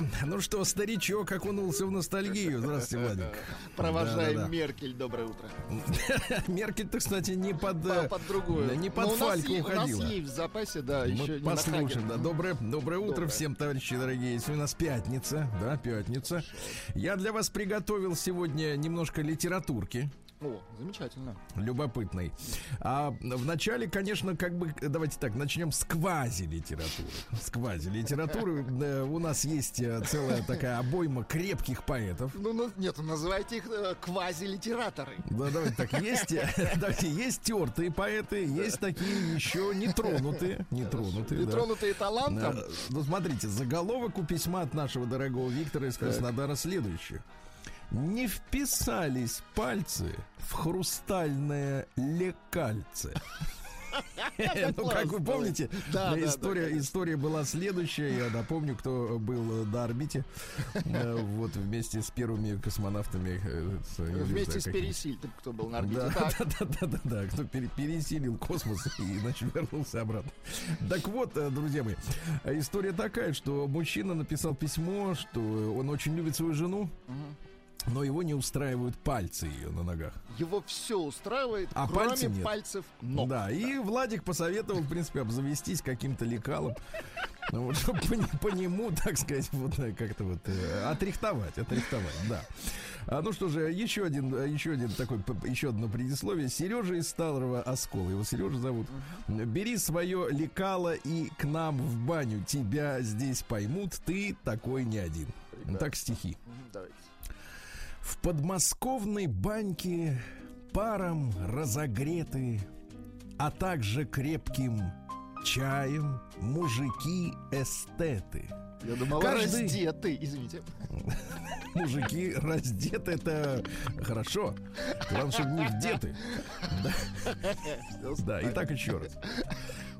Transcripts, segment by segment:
Да, ну что, старичок окунулся в ностальгию. Здравствуйте, Владик. Провожаем Да-да-да. Меркель. Доброе утро. Меркель-то, кстати, не под... По- Под другую. Не под Но у нас фальку е- У уходила. нас есть в запасе, да, Мы еще не послушаем, да. Доброе, доброе утро Доброе. всем, товарищи дорогие. Сегодня у нас пятница, да, пятница. Я для вас приготовил сегодня немножко литературки О, замечательно. любопытной. А вначале, конечно, как бы, давайте так, начнем с квази-литературы. С квази-литературы. Э, У нас есть э, целая такая обойма крепких поэтов. Ну, ну, нет, называйте их э, квази-литераторы. Да, давайте так, есть, давайте, есть тертые поэты, есть такие еще нетронутые, нетронутые. Нетронутые талантом. Ну, смотрите, заголовок у письма от нашего дорогого Виктора из Краснодара следующий. Не вписались пальцы в хрустальное лекальце. Ну, как вы помните, Да, да, история, история была следующая. Я напомню, кто был на орбите. Э, Вот вместе с первыми космонавтами. э, Вместе с какими. Пересиль, ты кто был на орбите. Да, да, да, да, да, кто пере- пересилил космос и, значит, вернулся обратно. Так вот, э, друзья мои, история такая, что мужчина написал письмо, что он очень любит свою жену. Но его не устраивают пальцы ее на ногах. Его все устраивает, А кроме пальцев нет. пальцев ног. Да, и Владик посоветовал, в принципе, обзавестись каким-то лекалом, ну, вот, чтобы по, по нему, так сказать, вот э, как-то вот э, отрихтовать, отрихтовать, да. А, ну что же, еще один, еще один такой, еще одно предисловие. Сережа из Старого Оскола, его Сережа зовут. Бери свое лекало и к нам в баню. Тебя здесь поймут, ты такой не один. Прекрасно. Так стихи. Давайте. В подмосковной баньке паром разогреты, а также крепким чаем мужики-эстеты. Я думал, Каждый- раздетый, извините. Мужики раздеты, это хорошо. Главное, чтобы не вдеты. Да, и так еще раз.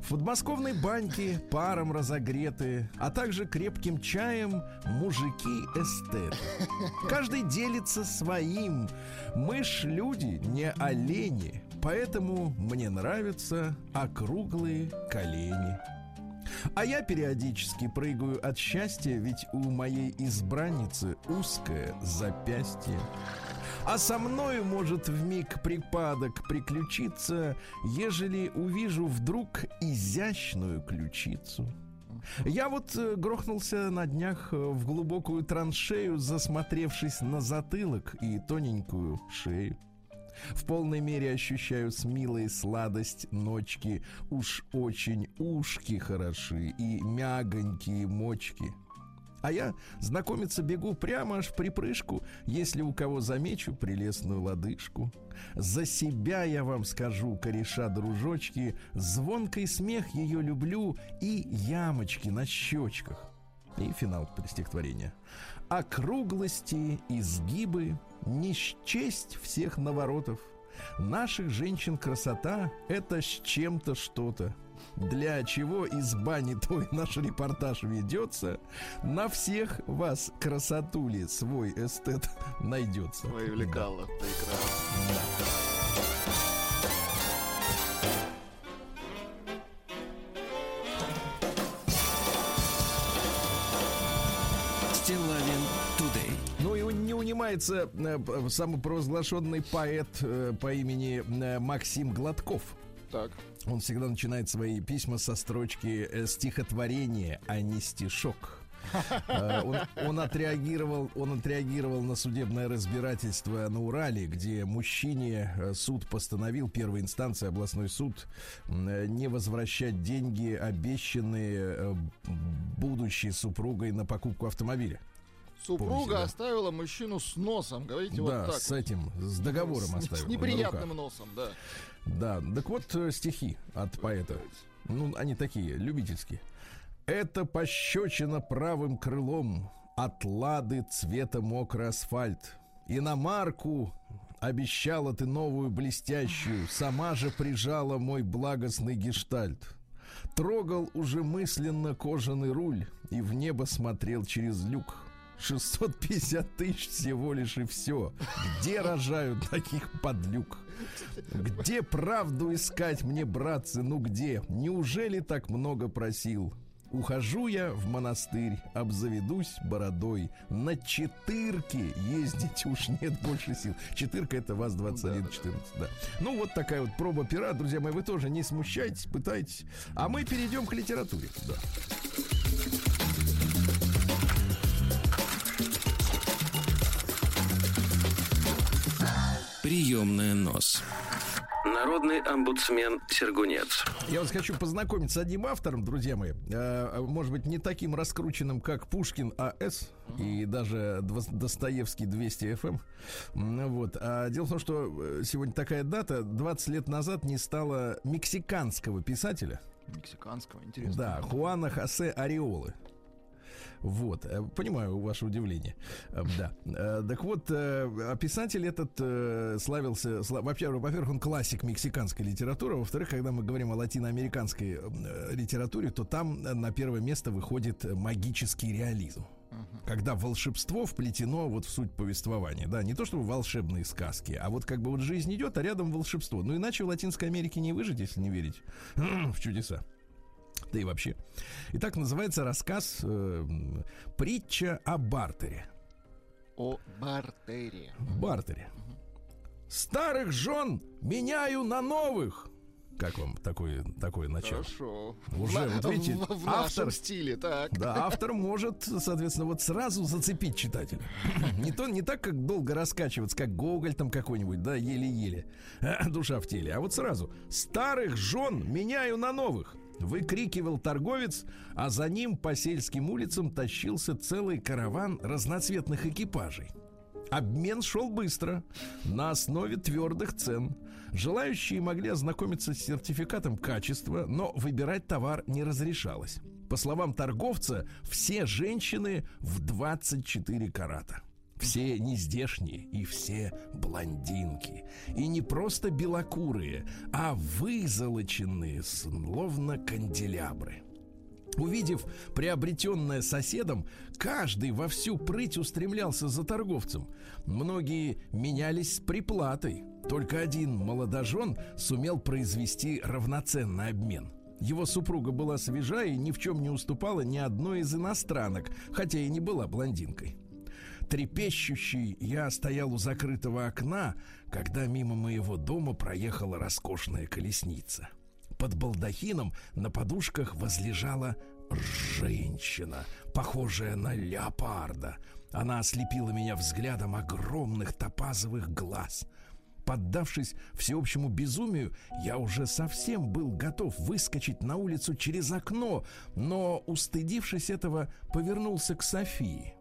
В подмосковной баньке паром разогреты, а также крепким чаем мужики-эстеты. Каждый делится своим. Мы ж люди, не олени, поэтому мне нравятся округлые колени. А я периодически прыгаю от счастья, ведь у моей избранницы узкое запястье. А со мною может в миг припадок приключиться, ежели увижу вдруг изящную ключицу. Я вот э, грохнулся на днях э, в глубокую траншею, засмотревшись на затылок и тоненькую шею. В полной мере ощущаю с милой сладость ночки. Уж очень ушки хороши и мягонькие мочки. А я знакомиться бегу прямо аж в припрыжку, если у кого замечу прелестную лодыжку. За себя я вам скажу, кореша дружочки, звонкий смех ее люблю и ямочки на щечках. И финал стихотворения. Округлости, изгибы, не счесть всех наворотов. Наших женщин красота — это с чем-то что-то. Для чего из бани той наш репортаж ведется, на всех вас красотули свой эстет найдется. Ой, увлекало. Прекрасно. Стилавин Тудей. Ну и он не унимается э, п- самопровозглашенный поэт э, по имени э, Максим Гладков. Так. Он всегда начинает свои письма со строчки э, стихотворение, а не стишок. Э, Он, он отреагировал, он отреагировал на судебное разбирательство на Урале, где мужчине э, суд постановил, первой инстанции областной суд, не возвращать деньги, обещанные будущей супругой на покупку автомобиля. Супруга да. оставила мужчину с носом, говорите, да, вот так. с этим, с договором С- оставил. С на неприятным носом, да. Да, так вот э, стихи от поэта. Ну, они такие, любительские. Это пощечина правым крылом от лады цвета мокрый асфальт. Иномарку Обещала ты новую блестящую, сама же прижала мой благостный гештальт. Трогал уже мысленно кожаный руль и в небо смотрел через люк. 650 тысяч всего лишь и все. Где рожают таких подлюк? Где правду искать мне, братцы, ну где? Неужели так много просил? Ухожу я в монастырь, обзаведусь бородой. На четырке ездить уж нет больше сил. Четырка это ВАЗ-2114, да. Ну, вот такая вот проба пера. Друзья мои, вы тоже не смущайтесь, пытайтесь. А мы перейдем к литературе. Да. Приемная нос. Народный омбудсмен Сергунец. Я вас хочу познакомить с одним автором, друзья мои. Э, может быть, не таким раскрученным, как Пушкин АС и даже Достоевский 200 FM. М, Вот. А дело в том, что э, сегодня такая дата. 20 лет назад не стало мексиканского писателя. Мексиканского, интересно. Да, Хуана Хосе Ореолы. Вот, э, понимаю ваше удивление. Э, Да. Э, Так вот, а писатель этот славился, сла- во-первых, во-первых, он классик мексиканской литературы, во-вторых, когда мы говорим о латиноамериканской литературе, то там на первое место выходит магический реализм. Когда волшебство вплетено вот в суть повествования, да, не то чтобы волшебные сказки, а вот как бы вот жизнь идет, а рядом волшебство. Ну иначе в Латинской Америке не выжить, если не верить в чудеса. Да и вообще. Итак, называется рассказ э, «Притча о бартере». О бартере. Бартере. Старых жен меняю на новых. Как вам такое, такое начало? Хорошо. Уже, вот видите, в, в автор- стиле, так. Да, автор может, соответственно, вот сразу зацепить читателя. Не то, не так, как долго раскачиваться, как Гоголь там какой-нибудь, да, еле-еле. Душа в теле. А вот сразу. Старых жен меняю на новых. Выкрикивал торговец, а за ним по сельским улицам тащился целый караван разноцветных экипажей. Обмен шел быстро, на основе твердых цен. Желающие могли ознакомиться с сертификатом качества, но выбирать товар не разрешалось. По словам торговца, все женщины в 24 карата. Все нездешние и все блондинки. И не просто белокурые, а вызолоченные, словно канделябры. Увидев приобретенное соседом, каждый во всю прыть устремлялся за торговцем. Многие менялись с приплатой. Только один молодожен сумел произвести равноценный обмен. Его супруга была свежа и ни в чем не уступала ни одной из иностранок, хотя и не была блондинкой. Трепещущий я стоял у закрытого окна, когда мимо моего дома проехала роскошная колесница. Под балдахином на подушках возлежала женщина, похожая на леопарда. Она ослепила меня взглядом огромных топазовых глаз. Поддавшись всеобщему безумию, я уже совсем был готов выскочить на улицу через окно, но, устыдившись этого, повернулся к Софии.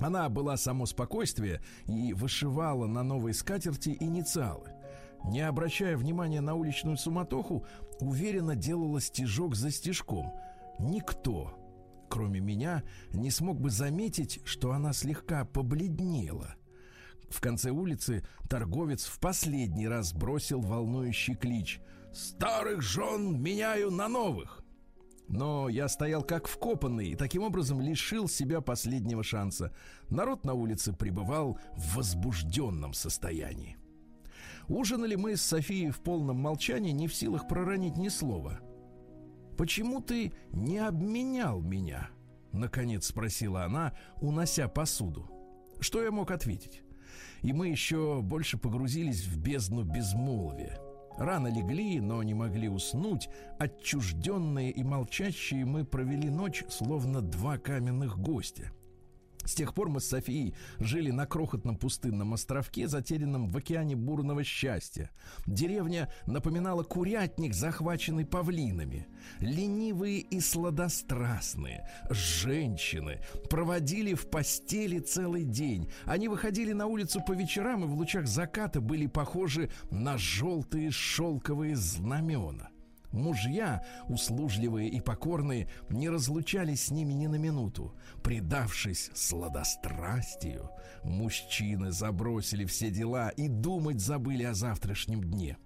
Она была само спокойствие и вышивала на новой скатерти инициалы. Не обращая внимания на уличную суматоху, уверенно делала стежок за стежком. Никто, кроме меня, не смог бы заметить, что она слегка побледнела. В конце улицы торговец в последний раз бросил волнующий клич «Старых жен меняю на новых!» Но я стоял как вкопанный и таким образом лишил себя последнего шанса. Народ на улице пребывал в возбужденном состоянии. Ужинали мы с Софией в полном молчании, не в силах проронить ни слова. «Почему ты не обменял меня?» — наконец спросила она, унося посуду. Что я мог ответить? И мы еще больше погрузились в бездну безмолвия. Рано легли, но не могли уснуть. Отчужденные и молчащие мы провели ночь, словно два каменных гостя. С тех пор мы с Софией жили на крохотном пустынном островке, затерянном в океане бурного счастья. Деревня напоминала курятник, захваченный павлинами. Ленивые и сладострастные женщины проводили в постели целый день. Они выходили на улицу по вечерам и в лучах заката были похожи на желтые шелковые знамена. Мужья, услужливые и покорные, не разлучались с ними ни на минуту. Предавшись сладострастию, мужчины забросили все дела и думать забыли о завтрашнем дне.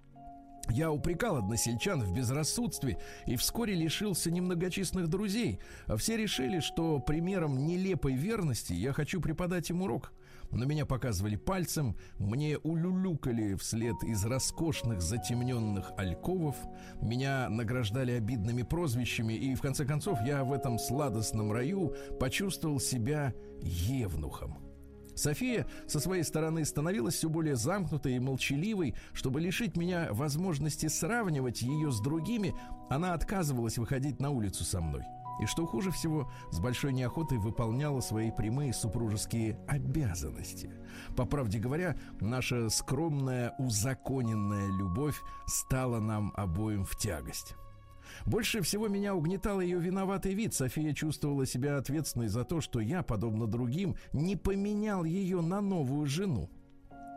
Я упрекал односельчан в безрассудстве и вскоре лишился немногочисленных друзей. Все решили, что примером нелепой верности я хочу преподать им урок. На меня показывали пальцем, мне улюлюкали вслед из роскошных затемненных альковов, меня награждали обидными прозвищами, и в конце концов я в этом сладостном раю почувствовал себя евнухом. София со своей стороны становилась все более замкнутой и молчаливой. Чтобы лишить меня возможности сравнивать ее с другими, она отказывалась выходить на улицу со мной. И что хуже всего, с большой неохотой выполняла свои прямые супружеские обязанности. По правде говоря, наша скромная, узаконенная любовь стала нам обоим в тягость. Больше всего меня угнетал ее виноватый вид. София чувствовала себя ответственной за то, что я, подобно другим, не поменял ее на новую жену.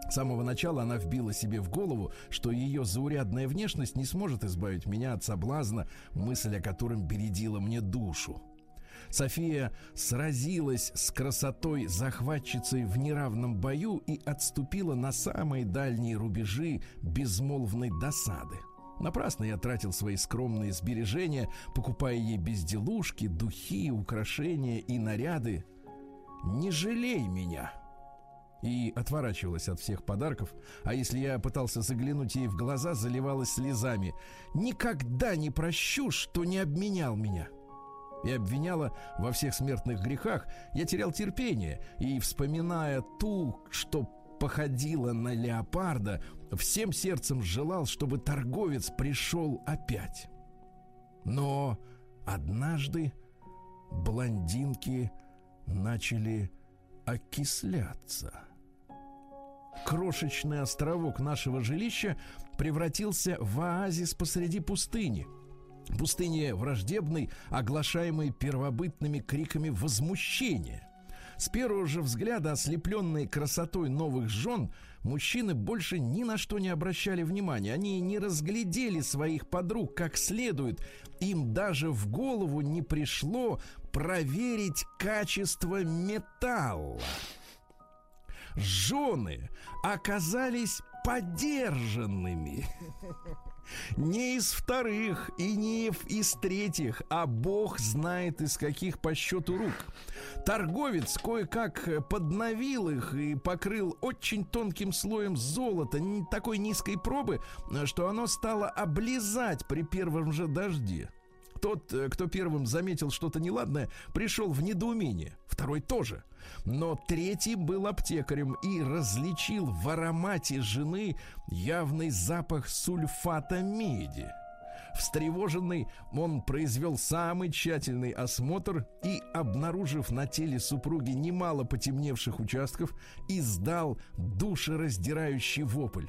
С самого начала она вбила себе в голову, что ее заурядная внешность не сможет избавить меня от соблазна, мысль о котором бередила мне душу. София сразилась с красотой захватчицей в неравном бою и отступила на самые дальние рубежи безмолвной досады. Напрасно я тратил свои скромные сбережения, покупая ей безделушки, духи, украшения и наряды. «Не жалей меня!» И отворачивалась от всех подарков, а если я пытался заглянуть ей в глаза, заливалась слезами. «Никогда не прощу, что не обменял меня!» и обвиняла во всех смертных грехах, я терял терпение и, вспоминая ту, что походила на леопарда, всем сердцем желал, чтобы торговец пришел опять. Но однажды блондинки начали окисляться. Крошечный островок нашего жилища превратился в оазис посреди пустыни. Пустыне враждебной, оглашаемой первобытными криками возмущения – с первого же взгляда, ослепленные красотой новых жен, мужчины больше ни на что не обращали внимания. Они не разглядели своих подруг как следует. Им даже в голову не пришло проверить качество металла. Жены оказались подержанными. Не из вторых и не из третьих, а бог знает из каких по счету рук. Торговец кое-как подновил их и покрыл очень тонким слоем золота такой низкой пробы, что оно стало облизать при первом же дожде. Тот, э, кто первым заметил что-то неладное, пришел в недоумение. Второй тоже. Но третий был аптекарем и различил в аромате жены явный запах сульфата меди. Встревоженный, он произвел самый тщательный осмотр и, обнаружив на теле супруги немало потемневших участков, издал душераздирающий вопль.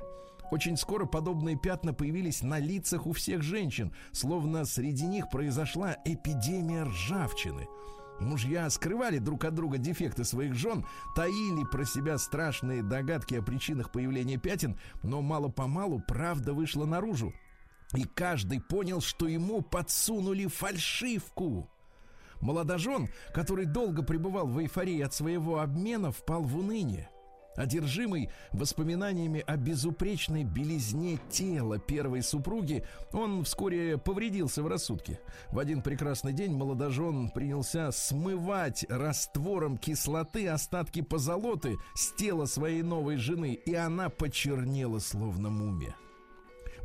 Очень скоро подобные пятна появились на лицах у всех женщин, словно среди них произошла эпидемия ржавчины. Мужья скрывали друг от друга дефекты своих жен, таили про себя страшные догадки о причинах появления пятен, но мало-помалу правда вышла наружу. И каждый понял, что ему подсунули фальшивку. Молодожен, который долго пребывал в эйфории от своего обмена, впал в уныние. Одержимый воспоминаниями о безупречной белизне тела первой супруги, он вскоре повредился в рассудке. В один прекрасный день молодожен принялся смывать раствором кислоты остатки позолоты с тела своей новой жены, и она почернела словно мумия.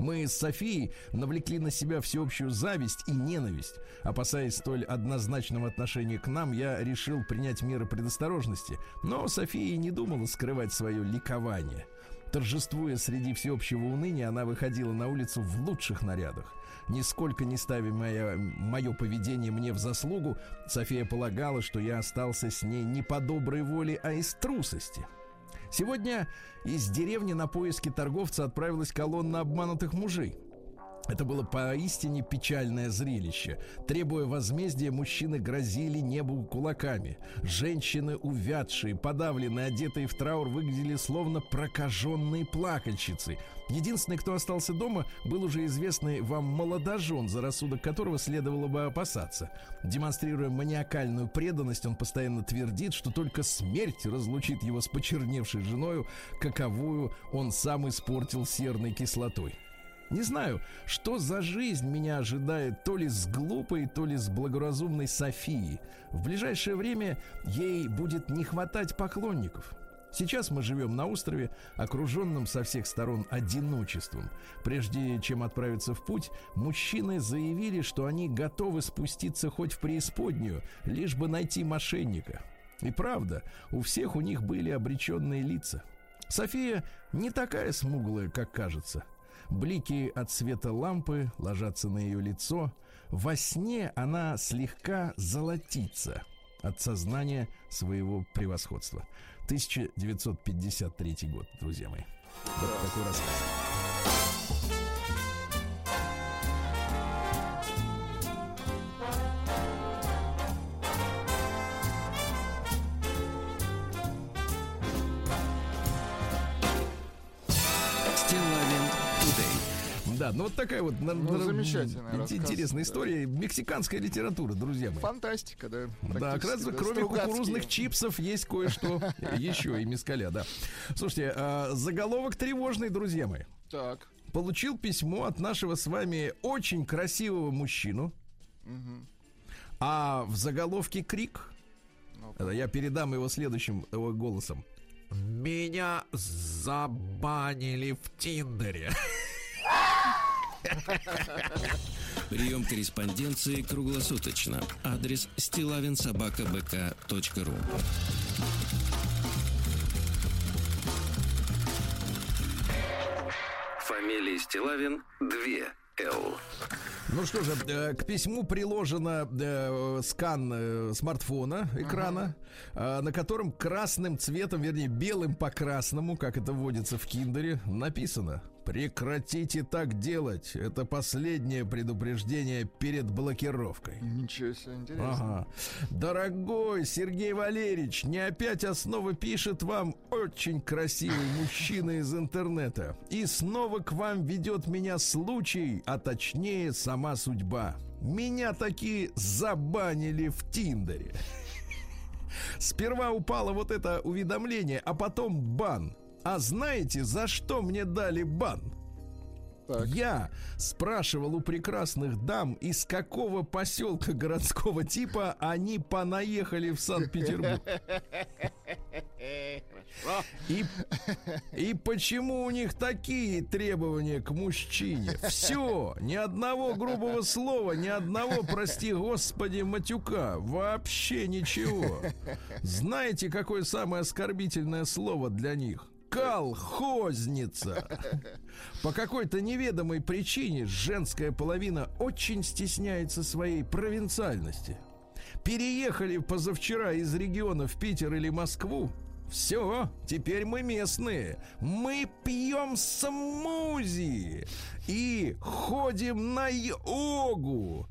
Мы с Софией навлекли на себя всеобщую зависть и ненависть. Опасаясь столь однозначного отношения к нам, я решил принять меры предосторожности. Но София не думала скрывать свое ликование. Торжествуя среди всеобщего уныния, она выходила на улицу в лучших нарядах. Нисколько не ставя мое, мое поведение мне в заслугу, София полагала, что я остался с ней не по доброй воле, а из трусости. Сегодня из деревни на поиски торговца отправилась колонна обманутых мужей. Это было поистине печальное зрелище. Требуя возмездия, мужчины грозили небу кулаками. Женщины, увядшие, подавленные, одетые в траур, выглядели словно прокаженные плакальщицы. Единственный, кто остался дома, был уже известный вам молодожен, за рассудок которого следовало бы опасаться. Демонстрируя маниакальную преданность, он постоянно твердит, что только смерть разлучит его с почерневшей женою, каковую он сам испортил серной кислотой. Не знаю, что за жизнь меня ожидает то ли с глупой, то ли с благоразумной Софией. В ближайшее время ей будет не хватать поклонников. Сейчас мы живем на острове, окруженном со всех сторон одиночеством. Прежде чем отправиться в путь, мужчины заявили, что они готовы спуститься хоть в преисподнюю, лишь бы найти мошенника. И правда, у всех у них были обреченные лица. София не такая смуглая, как кажется. Блики от света лампы ложатся на ее лицо. Во сне она слегка золотится от сознания своего превосходства. 1953 год, друзья мои. Вот такой рассказ. Да, ну вот такая вот Ну, на- замечательный ин- рассказ, интересная да. история. Мексиканская литература, друзья мои. Фантастика, да. Да, как раз практически, да, кроме Стругацкие. кукурузных чипсов есть кое-что еще и мискаля, да. Слушайте, а, заголовок тревожный, друзья мои. Так. Получил письмо от нашего с вами очень красивого мужчину, а в заголовке крик. Я передам его следующим э, голосом. Меня забанили в Тиндере. Прием корреспонденции круглосуточно. Адрес стилавинсобакабк.ру Фамилия Стилавин 2 Л. Ну что же, э, к письму приложено э, скан э, смартфона, экрана, э, на котором красным цветом, вернее, белым по красному, как это вводится в киндере, написано «Прекратите так делать. Это последнее предупреждение перед блокировкой». Ничего себе, интересно. Ага. Дорогой Сергей Валерьевич, не опять основа пишет вам очень красивый мужчина из интернета. И снова к вам ведет меня случай, а точнее сама судьба. Меня таки забанили в Тиндере. Сперва упало вот это уведомление, а потом бан. А знаете, за что мне дали бан? Так. Я спрашивал у прекрасных дам, из какого поселка городского типа они понаехали в Санкт-Петербург. И, и почему у них такие требования к мужчине? Все, ни одного грубого слова, ни одного, прости господи, матюка. Вообще ничего. Знаете, какое самое оскорбительное слово для них? Колхозница. По какой-то неведомой причине женская половина очень стесняется своей провинциальности. Переехали позавчера из региона в Питер или Москву. Все, теперь мы местные. Мы пьем смузи и ходим на йогу.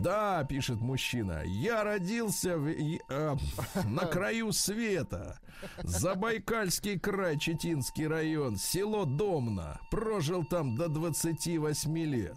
Да, пишет мужчина, я родился в, э, на краю света. Забайкальский край, Читинский район, село Домна. Прожил там до 28 лет.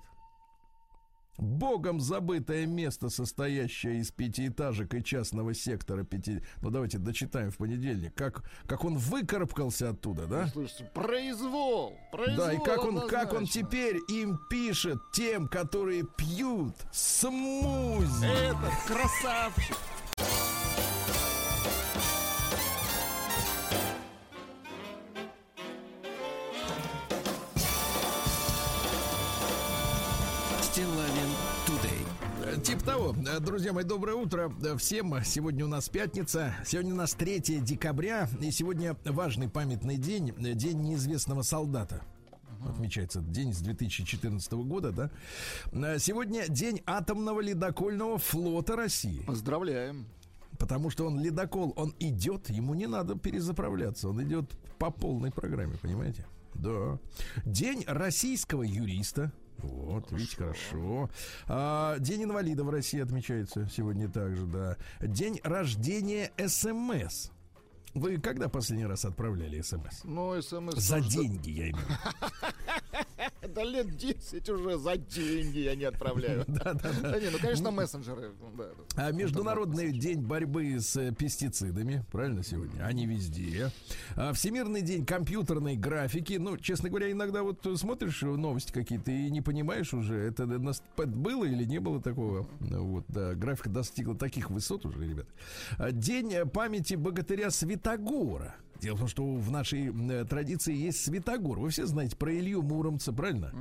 Богом забытое место, состоящее из пятиэтажек и частного сектора пяти... Ну, давайте дочитаем в понедельник. Как, как он выкарабкался оттуда, да? Слушайте, произвол. произвол Да, и как он, как он однозначно. теперь им пишет тем, которые пьют смузи. Этот красавчик. Типа того, Э, друзья мои, доброе утро э, всем. Сегодня у нас пятница, сегодня у нас 3 декабря, и сегодня важный памятный день, э, День неизвестного солдата. Отмечается день с 2014 года, да? Сегодня день атомного ледокольного флота России. Поздравляем. Потому что он ледокол, он идет, ему не надо перезаправляться, он идет по полной программе, понимаете? Да. День российского юриста. Вот. Вот, видите, хорошо. А, День инвалида в России отмечается сегодня также, да. День рождения СМС. Вы когда последний раз отправляли СМС? Ну, смс... За тоже- деньги, я имею. в виду. Да лет 10 уже за деньги я не отправляю. Да, да, да. Не, ну, конечно, мессенджеры. А Международный день борьбы с э, пестицидами, правильно сегодня? Они везде. А Всемирный день компьютерной графики. Ну, честно говоря, иногда вот смотришь новости какие-то и не понимаешь уже, это было или не было такого. Вот, да, графика достигла таких высот уже, ребят. А День э, памяти богатыря Святогора. Дело в том, что в нашей э, традиции есть Святогор. Вы все знаете про Илью Муромца, правильно?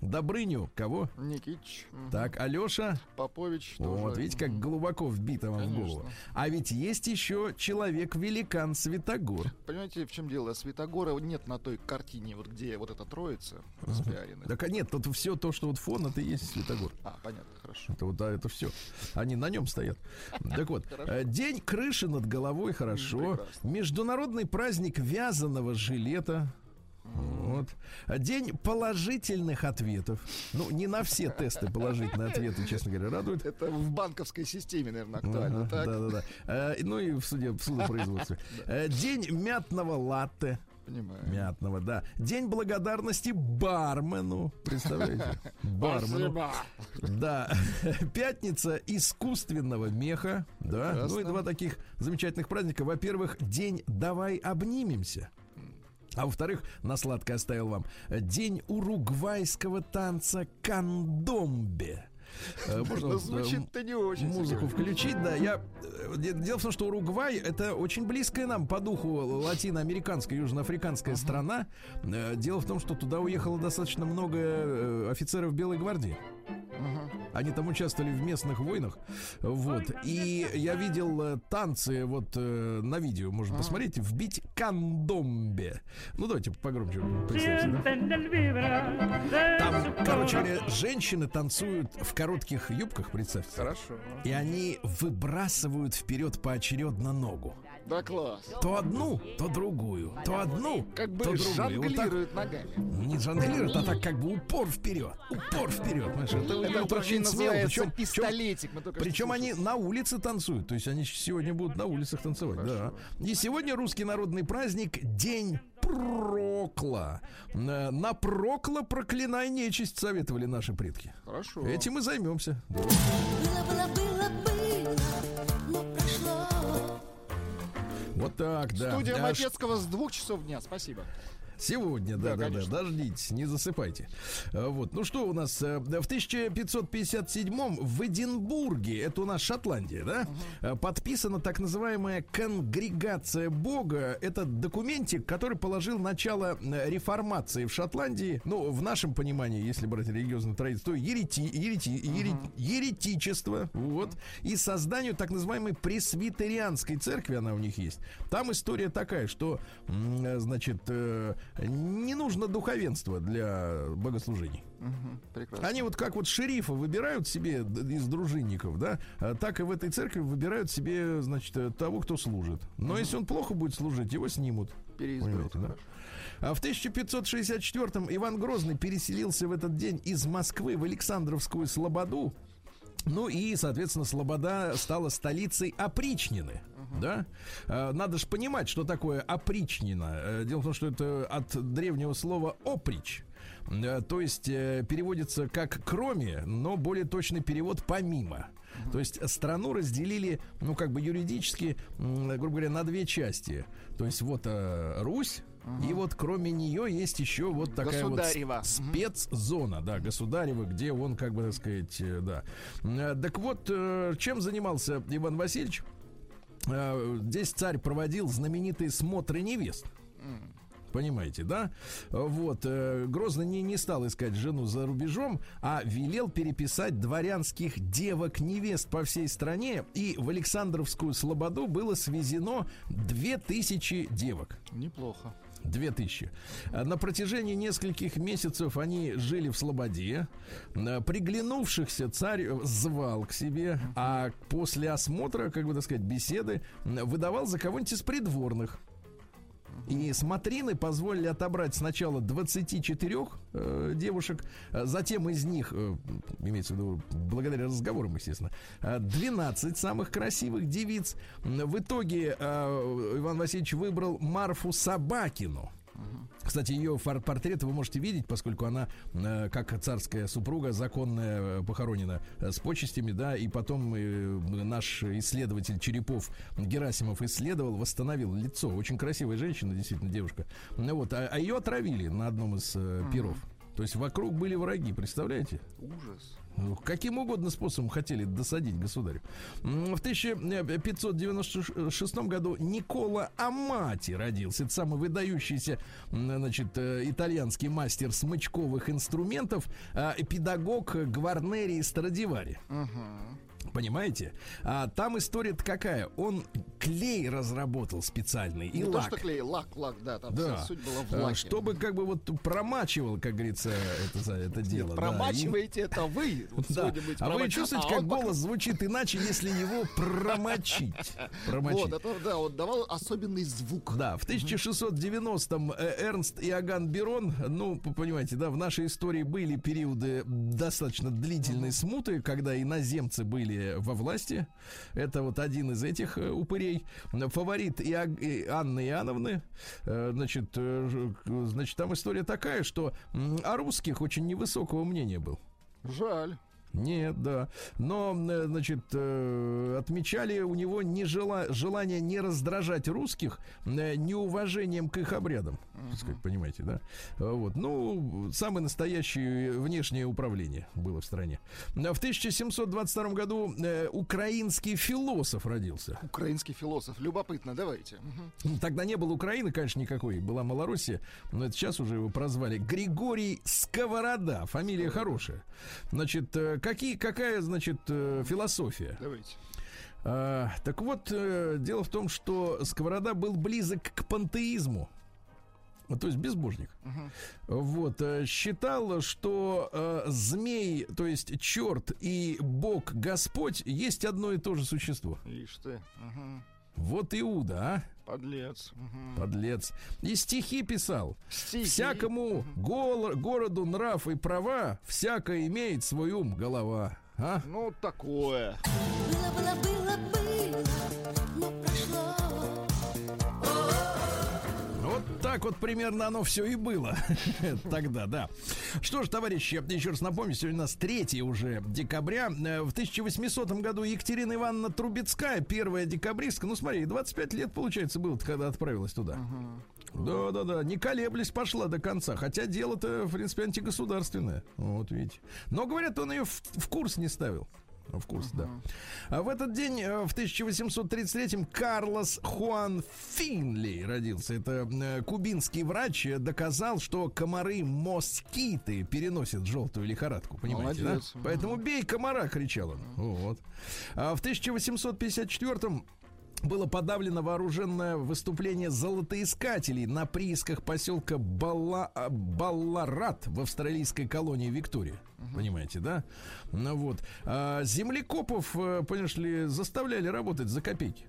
Добрыню, кого? Никич, Так, Алеша. Попович Вот, тоже. видите, как глубоко вбито вам в Конечно. голову. А ведь есть еще человек-великан Святогор. Понимаете, в чем дело? Святогора нет на той картине, вот где вот эта троица распиарена. Так а нет, тут все то, что вот фон, это и есть Святогор. А, понятно, хорошо. Это вот, да, это все. Они на нем стоят. Так вот, э, день крыши над головой, хорошо. Международный праздник вязаного жилета. Вот. День положительных ответов. Ну, не на все тесты положительные ответы, честно говоря, радуют. Это в банковской системе, наверное, актуально. Ага, так, Да, да, да. Э, Ну и в суде, в судопроизводстве. Э, День мятного латте. Понимаю. Мятного, да. День благодарности бармену. Представляете? Бармену. Спасибо. Да. Пятница искусственного меха. Да. Прекрасно. Ну и два таких замечательных праздника. Во-первых, день «Давай обнимемся». А во-вторых, на сладко оставил вам день уругвайского танца кандомбе. Э, Можно Ну, э, звучит-то не очень. музыку включить, да. Я э, де- дело в том, что Уругвай это очень близкая нам по духу латиноамериканская, южноафриканская страна. Дело в том, что туда уехало достаточно много офицеров Белой гвардии. Они там участвовали в местных войнах. Вот. И я видел э, танцы вот э, на видео, можно посмотреть, вбить кандомбе. Ну, давайте погромче да? Там, короче говоря, женщины танцуют в коротких юбках, представьте. Хорошо. И они выбрасывают вперед поочередно ногу. Да, класс. То одну, то другую. То одну, Как бы то другую. Вот так ногами. не жонглируют, а так как бы упор вперед. Упор вперед. Понимаешь, это, Это это очень смело. Причем, пистолетик. мы причем они на улице танцуют. То есть они сегодня будут на улицах танцевать. Да. И сегодня русский народный праздник День Прокла. На на Прокла проклинай нечисть, советовали наши предки. Хорошо. Этим и займемся. Было, было, было, было. Вот так, да. Студия ш- Матецкого с двух часов дня. Спасибо. Сегодня, да, Да, да, да, дождитесь, не засыпайте. А, Вот, ну что у нас? э, В 1557 в Эдинбурге, это у нас Шотландия, да, э, подписана так называемая конгрегация Бога. Это документик, который положил начало э, реформации в Шотландии. Ну, в нашем понимании, если брать религиозную традицию, то ерети, ерети, ере- еретичество, вот, и созданию так называемой пресвитерианской церкви, она у них есть. Там история такая, что, э, значит, э, не нужно духовенство для богослужений. Прекрасно. Они вот как вот шерифа выбирают себе из дружинников, да, а так и в этой церкви выбирают себе, значит, того, кто служит. Но если он плохо будет служить, его снимут. Понимаете, да? А в 1564-м Иван Грозный переселился в этот день из Москвы в Александровскую Слободу. Ну и, соответственно, Слобода стала столицей опричнины. Да? А, Надо же понимать, что такое опричнина. Э, Дело в том, что это от древнего слова оприч. Э, То есть э, переводится как кроме, но более точный перевод помимо. То есть страну разделили, ну, как бы юридически, грубо говоря, на две части. То есть вот э, Русь, и вот кроме нее есть еще вот такая вот спецзона, да, государева, где он, как бы так сказать, э, да. Э, Так вот, э, чем занимался Иван Васильевич? Э, Здесь царь проводил знаменитые смотры невест. Понимаете, да? Вот. э, Грозный не, не стал искать жену за рубежом, а велел переписать дворянских девок-невест по всей стране. И в Александровскую Слободу было свезено 2000 девок. Неплохо. Две тысячи. А На протяжении нескольких месяцев они жили в Слободе. А, Приглянувшихся царь звал к себе, а после осмотра, как бы так сказать, беседы, выдавал за кого-нибудь из придворных. И смотрины позволили отобрать сначала 24 э, девушек, э, затем из них, э, имеется в виду, благодаря разговорам, естественно, э, 12 самых красивых девиц. В итоге э, Иван Васильевич выбрал Марфу Собакину. Кстати, ее портрет вы можете видеть, поскольку она, э, как царская супруга, законная, э, похоронена э, с почестями, да, и потом э, наш исследователь Черепов Герасимов исследовал, восстановил лицо. Очень красивая женщина, действительно, девушка. Ну вот, а, а ее отравили на одном из э, пиров. То есть вокруг были враги, представляете? Ужас. Каким угодно способом хотели досадить государю. В 1596 году Никола Амати родился. Это самый выдающийся, значит, э, итальянский мастер смычковых инструментов, и педагог Гварнери Страдивари. Понимаете? А там история-то какая? Он клей разработал специальный и Не то, лак. что клей, лак, лак, да, там Да. вся суть была в А, лаке. Чтобы как бы вот промачивал, как говорится, это, это дело. да. И- Промачиваете это вы. да. судя быть, А вы чувствуете, а как он пока- голос звучит иначе, если его промочить? Промочить. Вот, это, да, вот давал особенный звук. Да, в 1690-м э, Эрнст Иоганн Берон, ну, понимаете, да, в нашей истории были периоды достаточно длительной смуты, когда иноземцы были во власти. Это вот один из этих э, упырей. Фаворит и Анны Иоанновны. Э, Значит, э, значит, там история такая, что о русских очень невысокого мнения был. Жаль. Нет, да. Но, значит, отмечали у него не жела- желание не раздражать русских неуважением к их обрядам. Так сказать, понимаете, да? Э, Вот. Ну, самое настоящее внешнее управление было в стране. А В 1722 году э, украинский философ родился. Украинский философ. Любопытно, давайте. Ну, Тогда не было Украины, конечно, никакой. Была Малороссия, но это сейчас уже его прозвали. Григорий Сковорода. Фамилия хорошая. Значит, э, какие, какая, значит, э, философия? Давайте. А, так вот, э, дело в том, что Сковорода был близок к пантеизму. Ну, То есть безбожник. Вот. э, Считал, что э, змей, то есть черт и бог Господь есть одно и то же существо. Ишь ты. Мгм. Вот Иуда, а? Подлец. Мгм. Подлец. И стихи писал. Стихи. Всякому гол- городу нрав и права, всяко имеет свой ум голова. А? Ну, такое. Было, было, было, было, так вот примерно оно все и было тогда, да. Что ж, товарищи, еще раз напомню, сегодня у нас 3 уже декабря. Э, В 1800 году Екатерина Ивановна Трубецкая, первая декабристка, ну смотри, 25 лет, получается, было когда отправилась туда. Да, да, да, не колеблясь, пошла до конца. Хотя дело-то, в принципе, антигосударственное. Вот видите. Но, говорят, он ее в, в курс не ставил. В курс, да. А в этот день, э, в 1833-м, Карлос Хуан Финли родился. Это э, кубинский врач доказал, что комары москиты переносят желтую лихорадку. Понимаете, Молодец. да? Поэтому бей комара, кричал он. Вот. А в 1854-м было подавлено вооруженное выступление золотоискателей на приисках поселка Балла, а, Балларат в австралийской колонии Виктория. Понимаете, да? Ну вот. А землекопов, э, понимаешь ли, заставляли работать за копейки.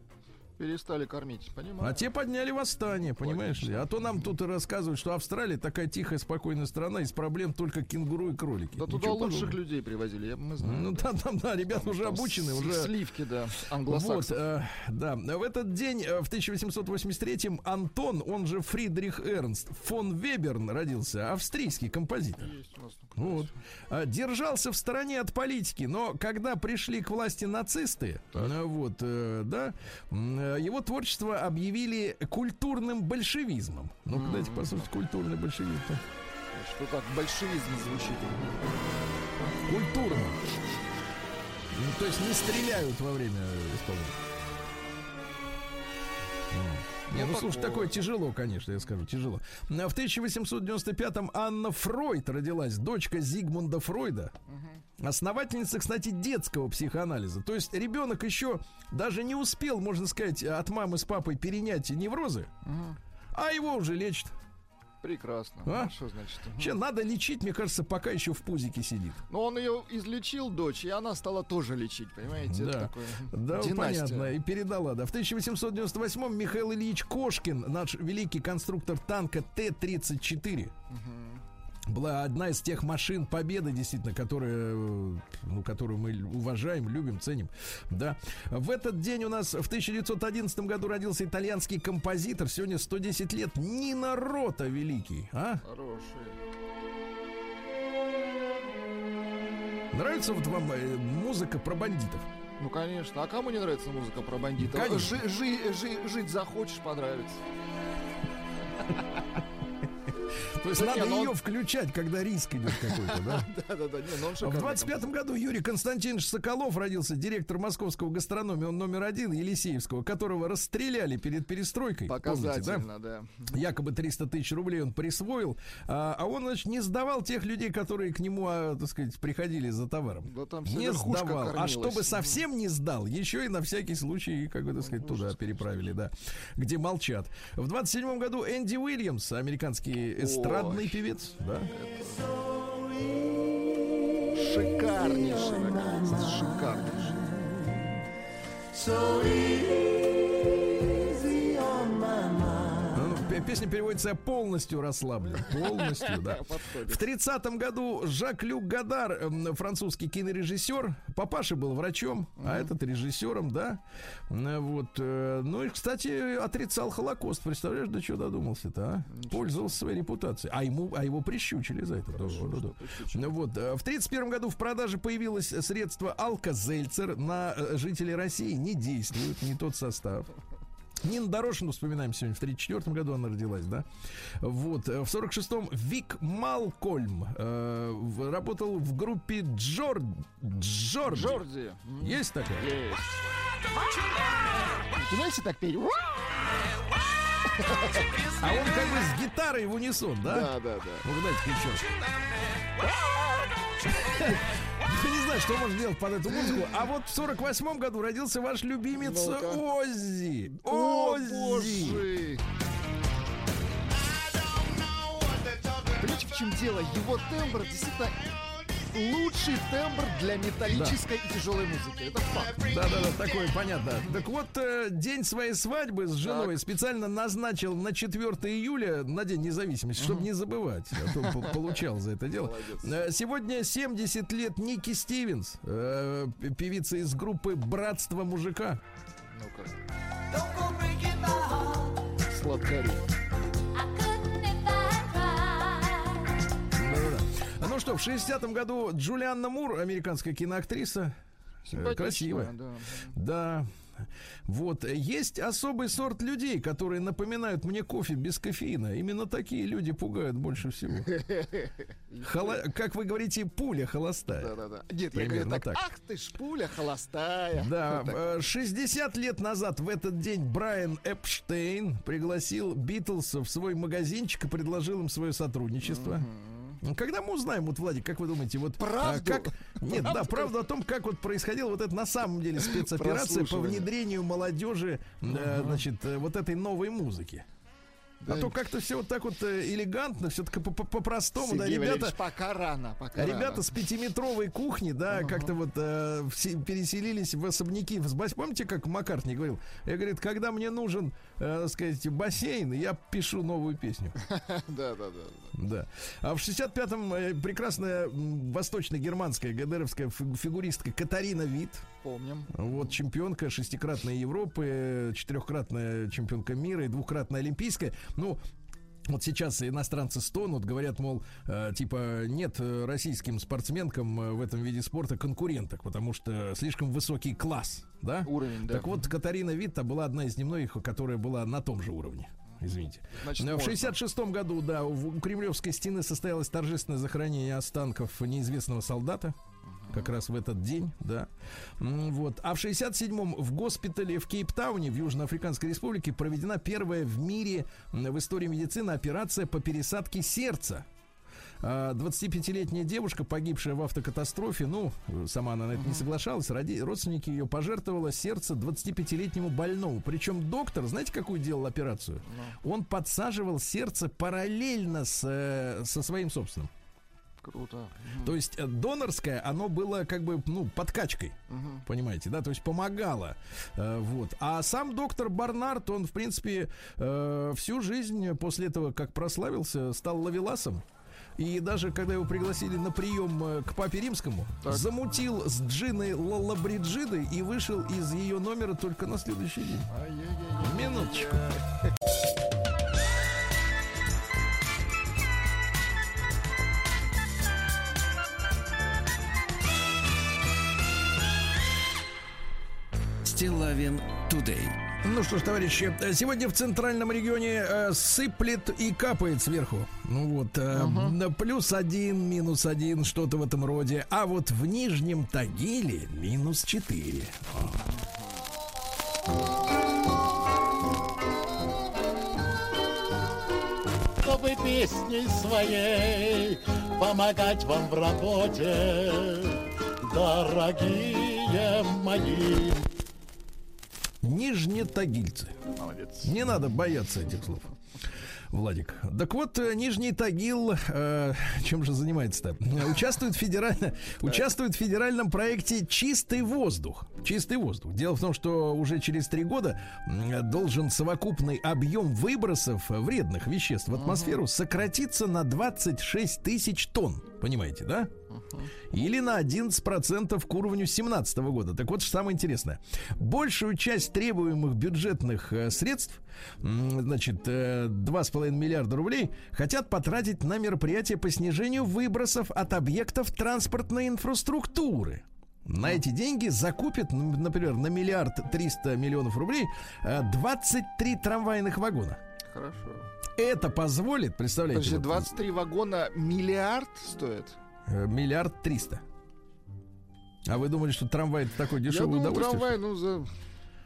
Перестали кормить, понимаю. А те подняли восстание, понимаешь ли? А то нам тут и рассказывают, что Австралия такая тихая, спокойная страна, из проблем только кенгуру и кролики. Да туда Ничего лучших подобного. людей привозили, я- мы знаем. Ну там, там, да, ребята уже Там обучены, с- уже Сливки, да, вот, э, да. В этот день, э, в 1883-м, Антон, он же Фридрих Эрнст фон Веберн родился, австрийский композитор. Есть у нас. Вот. А, Держался в стороне от политики, но когда пришли к власти нацисты, э, вот, э, да, э, его творчество объявили культурным большевизмом. Ну-ка, дайте послушать культурный большевизм. Что так, большевизм звучит. Культурно. Ну, то есть не стреляют во время исполнения. Ну, Не, ну, слушай, такое. тяжело, конечно, я скажу, тяжело. В 1895-м Анна Фройд родилась, дочка Зигмунда Фройда. Основательница, кстати, детского психоанализа. То есть ребенок еще даже не успел, можно сказать, от мамы с папой перенять неврозы, а его уже лечат. Прекрасно. А? Что значит? Че, надо лечить, мне кажется, пока еще в пузике сидит. Но он ее излечил, дочь, и она стала тоже лечить, понимаете? Да. Это такое Да, династия. понятно, и передала, да. В 1898-м Михаил Ильич Кошкин, наш великий конструктор танка Т-34, была одна из тех машин победы, действительно, которые, ну, которую мы уважаем, любим, ценим. Да. В этот день у нас в 1911 году родился итальянский композитор. Сегодня 110 лет. Нина Рота великий. А? Хороший. Нравится вот вам э, музыка про бандитов? Ну, конечно. А кому не нравится музыка про бандитов? Конечно. Жи- жи- жи- жить захочешь, понравится. То есть Да надо не, ну ее включать, когда риск идет какой-то, да? Да-да-да, ну В шикарный 25 году Юрий Константинович Соколов родился, директор московского гастрономии, он номер один, Елисеевского, которого расстреляли перед перестройкой. Показательно, да. Якобы 300 тысяч рублей он присвоил, а, а он, значит, не сдавал тех людей, которые к нему, а, так сказать, приходили за товаром. Да там вся Не сдавал. А чтобы совсем не сдал, еще и на всякий случай, как бы так сказать, туда переправили, да, где молчат. В 27 году Энди Уильямс, американский эстрадный Ой. певец, да, Шикарнейший, наконец, шикарнейший. Пе- Песня переводится «Я полностью расслаблен». Полностью, да. В 30-м году Жак-Люк Гадар, французский кинорежиссер, папаша был врачом, а этот режиссером, да. Вот. э, Ну и, кстати, отрицал Холокост. Представляешь, до чего додумался-то, а? Пользовался своей репутацией. А, ему, а его прищучили за это. Да, да, да. Ну Вот. э, В 31 году в продаже появилось средство Алка-Зельцер. На э, жителей России не действует, не тот состав. Нина Дорошину вспоминаем сегодня. В 34 году она родилась, да? Вот. э, В 46-м Вик Малкольм э, работал в группе Джор... Джорджи. Джорди. М, Есть такая? Есть. Ты знаете так петь? А он как бы с гитарой в унисон, да? Да, да, да. Ну, дайте. Я не знаю, что можно делать под эту музыку. А вот в 48-м году родился ваш любимец. Оззи. Оззи. Понимаете, в чем дело? Его тембр действительно лучший тембр для металлической и тяжелой музыки. Это факт. Да-да-да, такое понятно. Так вот, э, день своей свадьбы с женой Так. специально назначил на 4 июля, на День независимости, чтобы не забывать. А то по- получал за это дело. Э, Сегодня 70 лет Ники Стивенс, э, певица из группы «Братство мужика». Ну-ка. Сладкари. Ну что, в 60-м году Джулианна Мур, американская киноактриса, э, красивая. да. Да. Вот. Есть особый сорт людей, которые напоминают мне кофе без кофеина. Именно такие люди пугают больше всего. Хола- Как вы говорите, пуля холостая. Да-да-да. Нет, я говорю Примерно так, так. ах ты ж пуля холостая. Да, Вот так. э, 60 лет назад в этот день Брайан Эпштейн пригласил Битлз в свой магазинчик и предложил им свое сотрудничество. Когда мы узнаем, вот, Владик, как вы думаете, вот а, Правду? как нет, да, правду о том, как вот происходила вот это на самом деле спецоперация по внедрению молодежи, э, значит, э, вот этой новой музыки. А Да. то как-то все вот так вот э, элегантно, все-таки по- по- по-простому, да, ребята. Валерьевич, пока рано, пока Ребята рано. с пятиметровой кухни, да, как-то вот э, все переселились в особняки. Помните, как Маккартни говорил? Я говорит, когда мне нужен, э, сказать, бассейн, я пишу новую песню. Да, да, да. Да. А в 65-м э, прекрасная восточно-германская ГДРовская фи- фигуристка Катарина Вит. Помним. Вот чемпионка шестикратной Европы, четырехкратная чемпионка мира и двукратная олимпийская. Ну, вот сейчас иностранцы стонут, говорят, мол, э, типа, нет э, российским спортсменкам э, в этом виде спорта конкуренток, потому что слишком высокий класс, да? Уровень, да. Так вот, Катарина Витта была одна из немногих, которая была на том же уровне. Извините. Значит, в можно. 66 году, да, у Кремлевской стены состоялось торжественное захоронение останков неизвестного солдата. Как раз в этот день, да. Вот. А в 67-м в госпитале в Кейптауне, в Южноафриканской республике, проведена первая в мире в истории медицины операция по пересадке сердца. А, 25-летняя девушка, погибшая в автокатастрофе, ну, сама она на это не соглашалась, ради, родственники ее пожертвовала сердце 25-летнему больному. Причем доктор, знаете, какую делал операцию? Он подсаживал сердце параллельно с, э, со своим собственным. Круто. То есть э, донорское, оно было как бы, ну, подкачкой, понимаете, да, то есть помогало, Э, вот. А сам доктор Барнард, он, в принципе, э, всю жизнь после этого, как прославился, стал лавеласом. И даже когда его пригласили на прием э, к папе римскому, замутил с Джиной Лалабриджидой и вышел из ее номера только на следующий день. Минуточку. Стилавин Тудей. Ну что ж, товарищи, э, сегодня в центральном регионе э, сыплет и капает сверху. Ну вот, э, на плюс один, минус один, что-то в этом роде. А вот в Нижнем Тагиле минус четыре. чтобы песней своей помогать вам в работе, дорогие мои. Нижнетагильцы. Молодец. Не надо бояться этих слов. Владик. Так вот, э, Нижний Тагил, э, чем же занимается-то? Участвует, федерально, участвует в федеральном проекте «Чистый воздух». Чистый воздух. Дело в том, что уже через три года должен совокупный объем выбросов вредных веществ в атмосферу сократиться на 26 тысяч тонн. Понимаете, да? Или на 11% к уровню 2017 года. Так вот, что самое интересное. Большую часть требуемых бюджетных э, средств, значит, э, 2,5 миллиарда рублей, хотят потратить на мероприятия по снижению выбросов от объектов транспортной инфраструктуры. На эти деньги закупят, например, на миллиард 300 миллионов рублей э, 23 трамвайных вагона. Хорошо. Это позволит, представляете, Подожди, вот, 23 вагона миллиард стоит? Э, миллиард триста. А вы думали, что трамвай это такое Я дешевое думал, удовольствие? трамвай, ну, за...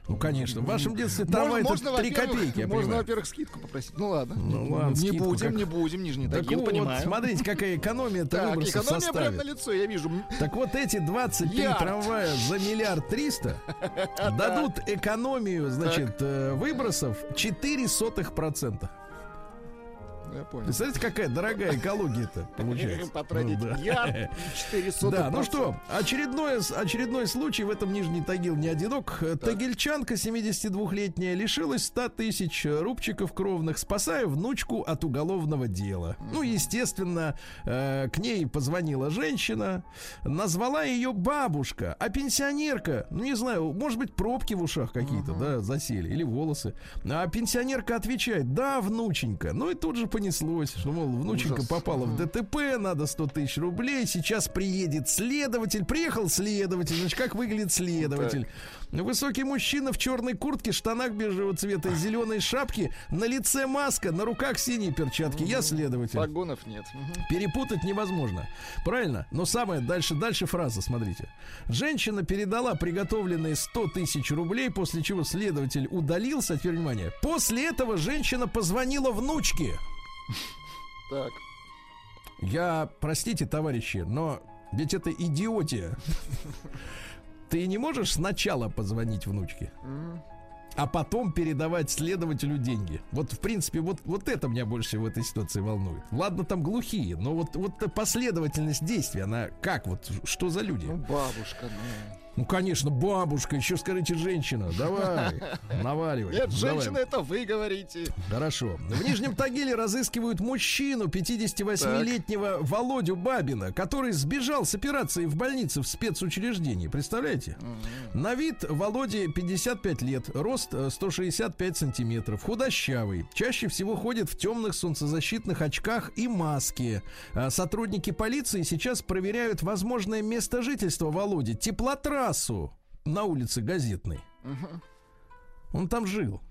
Ну, конечно. В вашем детстве трамвай можно, это можно, 3 во-первых, копейки, я Можно, во-первых, скидку попросить. Ну ладно. Ну ладно, не скидку будем, как- не будем, Нижний Так Тагил, вот, понимаю. смотрите, какая экономия-то Так, выбросов экономия прям на лицо, я вижу. Так вот эти 23 Ярд. трамвая за миллиард триста дадут экономию, значит, э, выбросов 4 сотых процента. Я понял. Представляете, какая дорогая экология-то получается? Потратить Ну, да. 400 Да, ну что, очередной, очередной случай в этом Нижний Тагил не одинок. Тагильчанка 72-летняя лишилась 100 тысяч рубчиков кровных, спасая внучку от уголовного дела. Ну, естественно, э, к ней позвонила женщина, назвала ее бабушка, а пенсионерка, ну, не знаю, может быть, пробки в ушах какие-то, да, засели, или волосы. А пенсионерка отвечает, да, внученька. Ну, и тут же понеслось, что, мол, внученька Ужас. попала в ДТП, надо 100 тысяч рублей, сейчас приедет следователь. Приехал следователь, значит, как выглядит следователь? Высокий мужчина в черной куртке, штанах бежевого цвета и зеленой шапке, на лице маска, на руках синие перчатки. Я следователь. Погонов нет. Мгм. Перепутать невозможно. Правильно? Но самое дальше, дальше фраза, смотрите. Женщина передала приготовленные 100 тысяч рублей, после чего следователь удалился. Теперь внимание. После этого женщина позвонила внучке. Так. Я, простите, товарищи, но ведь это идиотия. Ты не можешь сначала позвонить внучке, а потом передавать следователю деньги. Вот, в принципе, вот, вот это меня больше в этой ситуации волнует. Ладно, там глухие, но вот, вот последовательность действий, она как вот, что за люди? Ну, бабушка, ну. Ну, конечно, бабушка, еще скажите женщина. Давай, наваливай. Нет, Давай. женщина, это вы говорите. Хорошо. В Нижнем Тагиле разыскивают мужчину 58-летнего Володю Бабина, который сбежал с операции в больнице в спецучреждении. Представляете? На вид Володе 55 лет, рост э, 165 сантиметров, худощавый. Чаще всего ходит в темных солнцезащитных очках и маске. А Сотрудники полиции сейчас проверяют возможное место жительства Володи. Теплотрассу на улице Газетной. Он там жил.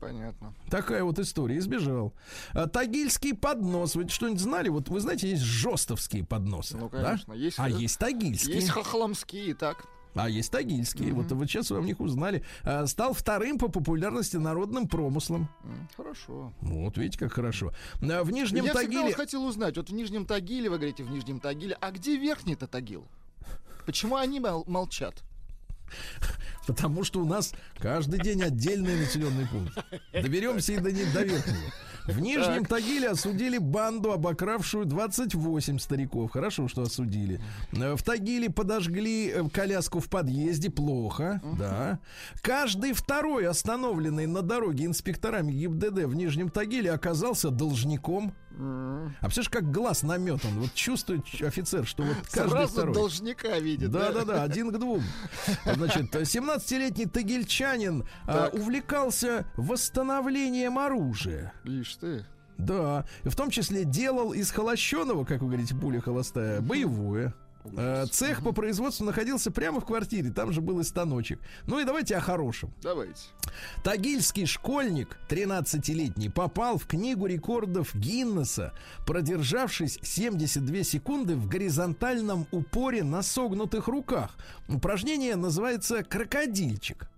Понятно. Такая вот история. Избежал. А, Тагильский поднос. Вы что-нибудь знали? Вот вы знаете, есть жестовские подносы. Ну, да? конечно, есть, А э, есть тагильские. Есть хохломские, так. А есть тагильские. Вот вы сейчас о них узнали. А, Стал вторым по популярности народным промыслом. М, Хорошо. Вот, видите, как хорошо. А, В Нижнем Я Тагиле... вот хотел узнать, вот в Нижнем Тагиле, вы говорите, в Нижнем Тагиле, а где Верхний-то Тагил? Почему они мол- молчат? Потому что у нас каждый день отдельный населенный пункт. Доберемся и до, не- до верхнего. В Нижнем Тагиле осудили банду, обокравшую 28 стариков. Хорошо, что осудили. В Тагиле подожгли э, коляску в подъезде. Плохо, да. Каждый второй остановленный на дороге инспекторами ГИБДД в Нижнем Тагиле оказался должником. А представляешь, как глаз наметан. Вот чувствует офицер, что вот каждый Сразу второй. должника видит. Да, да, да, один к двум. Значит, 17-летний тагильчанин а, Так. увлекался восстановлением оружия. Ишь ты. Да, в том числе делал из холощеного, как вы говорите, пуля холостая, боевое. А, Цех по производству находился прямо в квартире, там же был и станочек. Ну и давайте о хорошем. Давайте. Тагильский школьник, 13-летний, попал в книгу рекордов Гиннесса, продержавшись 72 секунды в горизонтальном упоре на согнутых руках. Упражнение называется крокодильчик.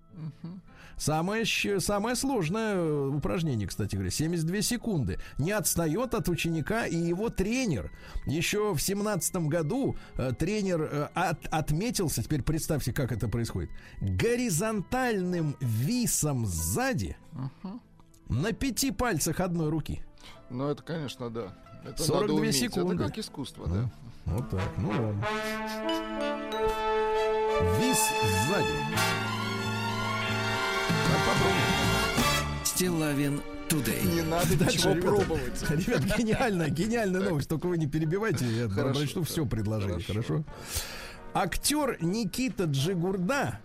Самое, самое сложное э, упражнение, кстати говоря, 72 секунды. Не отстает от ученика и его тренер. Еще в 17 году э, тренер э, от- отметился, теперь представьте, как это происходит, горизонтальным висом сзади на пяти пальцах одной руки. Ну, это, конечно, да. Это 42 надо уметь. секунды. Это как искусство, да. Вот так, ну ладно. Вис сзади. Так, попробуем. Стилавин Тудей. Не надо Дальше, ничего ребята. пробовать. Ребят, гениальная, гениальная новость. Только вы не перебивайте, я Хорошо, прочту да. все предложение, Хорошо. хорошо? Актер Никита Джигурда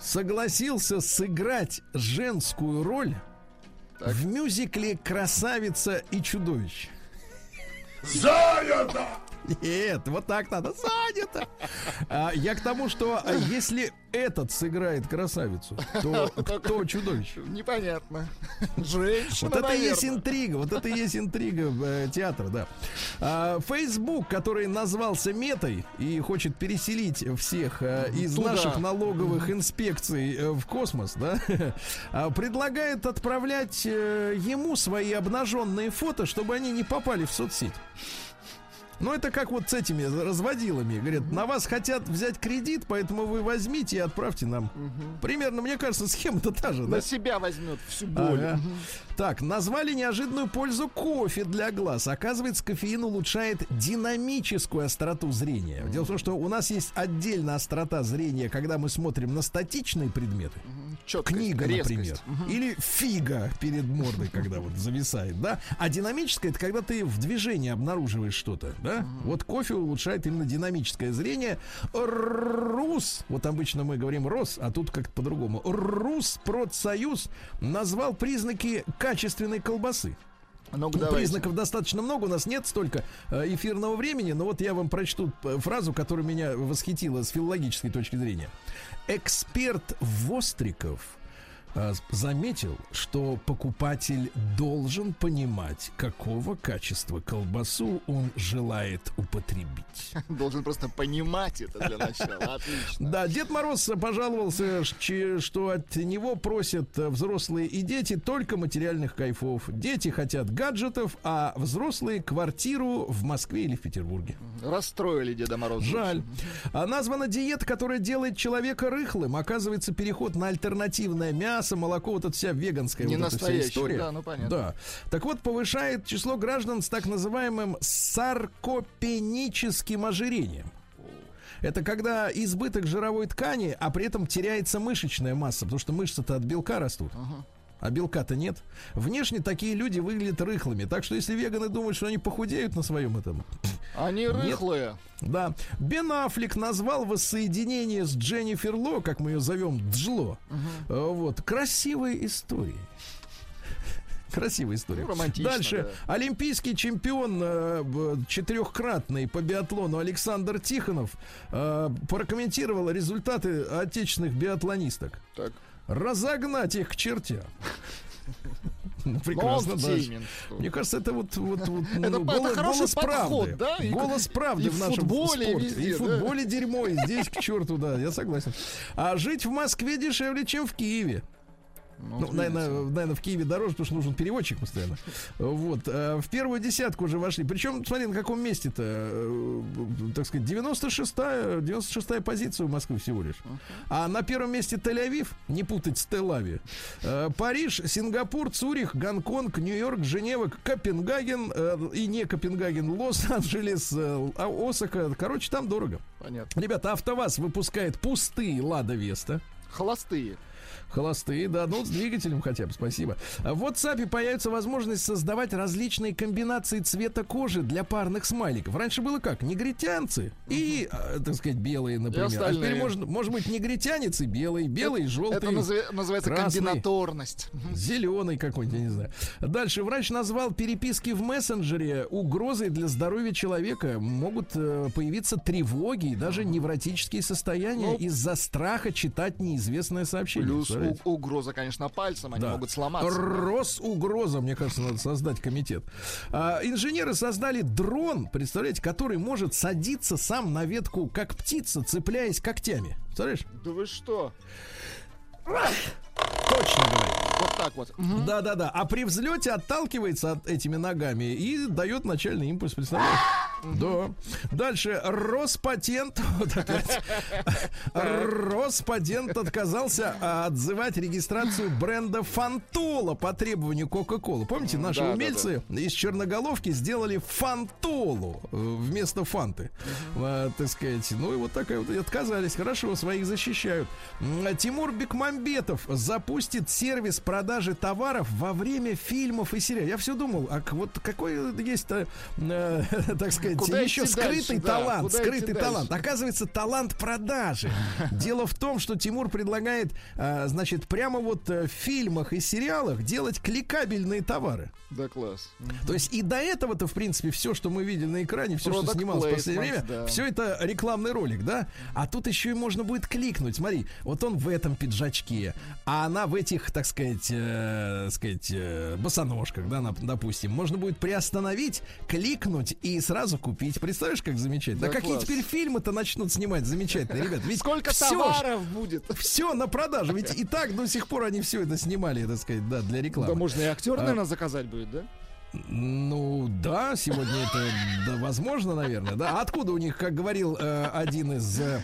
согласился сыграть женскую роль Так. в мюзикле «Красавица и чудовище». Занято! Нет, вот так надо. Занято. А, я к тому, что а, если этот сыграет красавицу, то кто чудовище? Непонятно. Женщина, Вот это и есть наверное. интрига, вот это есть интрига э, театра, да. А, Facebook, который назвался Метой и хочет переселить всех э, из Туда. наших налоговых инспекций э, в космос, да, а, предлагает отправлять э, ему свои обнаженные фото, чтобы они не попали в соцсеть. Ну, это как вот с этими разводилами. Говорят, на вас хотят взять кредит, поэтому вы возьмите и отправьте нам. Примерно, мне кажется, схема-то та же, да? На себя возьмет всю боль. Ага. Так, назвали неожиданную пользу кофе для глаз. Оказывается, кофеин улучшает динамическую остроту зрения. Дело в том, что у нас есть отдельная острота зрения, когда мы смотрим на статичные предметы. Чёткость, Книга, резкость. например. Или фига перед мордой, когда вот зависает, да? А динамическая это когда ты в движении обнаруживаешь что-то, да? Вот кофе улучшает именно динамическое зрение. РУС, вот обычно мы говорим РОС, а тут как-то по-другому. РУС Продсоюз назвал признаки качественной колбасы. Ну, признаков достаточно много, у нас нет столько э, эфирного времени, но вот я вам прочту э, фразу, которая меня восхитила с филологической точки зрения. Эксперт Востриков заметил, что покупатель должен понимать, какого качества колбасу он желает употребить. Должен просто понимать это для начала. Отлично. Да, Дед Мороз пожаловался, что от него просят э, взрослые и дети только материальных кайфов. Дети хотят гаджетов, а взрослые квартиру в Москве или в Петербурге. Расстроили Деда Мороза. Жаль. А названа диета, которая делает человека рыхлым. Оказывается, переход на альтернативное мясо, молоко, вот эта вся веганская Не вот эта вся история. да, ну понятно. Да. Так вот, повышает число граждан с так называемым саркопеническим ожирением. Это когда избыток жировой ткани, а при этом теряется мышечная масса, потому что мышцы-то от белка растут. А белка-то нет. Внешне такие люди выглядят рыхлыми. Так что если веганы думают, что они похудеют на своем этом, Они рыхлые. да. Бен Аффлек назвал воссоединение с Дженнифер Ло, как мы ее зовем, Джло. Э, Вот. Красивой историей. Красивая история. Ну, Дальше. Олимпийский чемпион э, четырехкратный по биатлону Александр Тихонов э, прокомментировал результаты отечественных биатлонисток. Так. Разогнать их к чертям. Но Прекрасно, да. Мне кажется, это вот, вот, вот Это- ну, это голос, хороший голос подход, правды. да? И- голос правды и в нашем футболе, спорте. везде, и в да. футболе дерьмо, и здесь к черту, да, я согласен. А жить в Москве дешевле, чем в Киеве. Ну, Ну, наверное, наверное, в Киеве дороже, потому что нужен переводчик постоянно. Вот. э, В первую десятку уже вошли. Причем, смотри, на каком месте-то, э, так сказать, 96-я, 96-я позиция у Москвы всего лишь. А на первом месте Тель-Авив, не путать с Тель-Ави. Э, Париж, Сингапур, Цюрих, Гонконг, Нью-Йорк, Женева, Копенгаген и не Копенгаген, Лос-Анджелес, а- Осака. Короче, там дорого. Понятно. Ребята, АвтоВАЗ выпускает пустые Лада Веста. Холостые. Холостые, да, ну с двигателем хотя бы, спасибо. А В WhatsApp появится возможность создавать различные комбинации цвета кожи для парных смайликов. Раньше было как? Негритянцы и, э, так сказать, белые, например. А теперь можно, может быть негритянец и белый, белый, желтый. Это назыве- называется красный. комбинаторность. Зеленый какой-нибудь, я не знаю. Дальше врач назвал переписки в мессенджере угрозой для здоровья человека. Могут э, появиться тревоги и даже невротические состояния Ну, из-за страха читать неизвестное сообщение. Плюс Представляете? у- угроза, конечно, пальцем, они Да. могут сломаться. Росугроза, мне кажется, надо создать комитет. А, инженеры создали дрон, представляете, который может садиться сам на ветку, как птица, цепляясь когтями. Представляешь? Да вы что? Точно говорю. Вот так вот. Да-да-да. А при взлете отталкивается от этими ногами и дает начальный импульс, представляешь? Да. Дальше. Роспатент. Вот опять. Роспатент отказался отзывать регистрацию бренда Фантола по требованию Кока-Колы. Помните, наши Да, да, умельцы из Черноголовки сделали Фантолу вместо Фанты. А, Так сказать. Ну и вот такая вот. и Отказались. Хорошо, своих защищают. Тимур Бекмамбетов запустит сервис продажи товаров во время фильмов и сериалов. Я все думал, а вот какой есть, э, э, так сказать, Куда еще скрытый дальше, да, талант, идти скрытый дальше? талант. Оказывается, талант продажи. Дело в том, что Тимур предлагает, э, значит, прямо вот э, в фильмах и сериалах делать кликабельные товары. Да, класс. То есть и до этого-то, в принципе, все, что мы видели на экране, все, что Product снималось в последнее время, да. все это рекламный ролик, да? А тут еще и можно будет кликнуть. Смотри, вот он в этом пиджачке, а она в этих, так сказать, э, сказать, э, босоножках, да, допустим. Можно будет приостановить, кликнуть и сразу купить. Представляешь, как замечательно? Да Да, какие теперь фильмы-то начнут снимать замечательные, ребят? Ведь Сколько всё ж- товаров будет? все на продажу. Ведь и так до сих пор они все это снимали, так сказать, да, для рекламы. Да можно и актер, А. наверное, заказать будет, да? Ну да, сегодня это да, возможно, наверное. Да. А откуда у них, как говорил э, один из э,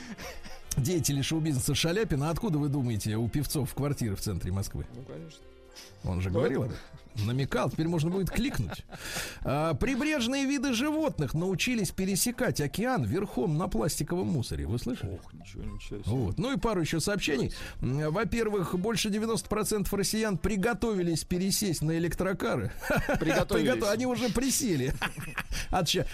деятелей шоу-бизнеса Шаляпина, откуда вы думаете у певцов квартиры в центре Москвы? Ну, конечно. Он же говорил. Намекал, теперь можно будет кликнуть. А, прибрежные виды животных научились пересекать океан верхом на пластиковом мусоре. Вы слышали? Ох, ничего, ничего себе. Вот. Ну и пару еще сообщений. Во-первых, больше 90% россиян приготовились пересесть на электрокары. Приготовились. Приготов- Они уже присели.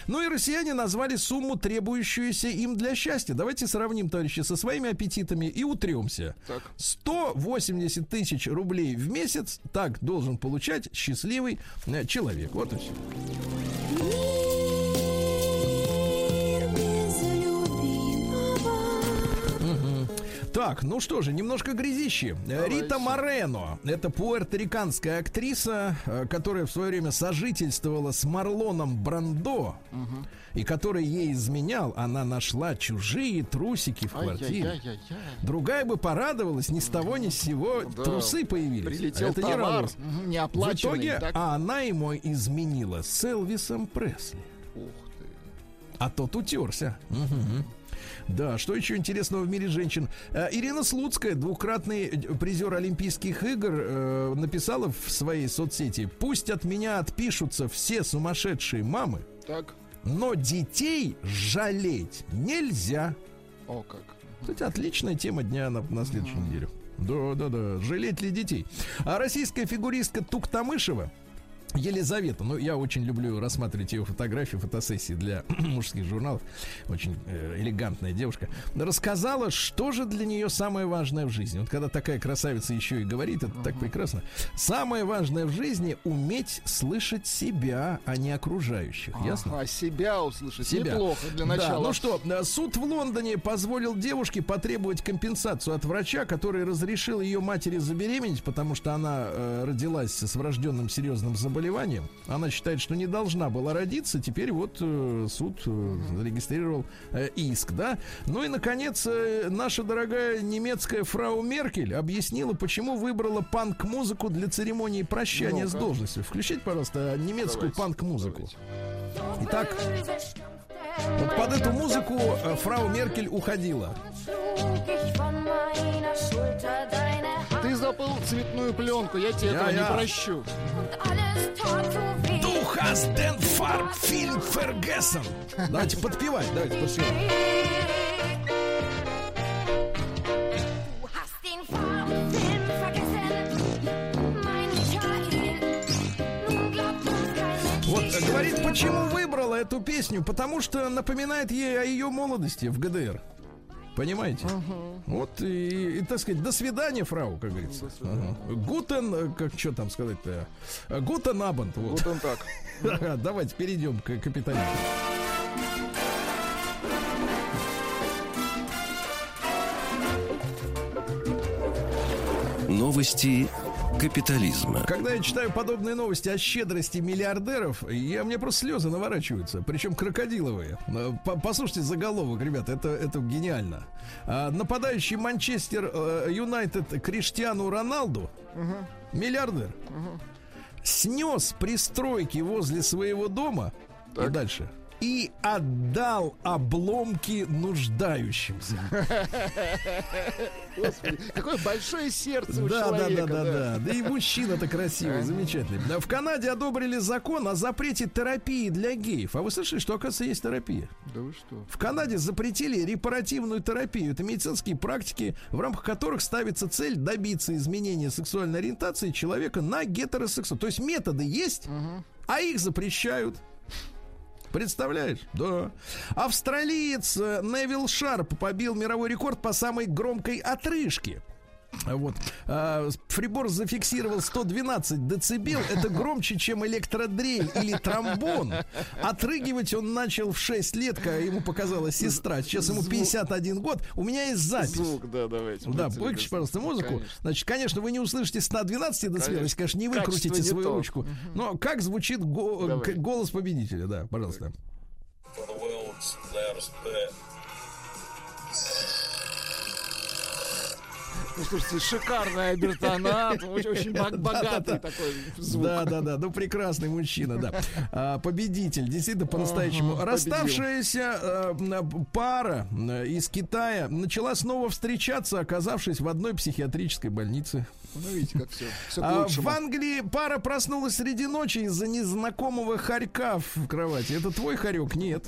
Ну и россияне назвали сумму, требующуюся им для счастья. Давайте сравним, товарищи, со своими аппетитами и утремся. Так. 180 тысяч рублей в месяц так должен получать счастливый э, человек. Вот и все. Так, ну что же, немножко грязищи. Э, Рита Морено. Это пуэрториканская актриса, э, которая в свое время сожительствовала с Марлоном Брандо. И который ей изменял, она нашла чужие трусики в квартире. Ай-яй-яй-яй-яй. Другая бы порадовалась, ни с того ни с сего Да. трусы появились. Прилетел А это не товар, радость. мгм, В итоге так? а она ему изменила с Элвисом Пресли. Ух ты. А тот утерся. Мгм. Да, что еще интересного в мире женщин? Э, Ирина Слуцкая, двукратный э, призер Олимпийских игр, э, написала в своей соцсети: пусть от меня отпишутся все сумасшедшие мамы, Так. но детей жалеть нельзя. О, как. Кстати, отличная тема дня на, на следующую неделю. Да, да, да. Жалеть ли детей? А российская фигуристка Туктамышева Елизавета, ну я очень люблю рассматривать ее фотографии, фотосессии для мужских журналов. Очень э, элегантная девушка. Рассказала, что же для нее самое важное в жизни. Вот когда такая красавица еще и говорит, это так прекрасно. Самое важное в жизни уметь слышать себя, а не окружающих. Ясно? А себя услышать Себя. неплохо для Да, начала. ну что, э, суд в Лондоне позволил девушке потребовать компенсацию от врача, который разрешил ее матери забеременеть, потому что она э, родилась с врожденным серьезным заболеванием. Она считает, что не должна была родиться. Теперь вот э, суд э, зарегистрировал э, иск, да. Ну и, наконец, э, наша дорогая немецкая фрау Меркель объяснила, почему выбрала панк-музыку для церемонии прощания с Ну-ка. должностью. Включите, пожалуйста, немецкую панк-музыку. Итак, вот под эту музыку э, фрау Меркель уходила. Ты забыл цветную пленку, я тебе Я- этого я. не прощу. Du hast den Farbfilm vergessen. Давайте подпевать, давайте подпевать. Говорит, почему выбрала эту песню? Потому что напоминает ей о ее молодости в ГДР. Понимаете? Вот и, и, так сказать, до свидания, фрау, как говорится. Guten, э, как что там сказать-то? Э, Guten Abend. Вот. Он так. Давайте перейдем к капитализму. Новости капитализма. Когда я читаю подобные новости о щедрости миллиардеров, я, мне просто слезы наворачиваются, причем крокодиловые. Э, по- Послушайте заголовок, ребята, это, это гениально. А, Нападающий Манчестер э, Юнайтед Криштиану Роналду, миллиардер, снес пристройки возле своего дома и дальше. И отдал обломки нуждающимся. Господи, какое большое сердце у Да, да, да, человека. да, да. Да и мужчина-то красивый, замечательный. Да, В Канаде одобрили закон о запрете терапии для геев. А вы слышали, что, оказывается, есть терапия? Да вы что? В Канаде запретили репаративную терапию. Это медицинские практики, в рамках которых ставится цель добиться изменения сексуальной ориентации человека на гетеросексуал. То есть методы есть, а их запрещают. Представляешь? Да. Австралиец э, Невил Шарп побил мировой рекорд по самой громкой отрыжке. Вот. А, Фрибор зафиксировал 112 децибел. Это громче, чем электродрель или тромбон. Отрыгивать он начал в 6 лет, когда ему показала сестра. Сейчас ему 51 год. У меня есть запись. Звук, да, давайте. Да, выключи, пожалуйста, музыку. Конечно. Значит, конечно, вы не услышите 112 децибел, если, конечно, не выкрутите Качество не свою то. ручку. Но как звучит го- голос победителя, да, пожалуйста. for the world's Ну, слушайте, шикарная обертонат, очень, очень бог- богатый такой звук. Да, да, да, ну прекрасный мужчина, да. А, победитель, действительно, по-настоящему. Расставшаяся э, пара э, из Китая начала снова встречаться, оказавшись в одной психиатрической больнице. Ну, видите, как все, все А, в Англии пара проснулась среди ночи из-за незнакомого хорька в кровати. Это твой хорек? Нет.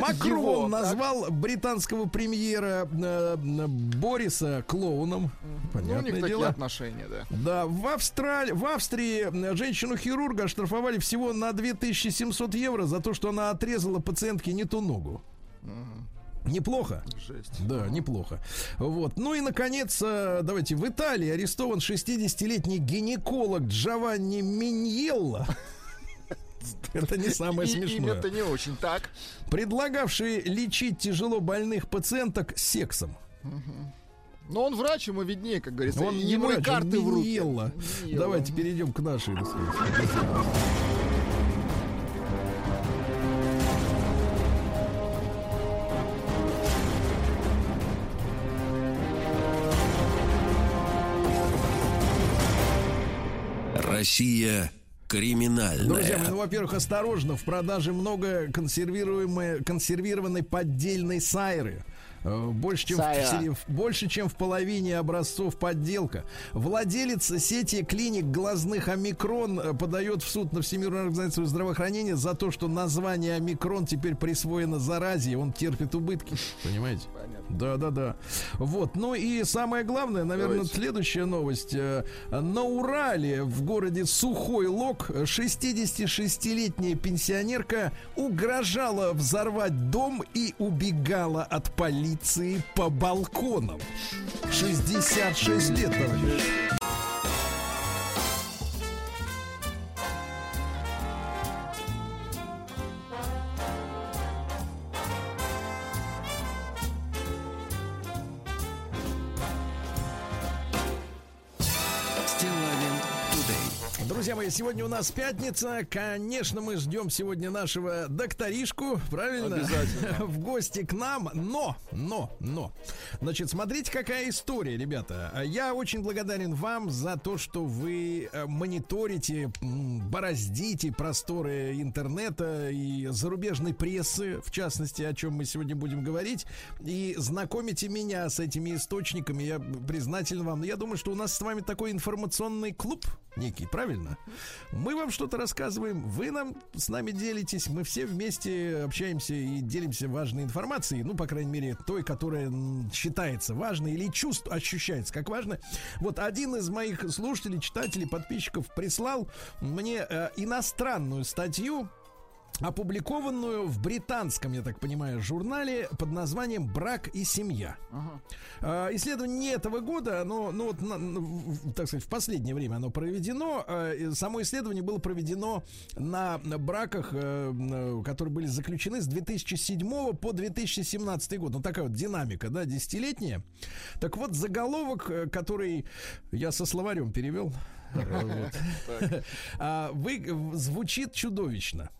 Макрон Его, так. назвал британского премьера э, Бориса клоуном. Ну, у них Понятное такие дело. отношения, да. Да, в, Австралии, в Австрии женщину-хирурга оштрафовали всего на 2700 евро за то, что она отрезала пациентке не ту ногу. Неплохо. Жесть. Да, неплохо. Вот. Ну и, наконец, э, давайте, в Италии арестован 60-летний гинеколог Джованни Миньелло. Это не самое И- смешное. Имя-то не очень так. Предлагавший лечить тяжело больных пациенток сексом. Но он врач, ему виднее, как говорится. Он не врач, он карты в руки. Давайте перейдем к нашей. Россия криминальная. Друзья ну, во-первых, осторожно, в продаже много консервируемой, консервированной поддельной сайры. Э, Больше чем, в, Сая. сери- в- больше, чем в половине образцов подделка. Владелец сети клиник глазных Омикрон э, подает в суд на Всемирную организацию здравоохранения за то, что название Омикрон теперь присвоено заразе, и он терпит убытки. Понимаете? Да, да, да. Вот. Ну и самое главное, наверное, Давайте. следующая новость. Э, На Урале, в городе Сухой Лог, 66-летняя пенсионерка угрожала взорвать дом и убегала от полиции по балконам. 66 лет, товарищ. Друзья мои, сегодня у нас пятница. Конечно, мы ждем сегодня нашего докторишку, правильно? Обязательно. В гости к нам. Но, но, но. Значит, смотрите, какая история, ребята. Я очень благодарен вам за то, что вы э, мониторите, бороздите просторы интернета и зарубежной прессы, в частности, о чем мы сегодня будем говорить, и знакомите меня с этими источниками. Я признателен вам. Я думаю, что у нас с вами такой информационный клуб некий, правильно? Мы вам что-то рассказываем, вы нам с нами делитесь, мы все вместе общаемся и делимся важной информацией, ну, по крайней мере, той, которая считается важной или чувств ощущается как важно. Вот один из моих слушателей, читателей, подписчиков прислал мне э, иностранную статью, опубликованную в британском, я так понимаю, журнале под названием «Брак и семья». А, Исследование не этого года, оно, ну, вот, так сказать, в последнее время оно проведено. А, Само исследование было проведено на браках, э, м, которые были заключены с 2007 по 2017 год. Ну, такая вот динамика, да, десятилетняя. Так вот, заголовок, э, который я со словарем перевел, э. А, звучит чудовищно.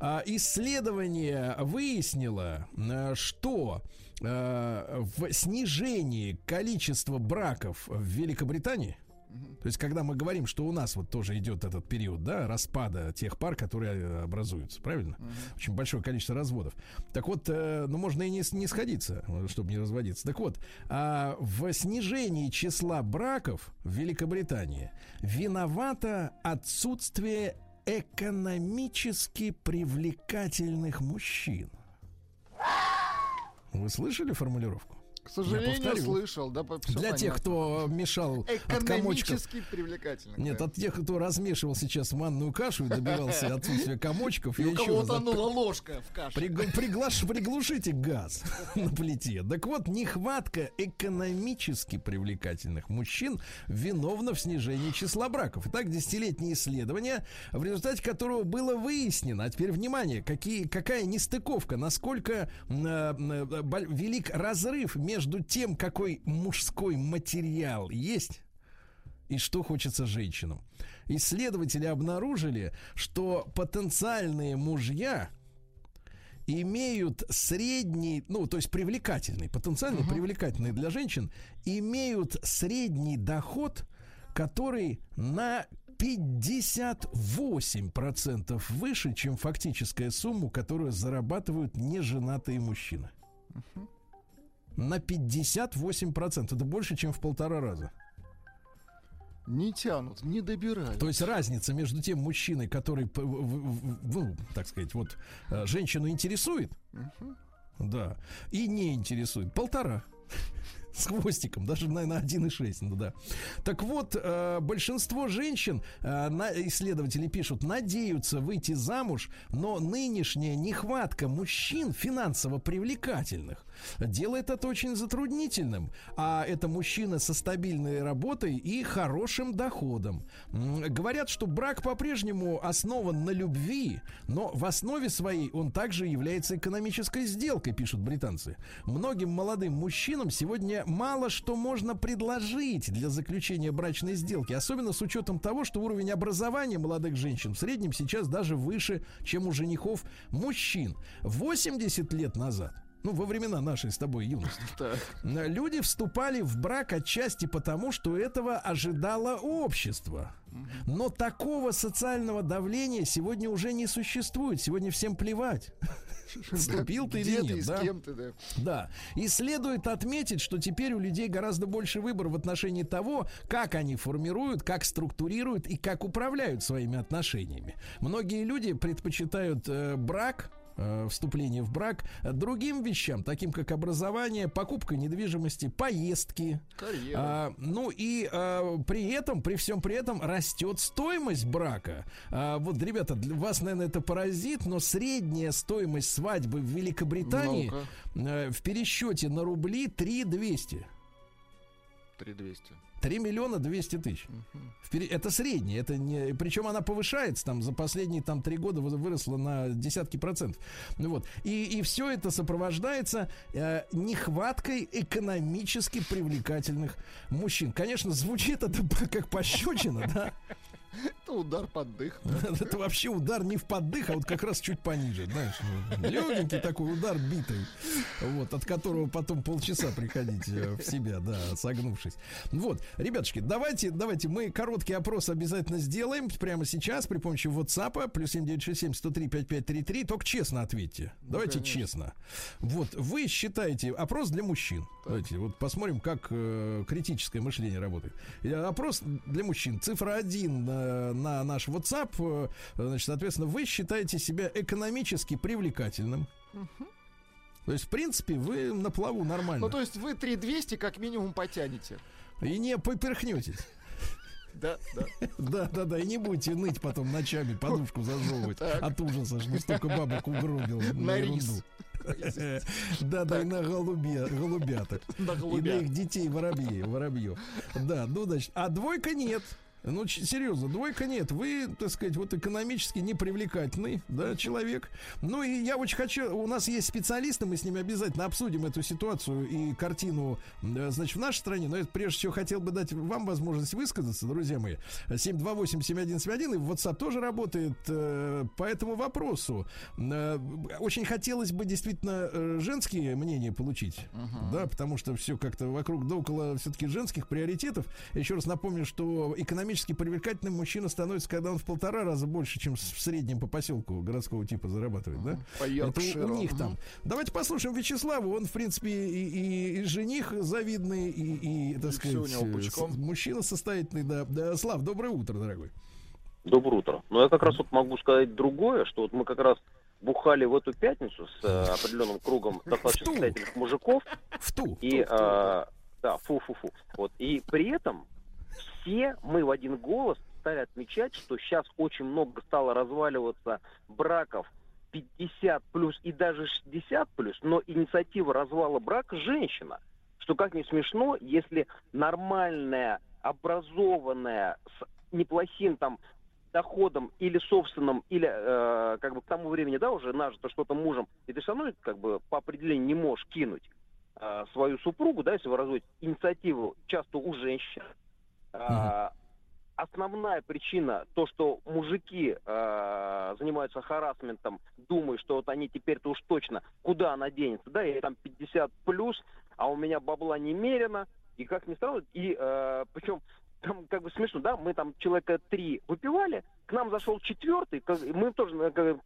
А, Исследование выяснило, э, что э, в снижении количества браков в Великобритании, то есть, когда мы говорим, что у нас вот тоже идет этот период, да, распада тех пар, которые э, образуются, правильно? Очень большое количество разводов. Так вот, э, ну, можно и не, не сходиться, э, чтобы не разводиться. Так вот, а, в снижении числа браков в Великобритании виновато отсутствие экономически привлекательных мужчин. Вы слышали формулировку? К сожалению, повторю. слышал. Да, Для тех, кто мешал от. Экономически привлекательно. Нет, от тех, кто размешивал сейчас манную кашу и добивался отсутствия комочков, И я у кого тонула ложка в каше. Приглушите газ на плите. Так вот, нехватка экономически привлекательных мужчин виновна в снижении числа браков. Итак, десятилетнее исследование, в результате которого было выяснено, а теперь внимание, какие, какая нестыковка, насколько э, э, велик разрыв между тем, какой мужской материал есть, и что хочется женщинам. Исследователи обнаружили, что потенциальные мужья имеют средний, ну, то есть привлекательный, потенциально привлекательный для женщин, имеют средний доход, который на 58% выше, чем фактическая сумма, которую зарабатывают неженатые мужчины. На 58%. Это больше, чем в полтора раза. Не тянут, не добирают. То есть разница между тем мужчиной, который, ну, так сказать, вот э, женщину интересует, да, и не интересует, полтора. С хвостиком, даже, наверное, 1,6, ну да. Так вот, э, большинство женщин, э, исследователи пишут, надеются выйти замуж, но нынешняя нехватка мужчин финансово привлекательных делает это очень затруднительным. А это мужчина со стабильной работой и хорошим доходом. Говорят, что брак по-прежнему основан на любви, но в основе своей он также является экономической сделкой, пишут британцы. Многим молодым мужчинам сегодня мало что можно предложить для заключения брачной сделки, особенно с учетом того, что уровень образования молодых женщин в среднем сейчас даже выше, чем у женихов мужчин. 80 лет назад ну, во времена нашей с тобой юности, Так. люди вступали в брак отчасти потому, что этого ожидало общество. Но такого социального давления сегодня уже не существует. Сегодня всем плевать. Вступил ты или нет, да? ты, да. Да. И следует отметить, что теперь у людей гораздо больше выбора в отношении того, как они формируют, как структурируют и как управляют своими отношениями. Многие люди предпочитают э, брак э, вступление в брак э, другим вещам, таким как образование, покупка недвижимости, поездки. Карьера. А, ну и а, при этом, при всем при этом растет стоимость брака. А, вот, ребята, для вас, наверное, это поразит, но средняя стоимость свадьбы в Великобритании э, в пересчете на рубли 3 200. 3200. 3 миллиона 200 тысяч. Пере- Это средняя, это не... Причем она повышается там за последние там три года вы- выросла на десятки процентов. Ну вот. И, и все это сопровождается э, нехваткой экономически привлекательных мужчин. Конечно, звучит это как пощечина, да? Это удар под дых. Это вообще удар не в поддых, а вот как раз чуть пониже, знаешь. Легенький такой удар битый, вот, от которого потом полчаса приходить э, в себя, да, согнувшись. Вот, ребятушки, давайте, давайте мы короткий опрос обязательно сделаем прямо сейчас при помощи WhatsApp, плюс 7967 103 5533, только честно ответьте. Давайте конечно. честно. Вот, вы считаете, опрос для мужчин. Давайте вот посмотрим, как э, критическое мышление работает. Э, Опрос для мужчин. Цифра 1 на, на наш WhatsApp. э, Значит, соответственно, вы считаете себя экономически привлекательным. То есть, в принципе, вы на плаву нормально. Ну, то есть вы 3200 как минимум потянете. И не поперхнетесь. Да, да. Да, да, да. И не будете ныть потом ночами, подушку зажевывать от ужаса, что столько бабок угробил. На рис. Да, да, и на голубя, голубяток. И на их детей воробьев, воробьев. Да, ну, значит, а двойка нет. Ну, серьезно, двойка нет. Вы, так сказать, вот экономически непривлекательный, да, человек. Ну, и я очень хочу... У нас есть специалисты, мы с ними обязательно обсудим эту ситуацию и картину, э, значит, в нашей стране. Но я прежде всего хотел бы дать вам возможность высказаться, друзья мои. 728-7171 и в WhatsApp тоже работает э, по этому вопросу. Э, Очень хотелось бы действительно э, женские мнения получить. Да, потому что все как-то вокруг да около все-таки женских приоритетов. Еще раз напомню, что экономически привлекательным мужчина становится, когда он в полтора раза больше, чем в среднем по поселку городского типа зарабатывает, да? По Это у- них там. Давайте послушаем Вячеславу. Он, в принципе, и, и- и жених завидный, и, и, так И сказать, всё у него э, мужчина состоятельный, да. да. Слав, доброе утро, дорогой. Доброе утро. Ну, я как раз вот могу сказать другое, что вот мы как раз бухали в эту пятницу с э, определенным кругом достаточно состоятельных мужиков, В ту. и, э, да, фу-фу-фу. Вот, и при этом все мы в один голос стали отмечать, что сейчас очень много стало разваливаться браков 50 плюс и даже 60 плюс, но инициатива развала брака женщина. Что как не смешно, если нормальная, образованная, с неплохим там доходом или собственным, или э, как бы к тому времени, да, уже нажито что-то мужем, и ты все равно как бы по определению не можешь кинуть э, свою супругу, да, если вы разводите инициативу часто у женщин. А, Основная причина то, что мужики э, занимаются харасментом, думают, что вот они теперь-то уж точно куда она денется, да, я там 50 плюс, а у меня бабла немерено, и как ни странно, и э, причем там как бы смешно, да, мы там человека три выпивали, к нам зашел четвертый, мы тоже э, как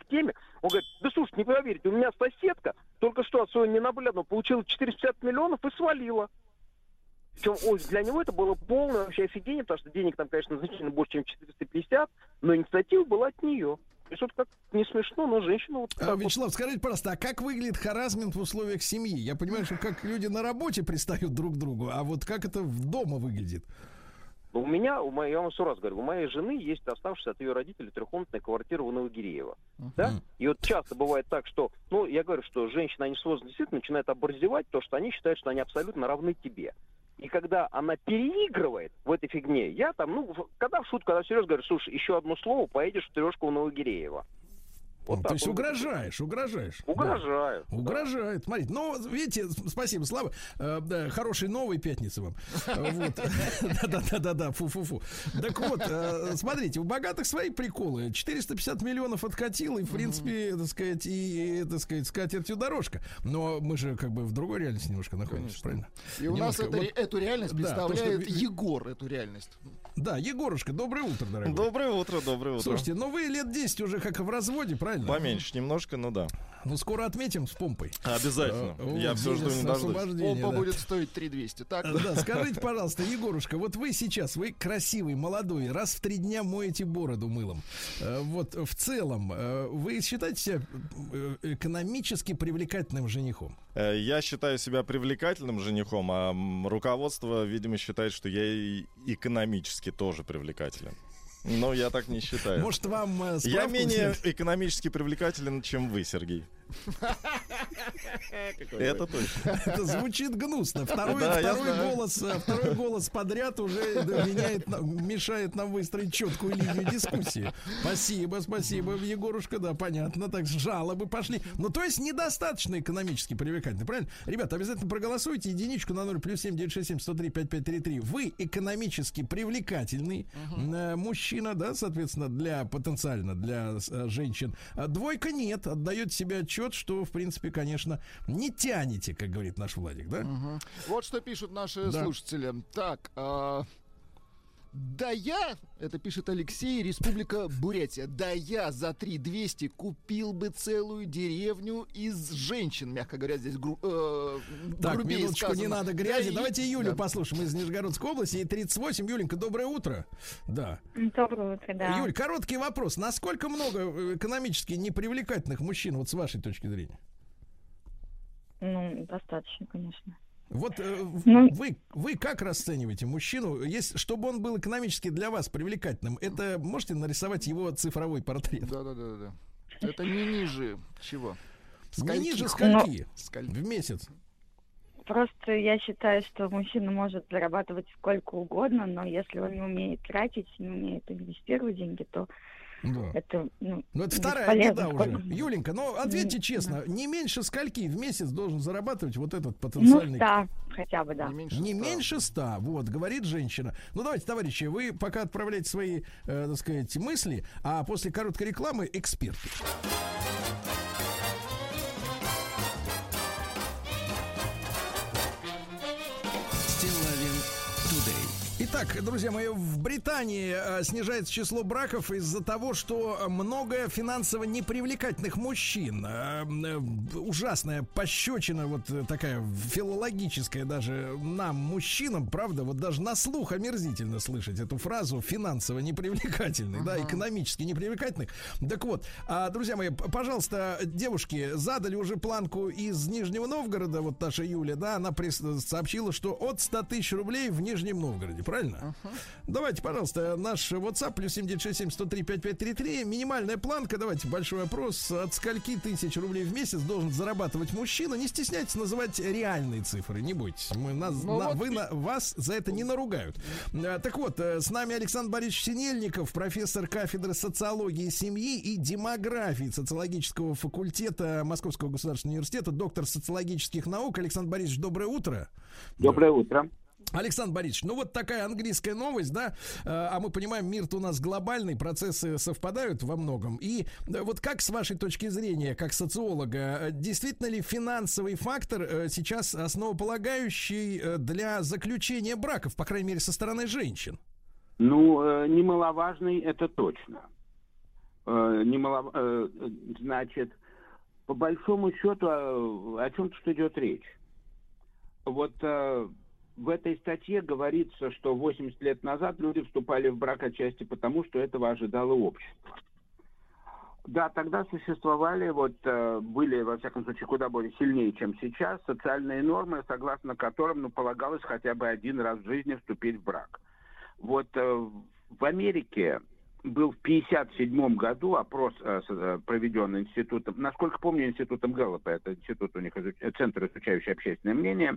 к теме, он говорит, да слушай, не поверите, у меня соседка только что от своего ненаглядного получила 450 миллионов и свалила. Причем ой, для него это было полное вообще офигение, потому что денег там, конечно, значительно больше, чем 450, но инициатива была от нее. То есть вот как не смешно, но женщина вот А, так вот Вячеслав, скажите, пожалуйста, а как выглядит харасмент в условиях семьи? Я понимаю, что как люди на работе пристают друг к другу, а вот как это в дома выглядит? Ну, У меня, у моей, я вам сто раз говорю, у моей жены есть оставшаяся от ее родителей трехкомнатная квартира у Новогиреева. Да? Мгм. И вот часто бывает так, что, ну, я говорю, что женщины, они с возраста действительно начинают оборзевать то, что они считают, что они абсолютно равны тебе. И когда она переигрывает в этой фигне, я там, ну, в- когда в шутку, когда всерьез говорю, слушай, еще одно слово, поедешь в трешку у Новогиреева. Вот то есть угрожаешь, угрожаешь. Угрожаю. Да. Угрожает. Смотрите, ну, видите, спасибо, Слава. Э, да, хорошей новой пятницы вам. Э, Вот. Да-да-да-да, фу-фу-фу. Так вот, э, смотрите, у богатых свои приколы. 450 миллионов откатил, и, в принципе, так сказать, и, так сказать, скатертью дорожка. Но мы же как бы в другой реальности немножко находимся, правильно? И у нас эту реальность да, представляет Егор, эту реальность. Да, Егорушка, доброе утро, дорогой. Доброе утро, доброе утро. Слушайте, ну вы лет 10 уже как в разводе, правильно? Поменьше немножко, ну да. Ну, скоро отметим с помпой. Обязательно. Э, Я вот, все жду не дождусь. Помпа да. будет стоить 3200. Так, Э, Да, скажите, пожалуйста, Егорушка, вот вы сейчас, вы красивый, молодой, раз в три дня моете бороду мылом. Э, Вот в целом, э, вы считаете себя э, экономически привлекательным женихом? Я считаю себя привлекательным женихом, а руководство, видимо, считает, что я и экономически тоже привлекателен. Но я так не считаю. Может, вам э, я менее взять? экономически привлекателен, чем вы, Сергей. Это точно. Это звучит гнусно. Второй, Да, голос, э, второй голос подряд уже меняет, нам- мешает нам выстроить четкую линию дискуссии. Спасибо, спасибо, Егорушка, да, понятно. Так жалобы пошли. Ну, то есть недостаточно экономически привлекательны, правильно? Ребята, обязательно проголосуйте. Единичку на 0 плюс 7 967 103 5533. Вы экономически привлекательный э, мужчина, да, соответственно, для потенциально для э, женщин. А двойка нет, отдает себе отчет, что, в принципе, конечно, не тянете, как говорит наш Владик, да? вот что пишут наши Да. слушатели. Так, а, да я, это пишет Алексей, Республика Бурятия, да я за 3200 купил бы целую деревню из женщин, мягко говоря, здесь гру- э, Так, грубее минуточку, не сказано. надо грязи. Да, и- Давайте Юлю да. послушаем из Нижегородской области. Ей 38. Юленька, доброе утро. Да. Доброе утро, да. Юль, короткий вопрос. Насколько много э, экономически непривлекательных мужчин, вот с вашей точки зрения? Ну, достаточно, конечно. Вот э, Ну- вы, вы как расцениваете мужчину, если, чтобы он был экономически для вас привлекательным, это можете нарисовать его цифровой портрет? Да, да, да, да. Это не ниже чего? Не ниже Скольких? скольки Скольки? в месяц? Просто я считаю, что мужчина может зарабатывать сколько угодно, но если он не умеет тратить, не умеет инвестировать деньги, то Да. это, ну, Ну, это вторая беда уже. Юленька, ну ответьте честно, не меньше скольки в месяц должен зарабатывать вот этот Ну, потенциальный да, хотя бы, да. Не меньше Не ста. меньше ста, вот, говорит женщина. Ну, давайте, товарищи, вы пока отправляете свои, э, так сказать, мысли, а после короткой рекламы эксперты. Итак, друзья мои, в Британии э, снижается число браков из-за того, что много финансово непривлекательных мужчин. Э, э, ужасная пощечина, вот такая филологическая даже нам, мужчинам, правда, вот даже на слух омерзительно слышать эту фразу финансово непривлекательный, да, экономически непривлекательных. Так вот, а, друзья мои, пожалуйста, девушки, задали уже планку из Нижнего Новгорода, вот наша Юля, да, она прис- сообщила, что от 100 тысяч рублей в Нижнем Новгороде, правильно? Давайте, пожалуйста, наш WhatsApp плюс 7967 103 5533. Минимальная планка, давайте большой вопрос. От скольки тысяч рублей в месяц должен зарабатывать мужчина? Не стесняйтесь называть реальные цифры, не бойтесь. Мы нас, Ну на- вот вы на- вас за это не наругают. А, Так вот, э, с нами Александр Борисович Синельников, профессор кафедры социологии семьи и демографии социологического факультета Московского государственного университета, доктор социологических наук. Александр Борисович, доброе утро. Доброе утро. Александр Борисович, ну вот такая английская новость, да, э, а мы понимаем, мир-то у нас глобальный, процессы совпадают во многом. И э, вот как с вашей точки зрения, как социолога, э, действительно ли финансовый фактор сейчас основополагающий для заключения браков, по крайней мере, со стороны женщин? Ну, немаловажный это точно. Немало- э, значит, по большому счету, о чем тут идет речь? Вот в этой статье говорится, что 80 лет назад люди вступали в брак отчасти потому, что этого ожидало общество. Да, тогда существовали, вот э, были, во всяком случае, куда более сильнее, чем сейчас, социальные нормы, согласно которым, ну, полагалось хотя бы один раз в жизни вступить в брак. Вот э, в Америке был в 1957 году опрос, э, проведенный институтом, насколько помню, институтом Гэллопа, это институт у них, центр, изучающий общественное мнение,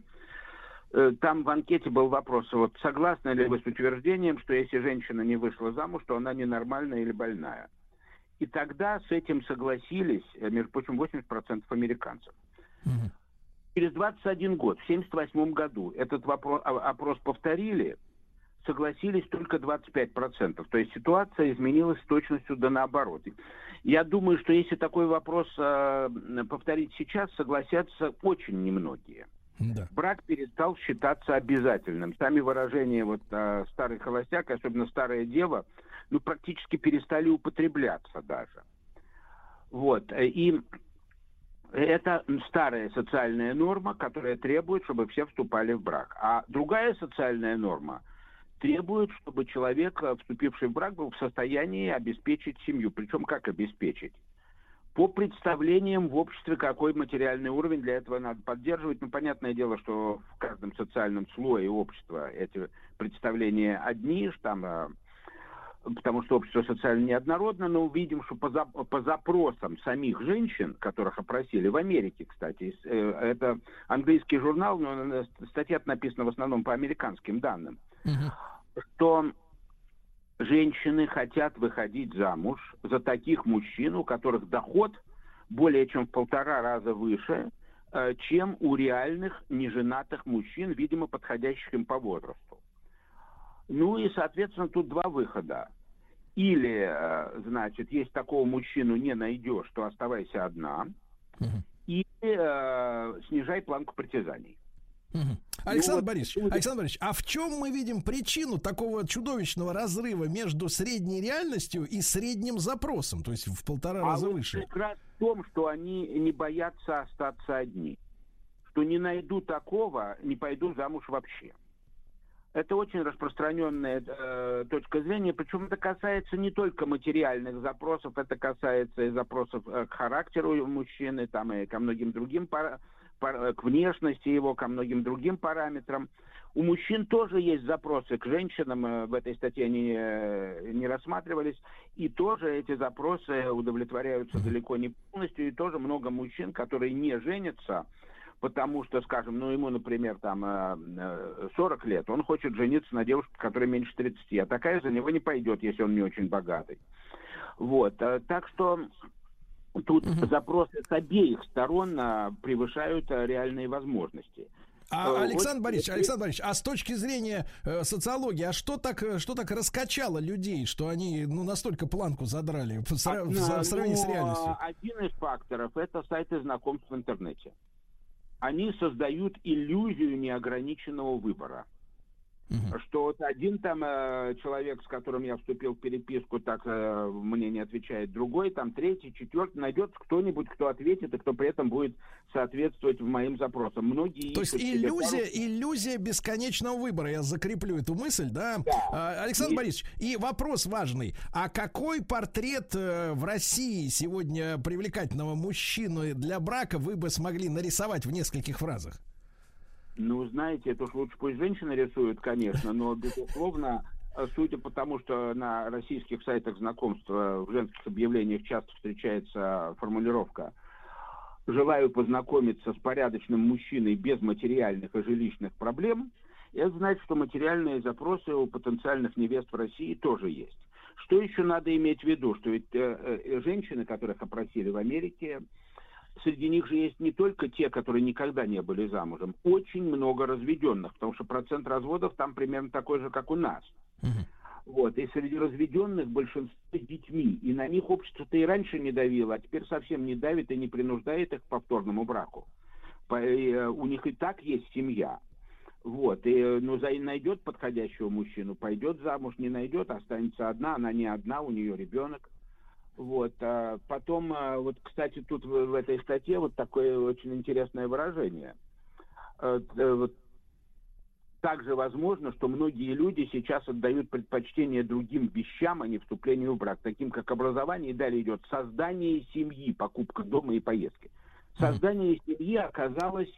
там в анкете был вопрос, вот согласны ли вы с утверждением, что если женщина не вышла замуж, то она ненормальная или больная? И тогда с этим согласились, э, между прочим, 80% американцев. Через 21 год, в 1978 году, этот вопро- о- опрос повторили, согласились только 25%. То есть ситуация изменилась с точностью да наоборот. Я думаю, что если такой вопрос э, повторить сейчас, согласятся очень немногие. Да. Брак перестал считаться обязательным. Сами выражения вот э, старый холостяк, особенно старая дева, ну практически перестали употребляться даже. Вот. э, И это старая социальная норма, которая требует, чтобы все вступали в брак. А другая социальная норма требует, чтобы человек, э, вступивший в брак, был в состоянии обеспечить семью. Причем как обеспечить? По представлениям в обществе, какой материальный уровень для этого надо поддерживать. Ну, понятное дело, что в каждом социальном слое общества эти представления одни, там, э, потому что общество социально неоднородно, но увидим, что по, за- по запросам самих женщин, которых опросили в Америке, кстати, э, это английский журнал, но э, статья написана в основном по американским данным, что женщины хотят выходить замуж за таких мужчин, у которых доход более чем в полтора раза выше, э, чем у реальных неженатых мужчин, видимо, подходящих им по возрасту. Ну и, соответственно, тут два выхода. Или, э, значит, если такого мужчину не найдешь, то оставайся одна, или э, снижай планку притязаний. Александр вот Борисович, Александр Борисович, а в чем мы видим причину такого чудовищного разрыва между средней реальностью и средним запросом, то есть в полтора А раза вот выше? как раз в том, что они не боятся остаться одни. Что не найду такого, не пойду замуж вообще. Это очень распространенная э, точка зрения, причем это касается не только материальных запросов, это касается и запросов э, к характеру мужчины, там и ко многим другим пара- пар- к внешности его, ко многим другим параметрам. У мужчин тоже есть запросы к женщинам, э, в этой статье они э, не рассматривались, и тоже эти запросы удовлетворяются далеко не полностью, и тоже много мужчин, которые не женятся, потому что, скажем, ну ему, например, там э, э, 40 лет, он хочет жениться на девушке, которая меньше 30, а такая за него не пойдет, если он не очень богатый. Вот, э, так что тут запросы с обеих сторон э, превышают э, реальные возможности. А, Э, Александр вот Борисович, Александр Борисович, а с точки зрения э, социологии, а что так, э, что так раскачало людей, что они ну, настолько планку задрали в, сра- в в сравнении с реальностью? Один из факторов это сайты знакомств в интернете. Они создают иллюзию неограниченного выбора. Что вот один там э, человек, с которым я вступил в переписку, так э, мне не отвечает, другой, там третий, четвертый, найдется кто-нибудь, кто ответит и кто при этом будет соответствовать моим запросам. Многие То есть иллюзия, пару- иллюзия бесконечного выбора. Я закреплю эту мысль, да. А, Александр И- Борисович, и вопрос важный. А какой портрет э, в России сегодня привлекательного мужчины для брака вы бы смогли нарисовать в нескольких фразах? Ну, знаете, это уж лучше пусть женщины рисуют, конечно, но, безусловно, судя по тому, что на российских сайтах знакомства в женских объявлениях часто встречается формулировка «желаю познакомиться с порядочным мужчиной без материальных и жилищных проблем», это значит, что материальные запросы у потенциальных невест в России тоже есть. Что еще надо иметь в виду? Что ведь э, э, женщины, которых опросили в Америке, среди них же есть не только те, которые никогда не были замужем, очень много разведенных, потому что процент разводов там примерно такой же, как у нас. Вот, и среди разведенных большинство с детьми, и на них общество-то и раньше не давило, а теперь совсем не давит и не принуждает их к повторному браку. По- и, э, у них и так есть семья. Вот, и, э, ну, за, найдет подходящего мужчину, пойдет замуж, не найдет, останется одна, она не одна, у нее ребенок. Вот, а потом, а, вот, кстати, тут в, этой статье вот такое очень интересное выражение. Э, э, также возможно, что многие люди сейчас отдают предпочтение другим вещам, а не вступлению в брак, таким как образование, и далее идет создание семьи, покупка дома и поездки. Создание семьи оказалось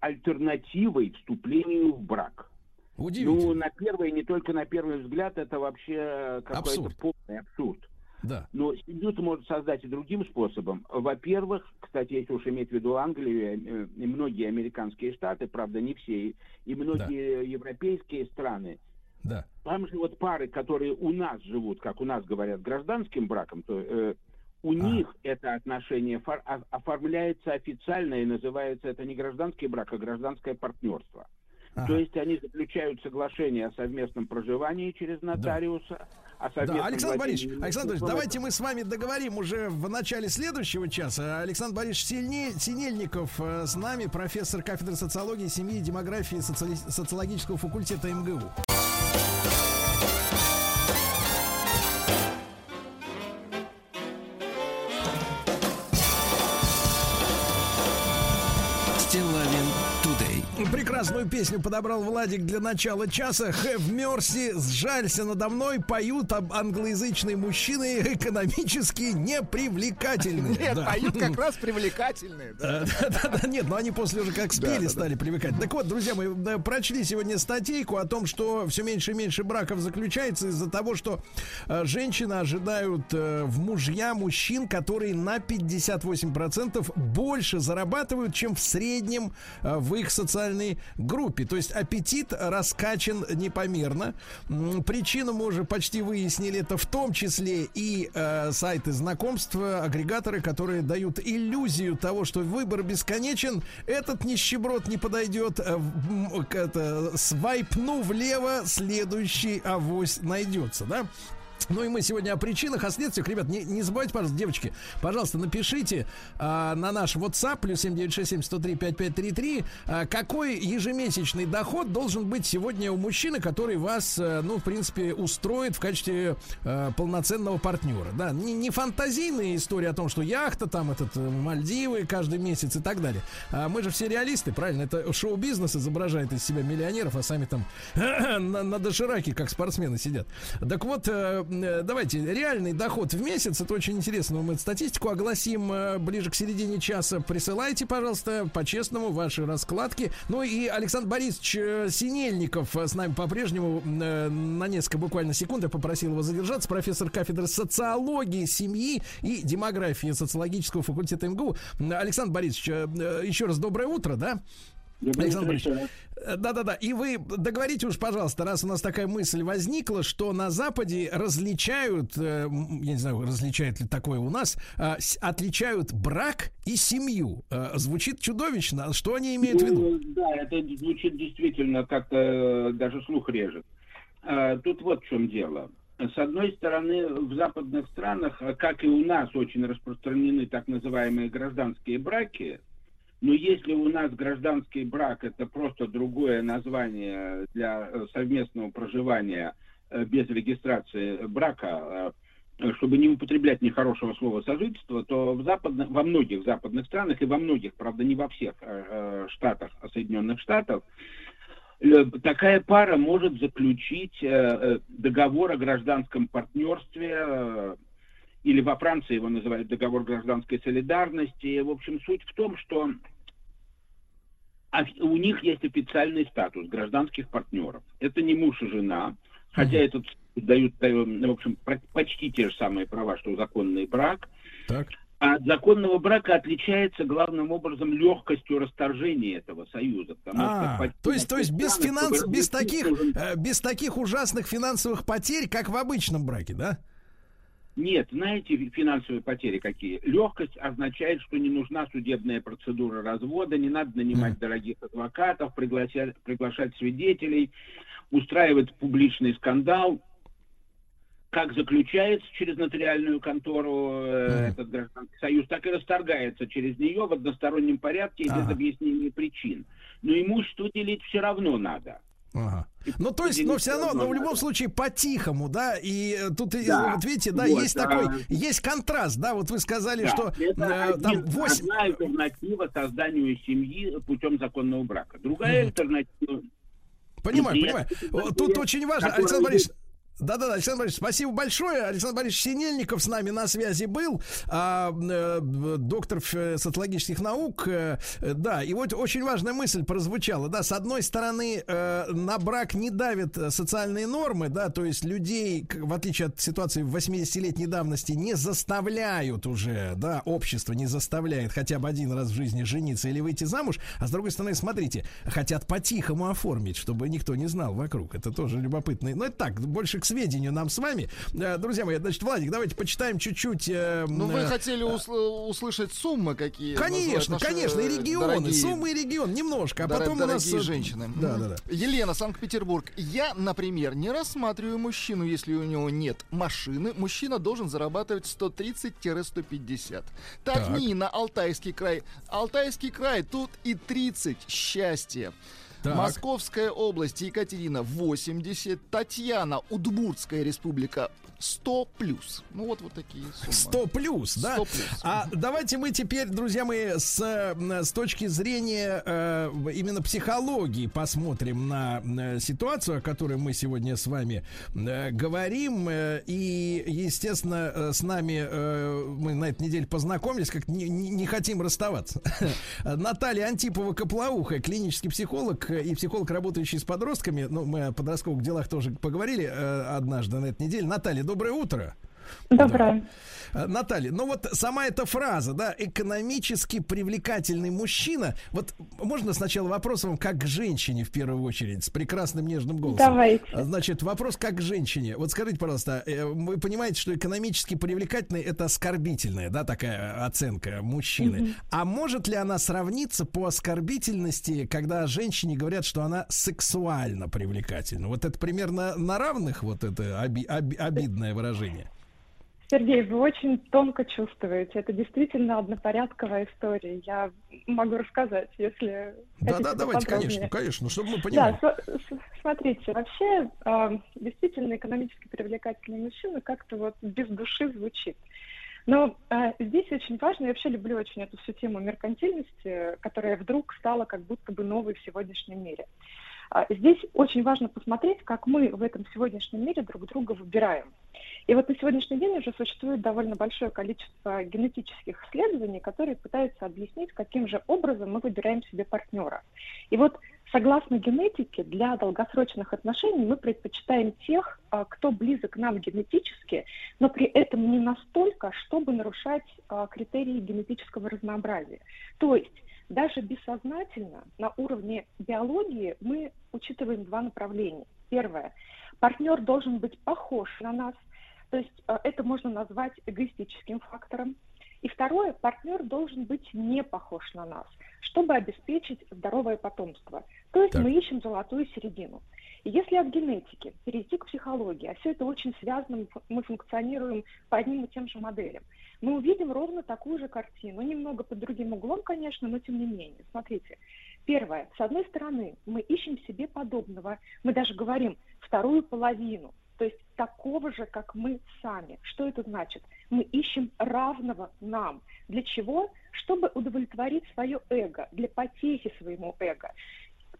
альтернативой вступлению в брак. Ну, на первый, не только на первый взгляд, это вообще какой-то полный абсурд. Да. Но семью ты можешь создать и другим способом. Во-первых, кстати, если уж иметь в виду Англию э, и многие американские штаты, правда, не все, и- и многие европейские страны, да. Там же вот пары, которые у нас живут, как у нас говорят, гражданским браком, то э, у них это отношение о- оформляется официально и называется это не гражданский брак, а гражданское партнерство. Ага. То есть они заключают соглашение о совместном проживании через нотариуса, совместном Да, Александр Борисович, Александр Борисович, давайте мы с вами договорим уже в начале следующего часа. Александр Борисович Синельников э, с нами, профессор кафедры социологии, семьи и демографии социологического факультета МГУ. Прекрасную песню подобрал Владик для начала часа. Have Mercy, сжалься надо мной, поют об англоязычные мужчины экономически непривлекательные. Нет, Да. поют как раз привлекательные. да. Э, Да-да-да, нет, но они после уже как спели, стали привыкать. Так вот, друзья, мы да, прочли сегодня статейку о том, что все меньше и меньше браков заключается из-за того, что э, женщины ожидают э, в мужья мужчин, которые на 58% больше зарабатывают, чем в среднем э, в их социальной группе. То есть аппетит раскачан непомерно. Причину мы уже почти выяснили. Это в том числе и э, сайты знакомств, агрегаторы, которые дают иллюзию того, что выбор бесконечен. Этот нищеброд не подойдет. э, это, свайпну влево, следующий авось найдется, да? Ну и мы сегодня о причинах, о следствиях. Ребят, не, не забывайте, пожалуйста, девочки, пожалуйста, напишите а, на наш WhatsApp, плюс 7967-103-5533, а, какой ежемесячный доход должен быть сегодня у мужчины, который вас, э, ну, в принципе, устроит в качестве э, полноценного партнера. Да, не, не фантазийная история о том, что яхта, там, этот, э, Мальдивы каждый месяц и так далее. А мы же все реалисты, правильно? Это шоу-бизнес изображает из себя миллионеров, а сами там на, на дошираке, как спортсмены, сидят. Так вот, э, э, давайте, реальный доход в месяц, это очень интересно. Мы статистику огласим э, ближе к середине часа. Присылайте, пожалуйста, по-честному ваши раскладки. Ну и Александр Борисович э, Синельников э, с нами по-прежнему э, на несколько буквально секунд я попросил его задержаться. Профессор кафедры социологии семьи и демографии социологического факультета МГУ. Александр Борисович, э, э, еще раз доброе утро, да? Александр Борисович, э, да-да-да. И вы договорите уж, пожалуйста, раз у нас такая мысль возникла, что на Западе различают, э, я не знаю, различают ли такое у нас, а, с- отличают брак и семью. Э, Звучит чудовищно. Что они имеют в виду? Ну, Да, это звучит действительно как-то э, даже слух режет. Э, Тут вот в чем дело. С одной стороны, в западных странах, э, как и у нас, очень распространены так называемые гражданские браки. Но если у нас гражданский брак это просто другое название для э, совместного проживания э, без регистрации брака, э, чтобы не употреблять нехорошего слова сожительство, то в западных, во многих западных странах и во многих, правда, не во всех штатах Соединенных Штатов, такая пара может заключить договор о гражданском партнерстве, или во Франции его называют договор гражданской солидарности. В общем, суть в том, что у них есть официальный статус гражданских партнеров. Это не муж и жена, хотя этот дают, э, в общем, почти те же самые права, что законный брак. Так. А от законного брака отличается главным образом легкостью расторжения этого союза. А, что то есть, то есть без финанс, без таких, нужен- э, без таких ужасных финансовых потерь, как в обычном браке, да? Нет, знаете, фи- финансовые потери какие? Легкость означает, что не нужна судебная процедура развода, не надо нанимать дорогих адвокатов, приглашать, приглашать свидетелей, устраивать публичный скандал. Как заключается через нотариальную контору э, этот гражданский союз, так и расторгается через нее в одностороннем порядке и без объяснения причин. Но имущество делить все равно надо. Ага. Ну, то есть, но все равно, но в любом случае по-тихому, да, и э, тут, Да. вот видите, да, Вот, есть а- такой, есть контраст, да, вот вы сказали, Да, что это э, один- там 8... одна альтернатива созданию семьи путем законного брака. Другая альтернатива... Понимаю, понимаю. Тут очень важно, Александр Борисович, Да-да-да, Александр Борисович, спасибо большое. Александр Борисович Синельников с нами на связи был, а, э, доктор ф- социологических наук. Э, э, да, и вот очень важная мысль прозвучала. Да, с одной стороны, э, на брак не давят э, социальные нормы, да, то есть людей, в отличие от ситуации в 80-летней давности, не заставляют уже, да, общество не заставляет хотя бы один раз в жизни жениться или выйти замуж. А с другой стороны, смотрите, хотят по-тихому оформить, чтобы никто не знал вокруг. Это тоже любопытно. Но это так, больше к сведению нам с вами. Э, Друзья мои, значит, Владик, давайте почитаем чуть-чуть. э, Ну, вы э, хотели усл- услышать суммы какие? Конечно, конечно, и э, регионы, дорогие- суммы и регион, немножко, а Дор- потом у нас... э, женщины. Да, да, да. Елена, Санкт-Петербург. Я, например, не рассматриваю мужчину, если у него нет машины. Мужчина должен зарабатывать 130-150. Так, Так. Нина, Алтайский край. Алтайский край, тут и 30. Счастье. Так. Московская область, Екатерина 80, Татьяна, Удмуртская республика 100 плюс. Ну вот вот такие суммы. 100 плюс, да? 100 плюс. А давайте мы теперь, друзья мои, с, э, с точки зрения э, именно психологии посмотрим на, э, ситуацию, о которой мы сегодня с вами э, говорим. Э, И, естественно, э, с нами э, мы на этой неделе познакомились, как не, не- не хотим расставаться. Наталья Антипова-Коплауха, клинический психолог и психолог, работающий с подростками. Ну, мы о подростковых делах тоже поговорили э, однажды на этой неделе. Наталья, доброе утро. Доброе. Наталья, ну вот сама эта фраза, да, экономически привлекательный мужчина. Вот можно сначала вопрос вам как к женщине в первую очередь, с прекрасным нежным голосом. Давайте. А, Значит, вопрос как к женщине. Вот скажите, пожалуйста, э, вы понимаете, что экономически привлекательный это оскорбительная, да, такая оценка мужчины. Мгм. А может ли она сравниться по оскорбительности, когда женщине говорят, что она сексуально привлекательна? Вот это примерно на равных, вот это оби- оби- обидное выражение. Сергей, вы очень тонко чувствуете. Это действительно однопорядковая история. Я могу рассказать, если Да, да, давайте, конечно, конечно, чтобы мы понимали. Да, смотрите, вообще э, действительно экономически привлекательный мужчина как-то вот без души звучит. Но э, здесь очень важно, я вообще люблю очень эту всю тему меркантильности, которая вдруг стала как будто бы новой в сегодняшнем мире. Здесь очень важно посмотреть, как мы в этом сегодняшнем мире друг друга выбираем. И вот на сегодняшний день уже существует довольно большое количество генетических исследований, которые пытаются объяснить, каким же образом мы выбираем себе партнера. И вот согласно генетике, для долгосрочных отношений мы предпочитаем тех, а, кто близок к нам генетически, но при этом не настолько, чтобы нарушать а, критерии генетического разнообразия. То есть даже бессознательно на уровне биологии мы учитываем два направления. Первое. Партнер должен быть похож на нас, то есть э, это можно назвать эгоистическим фактором. И второе, партнер должен быть не похож на нас, чтобы обеспечить здоровое потомство. То есть Так. мы ищем золотую середину. И если от генетики перейти к психологии, а все это очень связано, мы фу- мы функционируем по одним и тем же моделям, мы увидим ровно такую же картину, немного под другим углом, конечно, но тем не менее. Смотрите, первое, с одной стороны, мы ищем себе подобного, мы даже говорим вторую половину, то есть такого же, как мы сами. Что это значит? Мы ищем равного нам. Для чего? Чтобы удовлетворить свое эго, для потехи своему эго.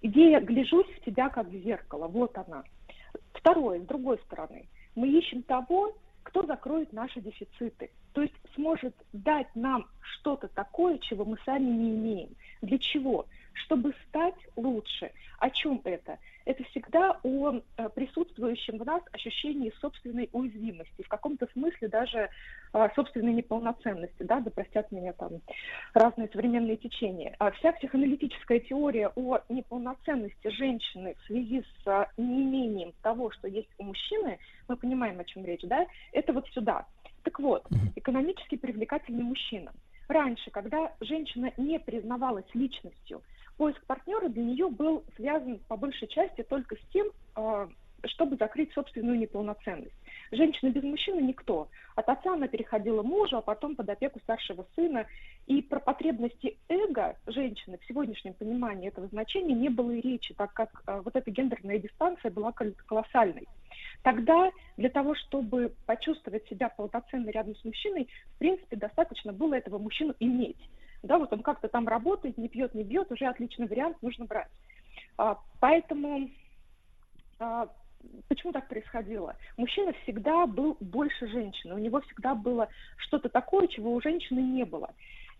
Идея «гляжусь в тебя как в зеркало», вот она. Второе, с другой стороны, мы ищем того, кто закроет наши дефициты, то есть сможет дать нам что-то такое, чего мы сами не имеем. Для чего? Чтобы стать лучше. О чем это? Это всегда о э, присутствующем в нас ощущении собственной уязвимости, в каком-то смысле даже э, собственной неполноценности, да, да простят меня там разные современные течения. А вся психоаналитическая теория о неполноценности женщины в связи с а, неимением того, что есть у мужчины, мы понимаем, о чем речь, да, это вот сюда. Так вот, экономически привлекательный мужчина. Раньше, когда женщина не признавалась личностью, поиск партнера для нее был связан по большей части только с тем, а, чтобы закрыть собственную неполноценность. Женщина без мужчины никто. От отца она переходила мужу, а потом под опеку старшего сына. И про потребности эго женщины в сегодняшнем понимании этого значения не было и речи, так как а, вот эта гендерная дистанция была кол- колоссальной. Тогда для того, чтобы почувствовать себя полноценно рядом с мужчиной, в принципе, достаточно было этого мужчину иметь. Да, вот он как-то там работает, не пьет, не бьет, уже отличный вариант, нужно брать. А, поэтому а, почему так происходило? Мужчина всегда был больше женщины, у него всегда было что-то такое, чего у женщины не было.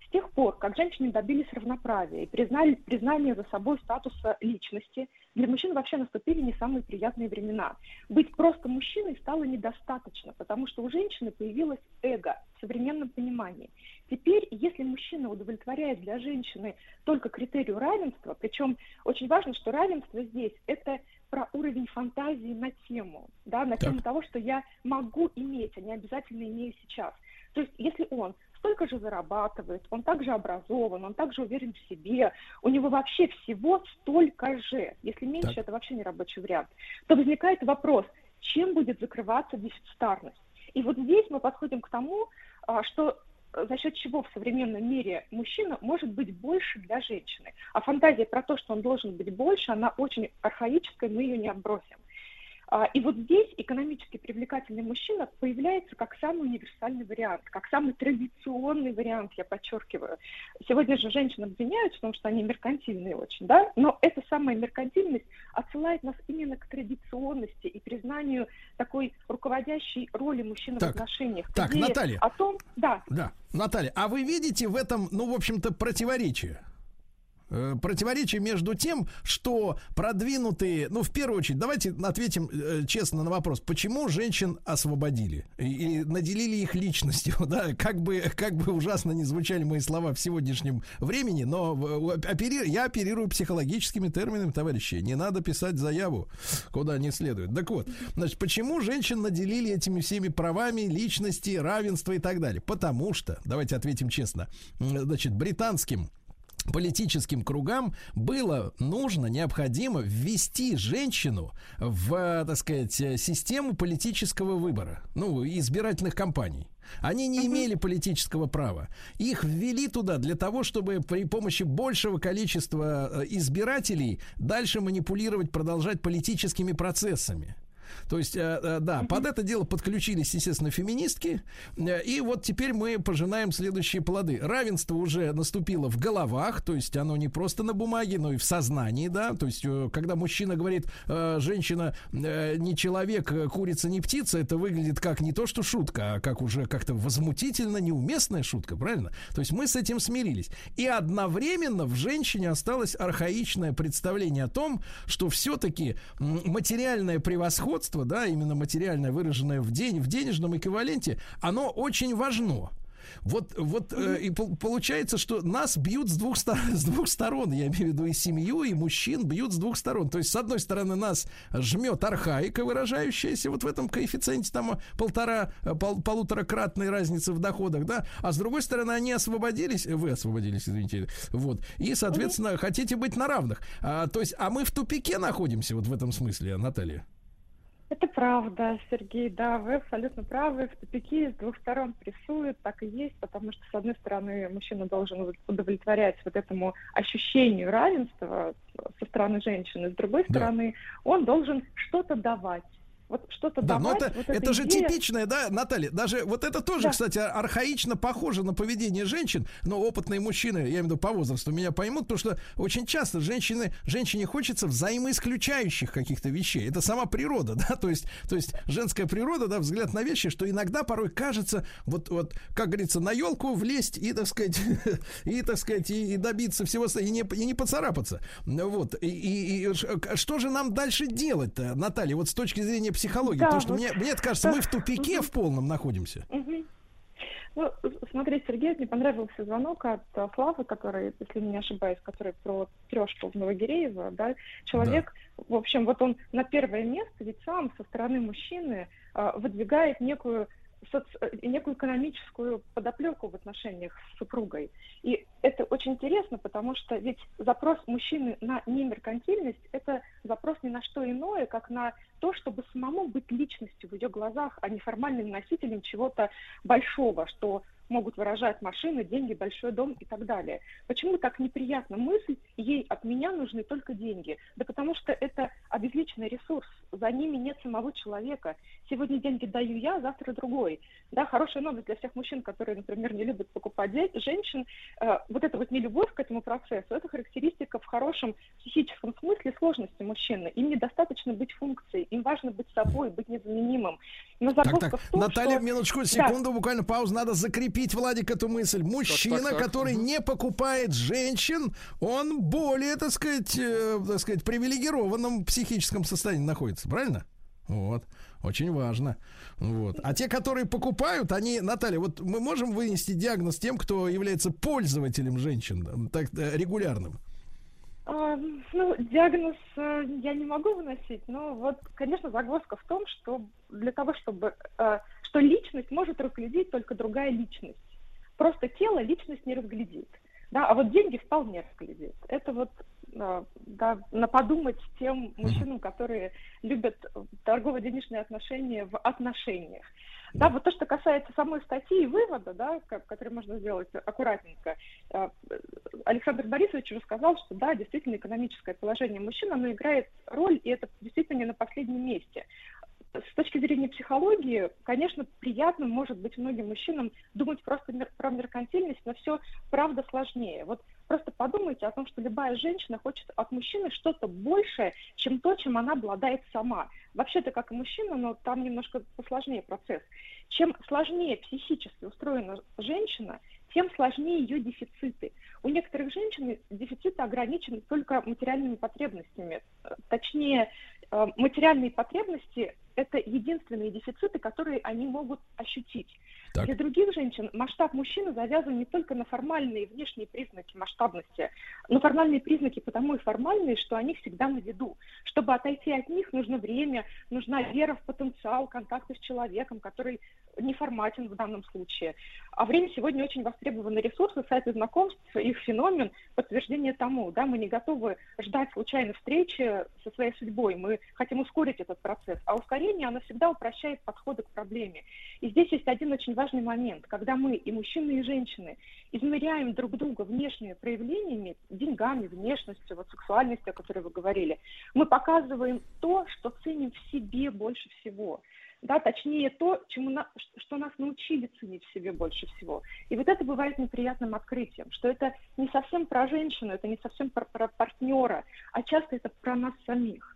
С тех пор, как женщины добились равноправия и признали признание за собой статуса личности, для мужчин вообще наступили не самые приятные времена. Быть просто мужчиной стало недостаточно, потому что у женщины появилось эго в современном понимании. Теперь, если мужчина удовлетворяет для женщины только критерию равенства, причем очень важно, что равенство здесь – это про уровень фантазии на тему, да, на тему того, что я могу иметь, а не обязательно имею сейчас. То есть, если он столько же зарабатывает, он также образован, он также уверен в себе, у него вообще всего столько же, если меньше, Так. это вообще не рабочий вариант, то возникает вопрос, чем будет закрываться дефицитарность? И вот здесь мы подходим к тому, а, что э, за счет чего в современном мире мужчина может быть больше для женщины. А фантазия про то, что он должен быть больше, она очень архаическая, мы ее не отбросим. А, И вот здесь экономически привлекательный мужчина появляется как самый универсальный вариант, как самый традиционный вариант, я подчеркиваю. Сегодня же женщин обвиняют в том, что они меркантильные очень, да, но эта самая меркантильность отсылает нас именно к традиционности и признанию такой руководящей роли мужчины Так, в отношениях. так, Наталья. О том, да, Да, Наталья, а вы видите в этом, ну, в общем-то, противоречие? Э, Противоречие между тем, что продвинутые, ну, в первую очередь, давайте ответим э, честно на вопрос, почему женщин освободили и, и наделили их личностью, да, как бы, как бы ужасно не звучали мои слова в сегодняшнем времени, но э, опери- я оперирую психологическими терминами, товарищи, не надо писать заяву, куда не следует. Так вот, значит, почему женщин наделили этими всеми правами, личности, равенства и так далее? Потому что, давайте ответим честно, значит, британским политическим кругам было нужно, необходимо ввести женщину в, так сказать, э, систему политического выбора, ну, избирательных кампаний. Они не имели политического права. Их ввели туда для того, чтобы при помощи большего количества э, избирателей дальше манипулировать, продолжать политическими процессами. То есть, э, э, да, под это дело подключились, естественно, феминистки. Э, И вот теперь мы пожинаем следующие плоды. Равенство уже наступило в головах, то есть оно не просто на бумаге, но и в сознании, да. То есть, когда мужчина говорит, женщина не человек, курица не птица, это выглядит как не то, что шутка, а как уже как-то возмутительно неуместная шутка, правильно? То есть мы с этим смирились. И одновременно в женщине осталось архаичное представление о том, что все-таки материальное превосходство, да, именно материальное, выраженное в, день, в денежном эквиваленте, оно очень важно. Вот, вот э, и пол- получается, что нас бьют с двух, ста- с двух сторон. Я имею в виду и семью, и мужчин бьют с двух сторон. То есть, с одной стороны, нас жмет архаика, выражающаяся вот в этом коэффициенте там полтора, э, пол- полуторакратной разницы в доходах, да, а с другой стороны, они освободились, вы освободились, извините, вот, и, соответственно, хотите быть на равных. А, то есть, а мы в тупике находимся вот в этом смысле, Наталья. Это правда, Сергей, да, вы абсолютно правы. В тупике с двух сторон прессуют, так и есть, потому что, с одной стороны, мужчина должен удовлетворять вот этому ощущению равенства со стороны женщины, с другой Да. стороны, он должен что-то давать. Вот что-то Да, но давать. это, вот это же идея- типичное, да, Наталья? Даже вот это тоже, Да. кстати, архаично похоже на поведение женщин, но опытные мужчины, я имею в виду по возрасту, меня поймут, потому что очень часто женщины, женщине хочется взаимоисключающих каких-то вещей. Это сама природа, да, то есть, то есть женская природа, да, взгляд на вещи, что иногда порой кажется, вот, вот, как говорится, на елку влезть и, так сказать, и, так сказать, и, и добиться всего, и не, и не поцарапаться. Вот. И, и- и что же нам дальше делать-то, Наталья, вот с точки зрения психологии? Да, Потому что вот. мне, мне кажется, мы в тупике в полном находимся. Мгм. Ну, смотри, Сергей, мне понравился звонок от э, Славы, который, если не ошибаюсь, который про трешку в Новогиреево, да, человек, в общем, вот он на первое место ведь сам со стороны мужчины э, выдвигает некую соц- э, некую экономическую подоплеку в отношениях с супругой. И это очень интересно, потому что ведь запрос мужчины на немеркантильность – это запрос ни на что иное, как на то, чтобы самому быть личностью в ее глазах, а не формальным носителем чего-то большого, что могут выражать машины, деньги, большой дом и так далее. Почему так неприятна мысль, ей от меня нужны только деньги? Да потому что это обезличенный ресурс. за ними нет самого человека. Сегодня деньги даю я, завтра другой. Да, хорошая новость для всех мужчин, которые, например, не любят покупать женщин. Э, вот эта вот нелюбовь к этому процессу, это характеристика в хорошем психическом смысле сложности мужчины. Им недостаточно быть функцией, им важно быть собой, быть незаменимым. Но Так, так, в том, Наталья, что- минуточку, Да. секунду, буквально паузу. Надо закрепить, Владик, эту мысль. Мужчина, так, так. который не покупает женщин, он более, так сказать, э, так сказать, привилегированном психическом состоянии находится, правильно? Вот. Очень важно. Вот. А те, которые покупают, они, Наталья, вот мы можем вынести диагноз тем, кто является пользователем женщин, м, так э, регулярным. А, ну, диагноз э, я не могу выносить, но вот, конечно, загвоздка в том, что для того, чтобы... э, что личность может разглядеть только другая личность. Просто тело личность не разглядит. Да, а вот деньги вполне разглядит. Это вот э, да, на подумать тем мужчинам, которые любят торгово-денежные отношения в отношениях. Да, вот то, что касается самой статьи и вывода, да, ко- который можно сделать аккуратненько, э, Александр Борисович уже сказал, что да, действительно экономическое положение мужчин, оно играет роль, и это действительно не на последнем месте. С точки зрения психологии, конечно, приятно может быть многим мужчинам думать просто про меркантильность, но все правда сложнее. Вот просто подумайте о том, что любая женщина хочет от мужчины что-то большее, чем то, чем она обладает сама. Вообще-то как и мужчина, но там немножко посложнее процесс. Чем сложнее психически устроена женщина, тем сложнее ее дефициты. У некоторых женщин дефициты ограничены только материальными потребностями. Э, Точнее, материальные потребности – это единственные дефициты, которые они могут ощутить. Так. Для других женщин масштаб мужчины завязан не только на формальные внешние признаки масштабности, но формальные признаки потому и формальные, что они всегда на виду. Чтобы отойти от них, нужно время, нужна вера в потенциал, контакты с человеком, который неформатен в данном случае. А время сегодня очень востребованный ресурс, и сайты знакомств, их феномен, подтверждение тому. Да, мы не готовы ждать случайной встречи со своей судьбой, мы хотим ускорить этот процесс. А ускорение, оно всегда упрощает подходы к проблеме. И здесь есть один очень важный момент, когда мы, и мужчины, и женщины, измеряем друг друга внешними проявлениями, деньгами, внешностью, вот сексуальностью, о которой вы говорили, мы показываем то, что ценим в себе больше всего да, точнее то, чему на, что нас научили ценить в себе больше всего. И вот это бывает неприятным открытием, что это не совсем про женщину, это не совсем про, про партнера, а часто это про нас самих.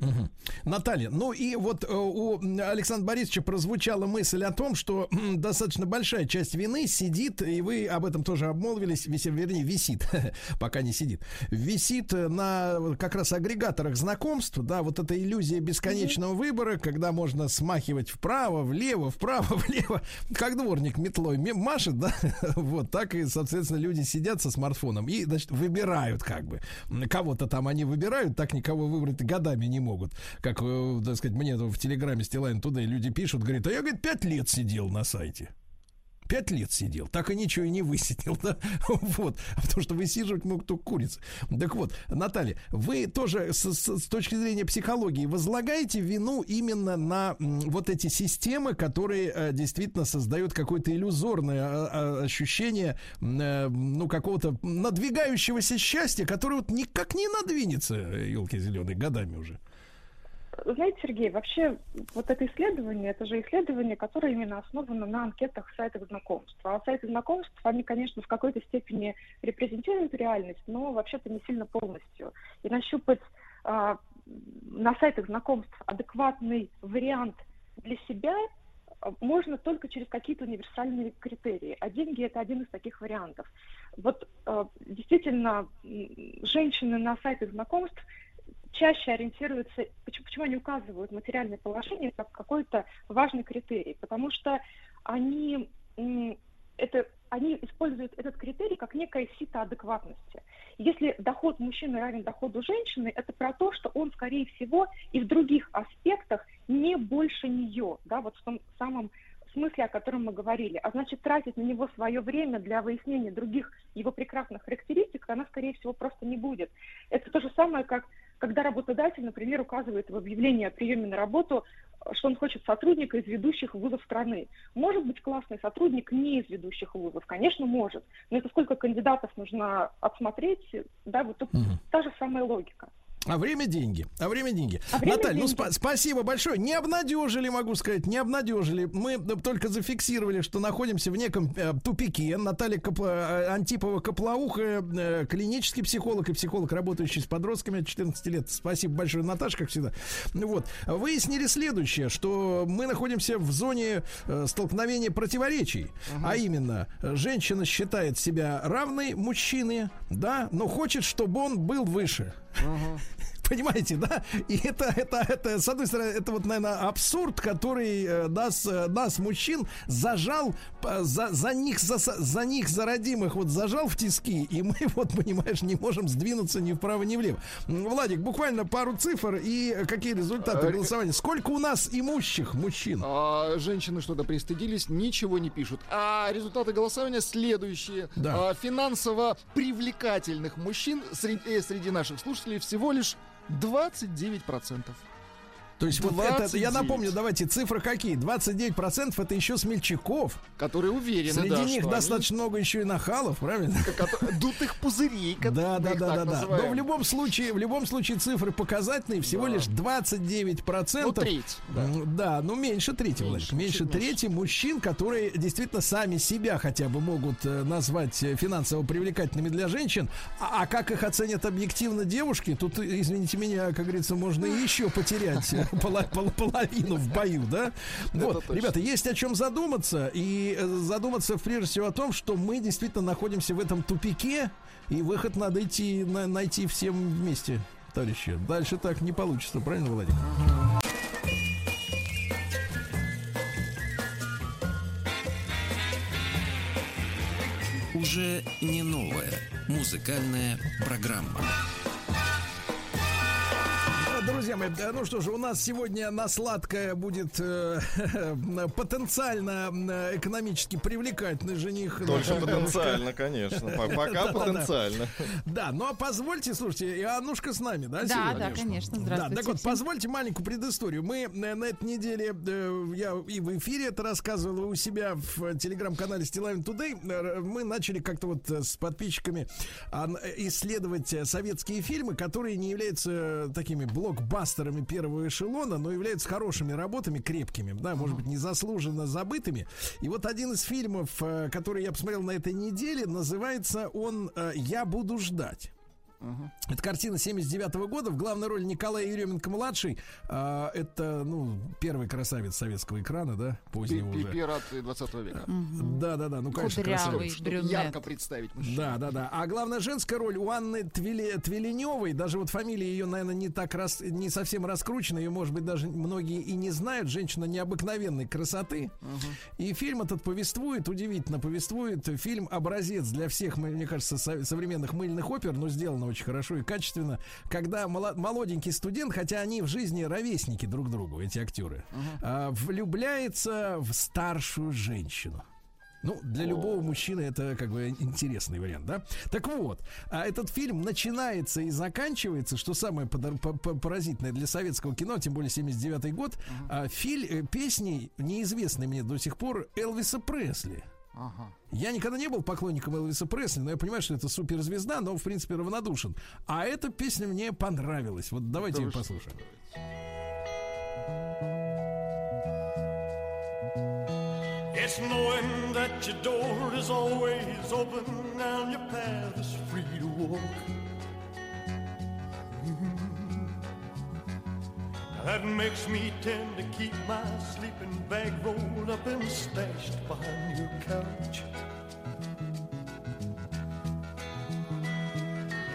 Мгм. Наталья, ну и вот э, у Александра Борисовича прозвучала мысль о том, что достаточно большая часть вины сидит, и вы об этом тоже обмолвились, вернее, висит, пока не сидит, висит э, на как раз агрегаторах знакомств, да, вот эта иллюзия бесконечного выбора, когда можно смахивать вправо, влево, вправо, влево, как дворник метлой ме- машет, да, вот так и, соответственно, люди сидят со смартфоном и, значит, выбирают как бы. Кого-то там они выбирают, так никого выбрать годами не могут. Как, э, так сказать, мне в Телеграме Стилайн туда люди пишут, говорит, а я, говорит, пять лет сидел на сайте. Пять лет сидел, так и ничего и не высидел, да? Вот, потому что высиживать мог только курица. Так вот, Наталья, вы тоже с, с- с точки зрения психологии возлагаете вину именно на м, вот эти системы, которые э, действительно создают какое-то иллюзорное а, а, ощущение, э, ну, какого-то надвигающегося счастья, которое вот никак не надвинется, елки зеленые, годами уже. Знаете, Сергей, вообще вот это исследование, это же исследование, которое именно основано на анкетах сайтов знакомств. А сайты знакомств, они, конечно, в какой-то степени репрезентируют реальность, но вообще-то не сильно полностью. И нащупать а, на сайтах знакомств адекватный вариант для себя а, можно только через какие-то универсальные критерии. А деньги это один из таких вариантов. Вот а, действительно, женщины на сайтах знакомств чаще ориентируются, почему, почему они указывают материальное положение как какой-то важный критерий, потому что они, это, они используют этот критерий как некое сито адекватности. Если доход мужчины равен доходу женщины, это про то, что он, скорее всего, и в других аспектах не больше нее, да, вот в том самом смысле, о котором мы говорили. А значит, тратить на него свое время для выяснения других его прекрасных характеристик она, скорее всего, просто не будет. Это то же самое, как когда работодатель, например, указывает в объявлении о приеме на работу, что он хочет сотрудника из ведущих вузов страны. Может быть классный сотрудник не из ведущих вузов? Конечно, может. Но это сколько кандидатов нужно отсмотреть, да, вот тут та же самая логика. А время деньги. А время деньги. А время Наталья, ну деньги. спа- спасибо большое. Не обнадежили, могу сказать, не обнадежили. Мы э, только зафиксировали, что находимся в неком э, тупике. Наталья Капла- э, Антипова Каплауха, э, клинический психолог и психолог, работающий с подростками от 14 лет. Спасибо большое, Наташа, как всегда. Ну Вот. Выяснили следующее, что мы находимся в зоне э, столкновения противоречий. А именно, женщина считает себя равной мужчине, да, но хочет, чтобы он был выше. Понимаете, да? И это, это, это, с одной стороны, это вот, наверное, абсурд, который э, нас, э, нас, мужчин, зажал, э, за, за них, за, за них, за родимых, вот зажал в тиски, и мы, вот, понимаешь, не можем сдвинуться ни вправо, ни влево. Владик, буквально пару цифр и какие результаты голосования. Сколько у нас имущих мужчин? А, женщины что-то пристыдились, ничего не пишут. А результаты голосования следующие. Да. А, финансово привлекательных мужчин среди, среди наших слушателей всего лишь 29%. То есть вот это, я 29. напомню, давайте, цифры какие? 29% это еще смельчаков. Которые уверены, Среди да, них что достаточно много еще и нахалов, правильно? они- дутых пузырей, как Да, да, да, да, да. Но в любом случае, в любом случае цифры показательные, всего Да. лишь 29%. Ну, треть, да. Да, ну меньше трети, Меньше, Владик. Меньше чуть трети мужчин, которые действительно сами себя хотя бы могут э, назвать э, финансово привлекательными для женщин. А, а как их оценят объективно девушки, тут, извините меня, как говорится, можно и еще потерять э, половину в бою, да? Вот, ребята, есть о чем задуматься. И э, задуматься прежде всего о том, что мы действительно находимся в этом тупике, и выход надо идти, на- найти всем вместе, товарищи. Дальше так не получится, правильно, Владимир? Уже не новая музыкальная программа. Друзья мои, ну что же, у нас сегодня на сладкое будет э, потенциально э, экономически привлекательный жених. Только потенциально, конечно. По- Пока потенциально. Да, ну а позвольте, слушайте, и Аннушка с нами, да, Да, сегодня? да, конечно. Да, Здравствуйте. так вот, позвольте маленькую предысторию. Мы э, на этой неделе, э, я и в эфире это рассказывал, и у себя в телеграм-канале Стилавин Today, мы начали как-то вот с подписчиками исследовать советские фильмы, которые не являются такими блокбастерами первого эшелона, но являются хорошими работами, крепкими, да, может быть, незаслуженно забытыми. И вот один из фильмов, э, который я посмотрел на этой неделе, называется он э, «Я буду ждать». Это картина 79 года. В главной роли Николай Еременко-младший. А, это, ну, первый красавец советского экрана, да, позднего Пи- уже. Пират 20 века. Да, да, да, ну, конечно, Кудрявый, красавец. Ярко представить мужчину. Да, да, да. А главная женская роль у Анны Твили- Твиленевой, даже вот фамилия ее, наверное, не так рас, не совсем раскручена, ее, может быть, даже многие и не знают. Женщина необыкновенной красоты. И фильм этот повествует, удивительно повествует. Фильм образец для всех, мне кажется, со- современных мыльных опер, но сделано очень хорошо и качественно. Когда моло- молоденький студент, хотя они в жизни ровесники друг другу, эти актеры, а, влюбляется в старшую женщину. Ну, для любого мужчины это как бы интересный вариант, да? Так вот, а этот фильм начинается и заканчивается, что самое поразительное для советского кино, тем более 79 год, а, филь- э, песней, неизвестной мне до сих пор, Элвиса Пресли. Ага. Я никогда не был поклонником Элвиса Пресли, но я понимаю, что это суперзвезда, но в принципе равнодушен. А эта песня мне понравилась. Вот давайте Да ее послушаем. It's knowing that your door is always open and your path is free to walk. Mhm. That makes me tend to keep my sleeping bag rolled up and stashed behind your couch.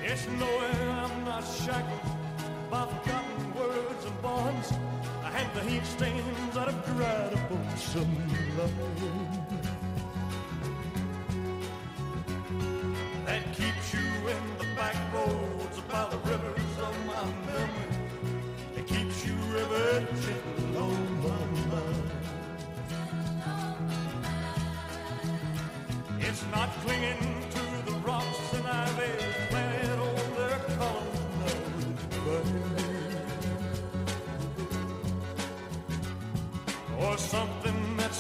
It's knowing I'm not shackled by forgotten words and bonds and the heat stains that have dried up on some line.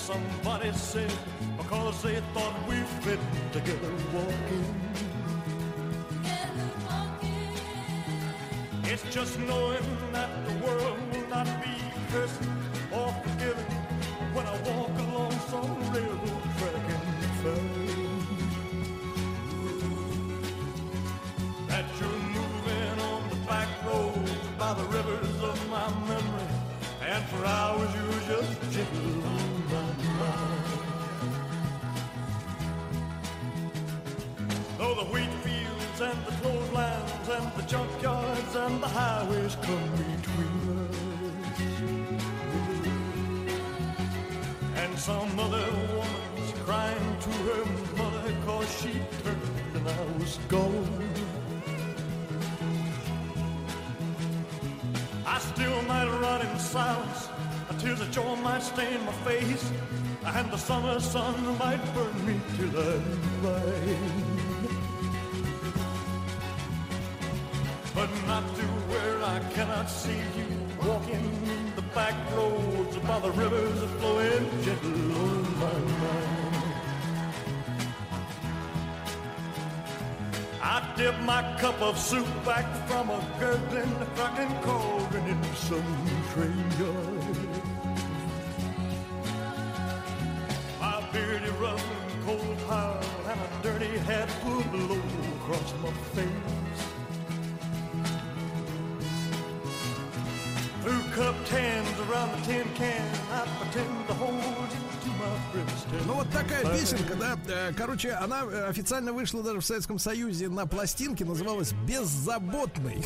Somebody said because they thought we fit together walking. It's just knowing that the world will not be cursed she turned and I was gone. I still might run in silence. The tears of joy might stain my face. And the summer sun might burn me till I'm blind. But not to where I cannot see you walking the back roads by the rivers flowing gentle on my mind. I dip my cup of soup back from a gurgling fucking and in some train yard. Ну вот такая песенка, да. Э, Короче, она э, официально вышла даже в Советском Союзе на пластинке, называлась «Беззаботный».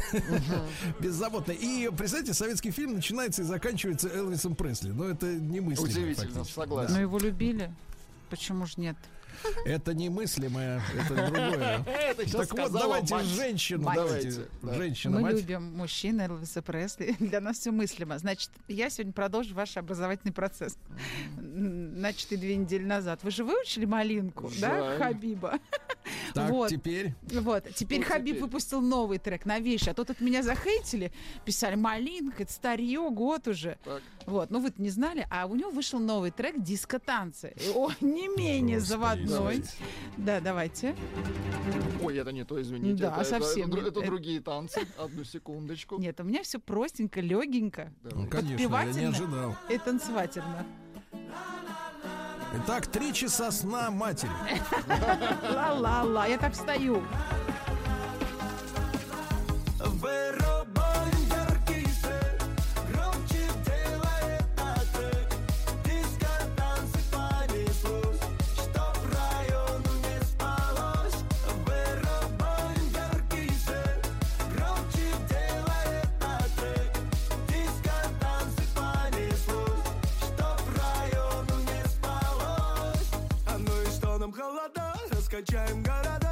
«Беззаботный». И, представьте, советский фильм начинается и заканчивается Элвисом Пресли. Но это немыслимо. Удивительно, фактически. согласен. Но его любили. Почему же нет? Это немыслимое, это другое. Так вот, давайте женщину, давайте. Давайте, да. Женщина, Мы любим мужчин Элвиса Пресли. Для нас все мыслимо. Значит, я сегодня продолжу ваш образовательный процесс. М, Начатый две недели назад. Вы же выучили малинку, да. Хабиба? Так, Вот. теперь. Вот, теперь Что Хабиб теперь? выпустил новый трек, новейший. А то тут меня захейтили, писали, малинка, это старье, год уже. Так. Вот, ну вы не знали, а у него вышел новый трек «Диско-танцы». И, О, не менее Господи, заводной. давайте. Да, давайте. Ой, это не то, извините. Да, это, совсем Это, это это- другие танцы. Одну секундочку. Нет, у меня все простенько, легенько Ну, конечно, я не ожидал. и танцевательно. Итак, три часа сна матери. Ла-ла-ла, я так встаю. холода, раскачаем города.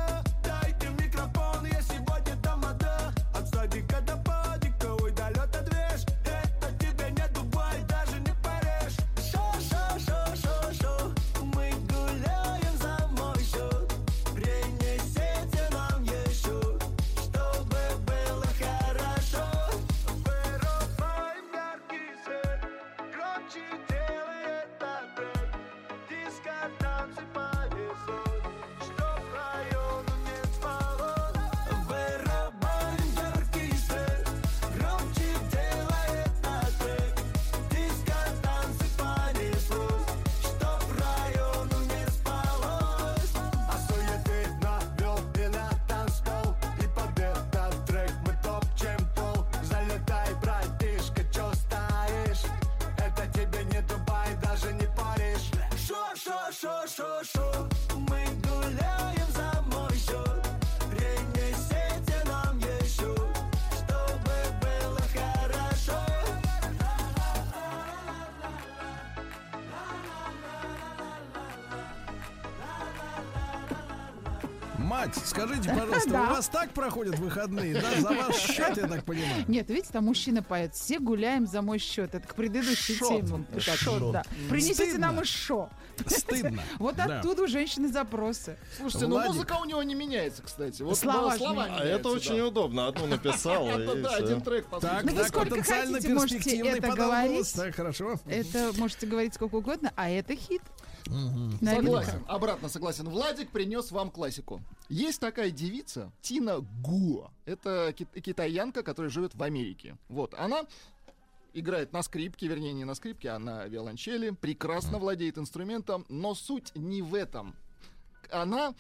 Мать, скажите, пожалуйста, Да. у вас так проходят выходные, да? За ваш счет, я так понимаю. Нет, видите, там мужчина поет. Все гуляем за мой счет. Это к предыдущей Шот. теме. Это Шот, шот. да. Принесите Стыдно. нам и шо. Стыдно. Вот Да. оттуда у женщины запросы. Слушайте, ну Владик. музыка у него не меняется, кстати. Вот Слова слова меняются. Это очень удобно. Одну написал, Это да, один трек Так. Ну, вы так, потенциально хотите, можете перспективный это говорить. Так, хорошо. Это можете говорить сколько угодно, а это хит. Согласен, обратно согласен. Владик принес вам классику. Есть такая девица Тина Гуа. Это ки- китаянка, которая живет в Америке. Вот, она играет на скрипке, вернее, не на скрипке, а на виолончели, прекрасно владеет инструментом, но суть не в этом. Она,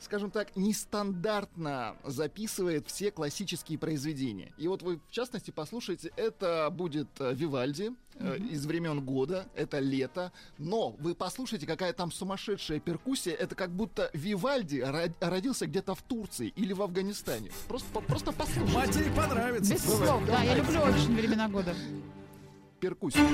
скажем так, нестандартно записывает все классические произведения. И вот вы, в частности, послушайте, это будет э, Вивальди э, из времен года, это лето, но вы послушайте, какая там сумасшедшая перкуссия, это как будто Вивальди ро- родился где-то в Турции или в Афганистане. Просто, по- просто послушайте. Матери понравится. Без слов, да, я люблю очень времена года. Перкуссию.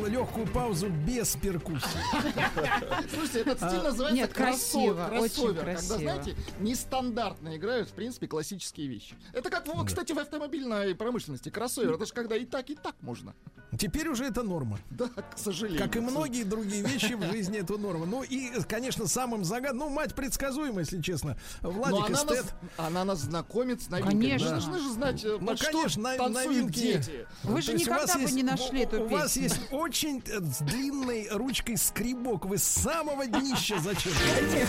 Пережил легкую паузу без перкуссии. Слушайте, этот стиль А, называется нет, красиво, кроссовер, когда, знаете, нестандартно играют, в принципе, классические вещи. Это как, кстати, в автомобильной промышленности. Кроссовер, это же когда и так, и так можно. Теперь уже это норма. Да, к сожалению. Как и многие другие вещи в жизни, это норма. Ну и, конечно, самым загад... Ну, мать предсказуемая, если честно. Но Владик она эстет. нас, она нас знакомит с новинками. Конечно. Мы должны же знать, Ну, под что конечно, на- танцуют новинки. дети. Вы же никогда бы есть- не нашли эту у, у вас песню. есть очень э, длинной ручкой скребок. Вы с самого днища зачерпнули.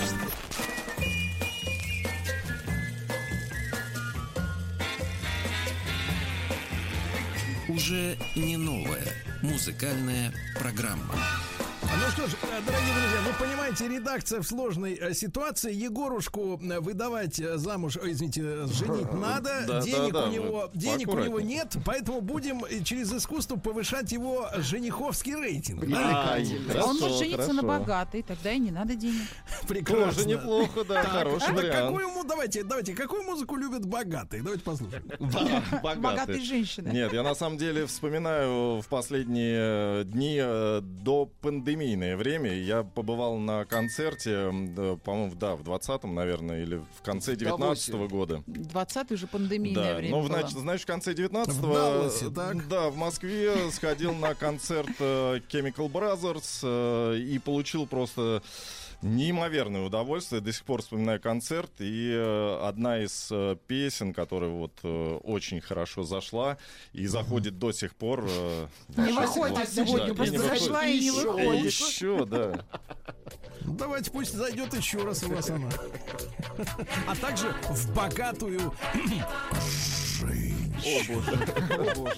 Уже не новая музыкальная программа. Ну что ж, э, дорогие друзья, вы понимаете, редакция в сложной э, ситуации. Егорушку э, выдавать замуж, ой, извините, женить надо. Да, денег да, да, у него, денег у него нет, поэтому будем через искусство повышать его жениховский рейтинг. А он может хорошо, жениться на хорошо. богатой, тогда и не надо денег. Прекрасно. Тоже неплохо, да, Так, хороший а вариант. какую давайте, давайте, какую музыку любят богатые? Давайте послушаем. Да, Богатые женщины. Нет, я на самом деле вспоминаю в последние дни до пандемийное время. Я побывал на концерте, да, по-моему, да, в 20-м, наверное, или в конце В Давосе. 19 года. 20 уже пандемийное Да, время ну, было. значит, знаешь, в конце 19 В Далласе, так? да, в Москве сходил на концерт э, Chemical Brothers э, и получил просто неимоверное удовольствие. До сих пор вспоминаю концерт. И э, одна из э, песен, которая вот э, очень хорошо зашла и заходит до сих пор. Не выходит сегодня, просто и не выходит. зашла и не Еще. выходит. Еще, да. Давайте пусть зайдет еще раз у вас она. А также в богатую О, боже. О, боже.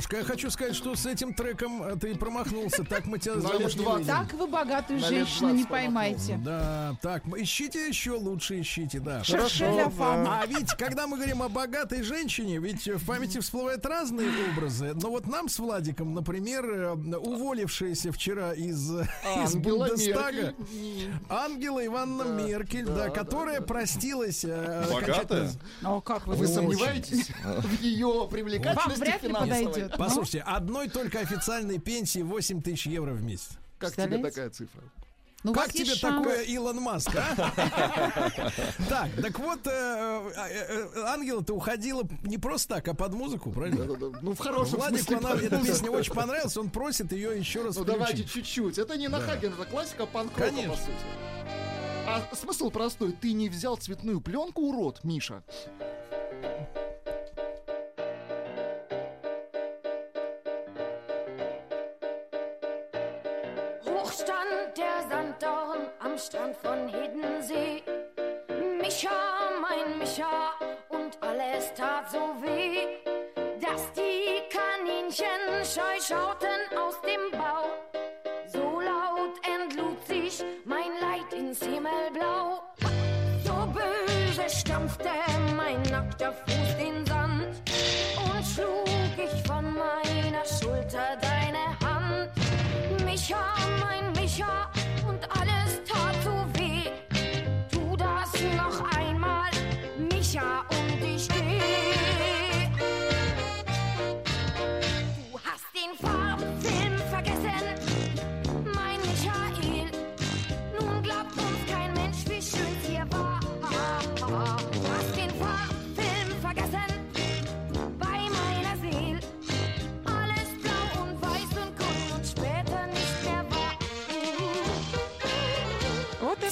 Егорушка, я хочу сказать, что с этим треком э, ты промахнулся. Так мы тебя замуж не 20. выйдем. Так вы богатую женщину не 20 поймаете. Да, так, ищите еще лучше, ищите, да. Фам. А ведь, когда мы говорим о богатой женщине, ведь в памяти всплывают разные образы. Но вот нам с Владиком, например, э, уволившаяся вчера из, из Ангела Бундестага. Ангела Ивановна Меркель, да, которая простилась э, Богатая? Ну, как вы Вы сомневаетесь в ее Вам привлекательности вряд ли подойдет. Послушайте, одной только официальной пенсии 8 тысяч евро в месяц. Как тебе такая цифра? Ну, как тебе такое, Илон Маск, а? Так, так вот, э, э, э, Ангела-то уходила не просто так, а под музыку, правильно? Ну, в хорошем Владику смысле. она, эта песня очень понравилась, он просит ее еще раз Ну, давайте чуть-чуть. Это не Нахаген, это классика панк по Конечно. сути. А смысл простой. Ты не взял цветную пленку, урод, Миша. Strand von Hiddensee. Micha, mein Micha, und alles tat so weh, dass die Kaninchen scheu schauten aus dem Bau. So laut entlud sich mein Leid ins Himmelblau. So böse stampfte mein nackter Fuß den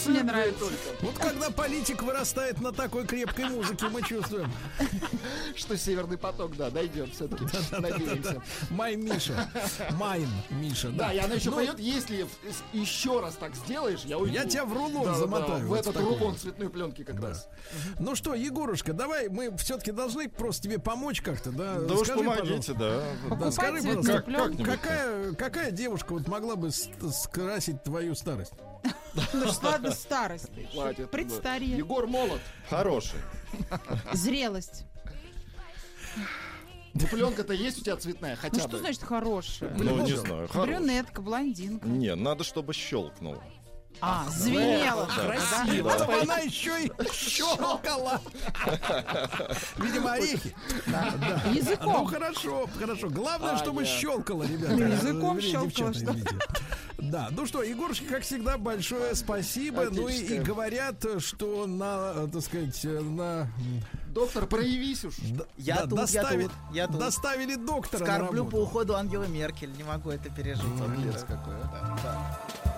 мне нравится. Когда политик вырастает на такой крепкой музыке, мы чувствуем. Что Северный поток, да, дойдет все-таки. Надеемся. Май Миша. Майн Миша, Да, да. и она еще Ну, поет, если еще раз так сделаешь, я уйду. Я тебя в рулон Да, да, замотаю, В вот этот такой. рулон цветной пленки как Да. раз. Ну что, Егорушка, давай мы все-таки должны просто тебе помочь как-то, да? Да уж Скажи, помогите, да. Да, скажи, Покупайте пожалуйста, цветную как- пленку. какая, какая девушка вот могла бы скрасить твою старость? Ну что, ладно, старость. Хватит. Предстарье. Егор молод. Хороший. Зрелость. Ну, пленка-то есть у тебя цветная, хотя Ну бы. что значит хорошая? Ну, не знаю, хороший. Брюнетка, блондинка. Не, надо, чтобы щелкнуло. А, звенела. Да. Красиво. Да. Чтобы она еще и щелкала. Видимо, орехи. Да. Ну Языком. хорошо, хорошо. Главное, чтобы Аня. щелкало, ребята. Ну, языком щелкало, что? Да, ну что, Егорушка, как всегда, большое спасибо. Ну и, и говорят, что на, так сказать, на... Доктор, проявись уж. д- Я да, тут, я достави- тут, я тут. Доставили доктора Скорблю по уходу Ангелы Меркель. Не могу это пережить. Подлец какой, а. Э,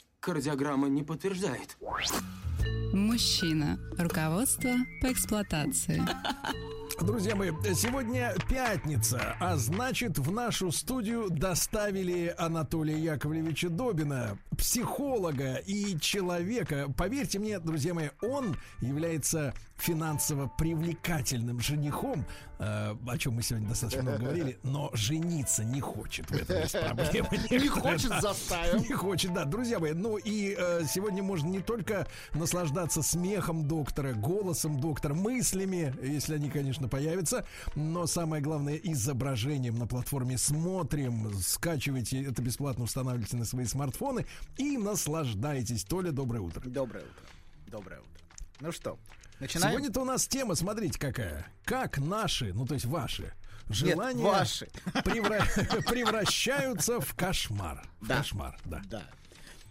Кардиограмма не подтверждает. Мужчина. Руководство по эксплуатации. Друзья мои, сегодня пятница, а значит в нашу студию доставили Анатолия Яковлевича Добина, психолога и человека. Поверьте мне, друзья мои, он является финансово привлекательным женихом, э, о чем мы сегодня достаточно много говорили, но жениться не хочет. В этом есть проблема. Не хочет, да. заставим. Не хочет, да. Друзья мои, ну и э, сегодня можно не только наслаждаться смехом доктора, голосом доктора, мыслями, если они, конечно, появятся, но самое главное изображением на платформе смотрим, скачивайте это бесплатно, устанавливайте на свои смартфоны и наслаждайтесь. Толя, доброе утро. Доброе утро. Доброе утро. Ну что, начинаем? Сегодня-то у нас тема, смотрите какая. Как наши, ну то есть ваши, желания ваши. превра- превращаются в кошмар. В Да. Кошмар, да. Да.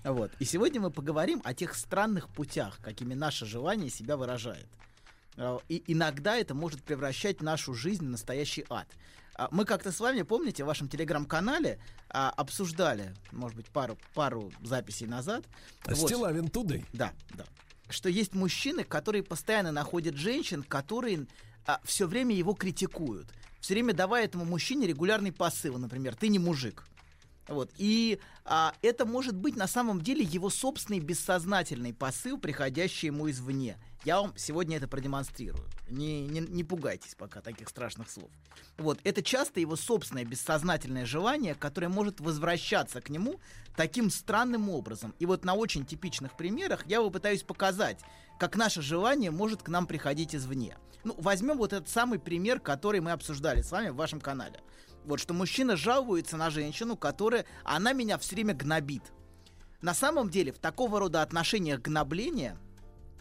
Вот. И сегодня мы поговорим о тех странных путях, какими наше желание себя выражает. Э, И иногда это может превращать нашу жизнь в настоящий ад. А Мы как-то с вами, помните, в вашем телеграм-канале а, обсуждали, может быть, пару, пару записей назад. Вот. Стилавин Today. Да, да. что есть мужчины, которые постоянно находят женщин, которые все время его критикуют. Все время давая этому мужчине регулярный посыл, например, ты не мужик. Вот. И а, это может быть на самом деле его собственный бессознательный посыл, приходящий ему извне. Я вам сегодня это продемонстрирую. Не, не, не пугайтесь пока таких страшных слов. Вот. Это часто его собственное бессознательное желание, которое может возвращаться к нему таким странным образом. И вот на очень типичных примерах я попытаюсь показать, как наше желание может к нам приходить извне. Ну, возьмем вот этот самый пример, который мы обсуждали с вами в вашем канале. Вот что мужчина жалуется на женщину, которая, она меня все время гнобит. На самом деле, в такого рода отношениях гнобления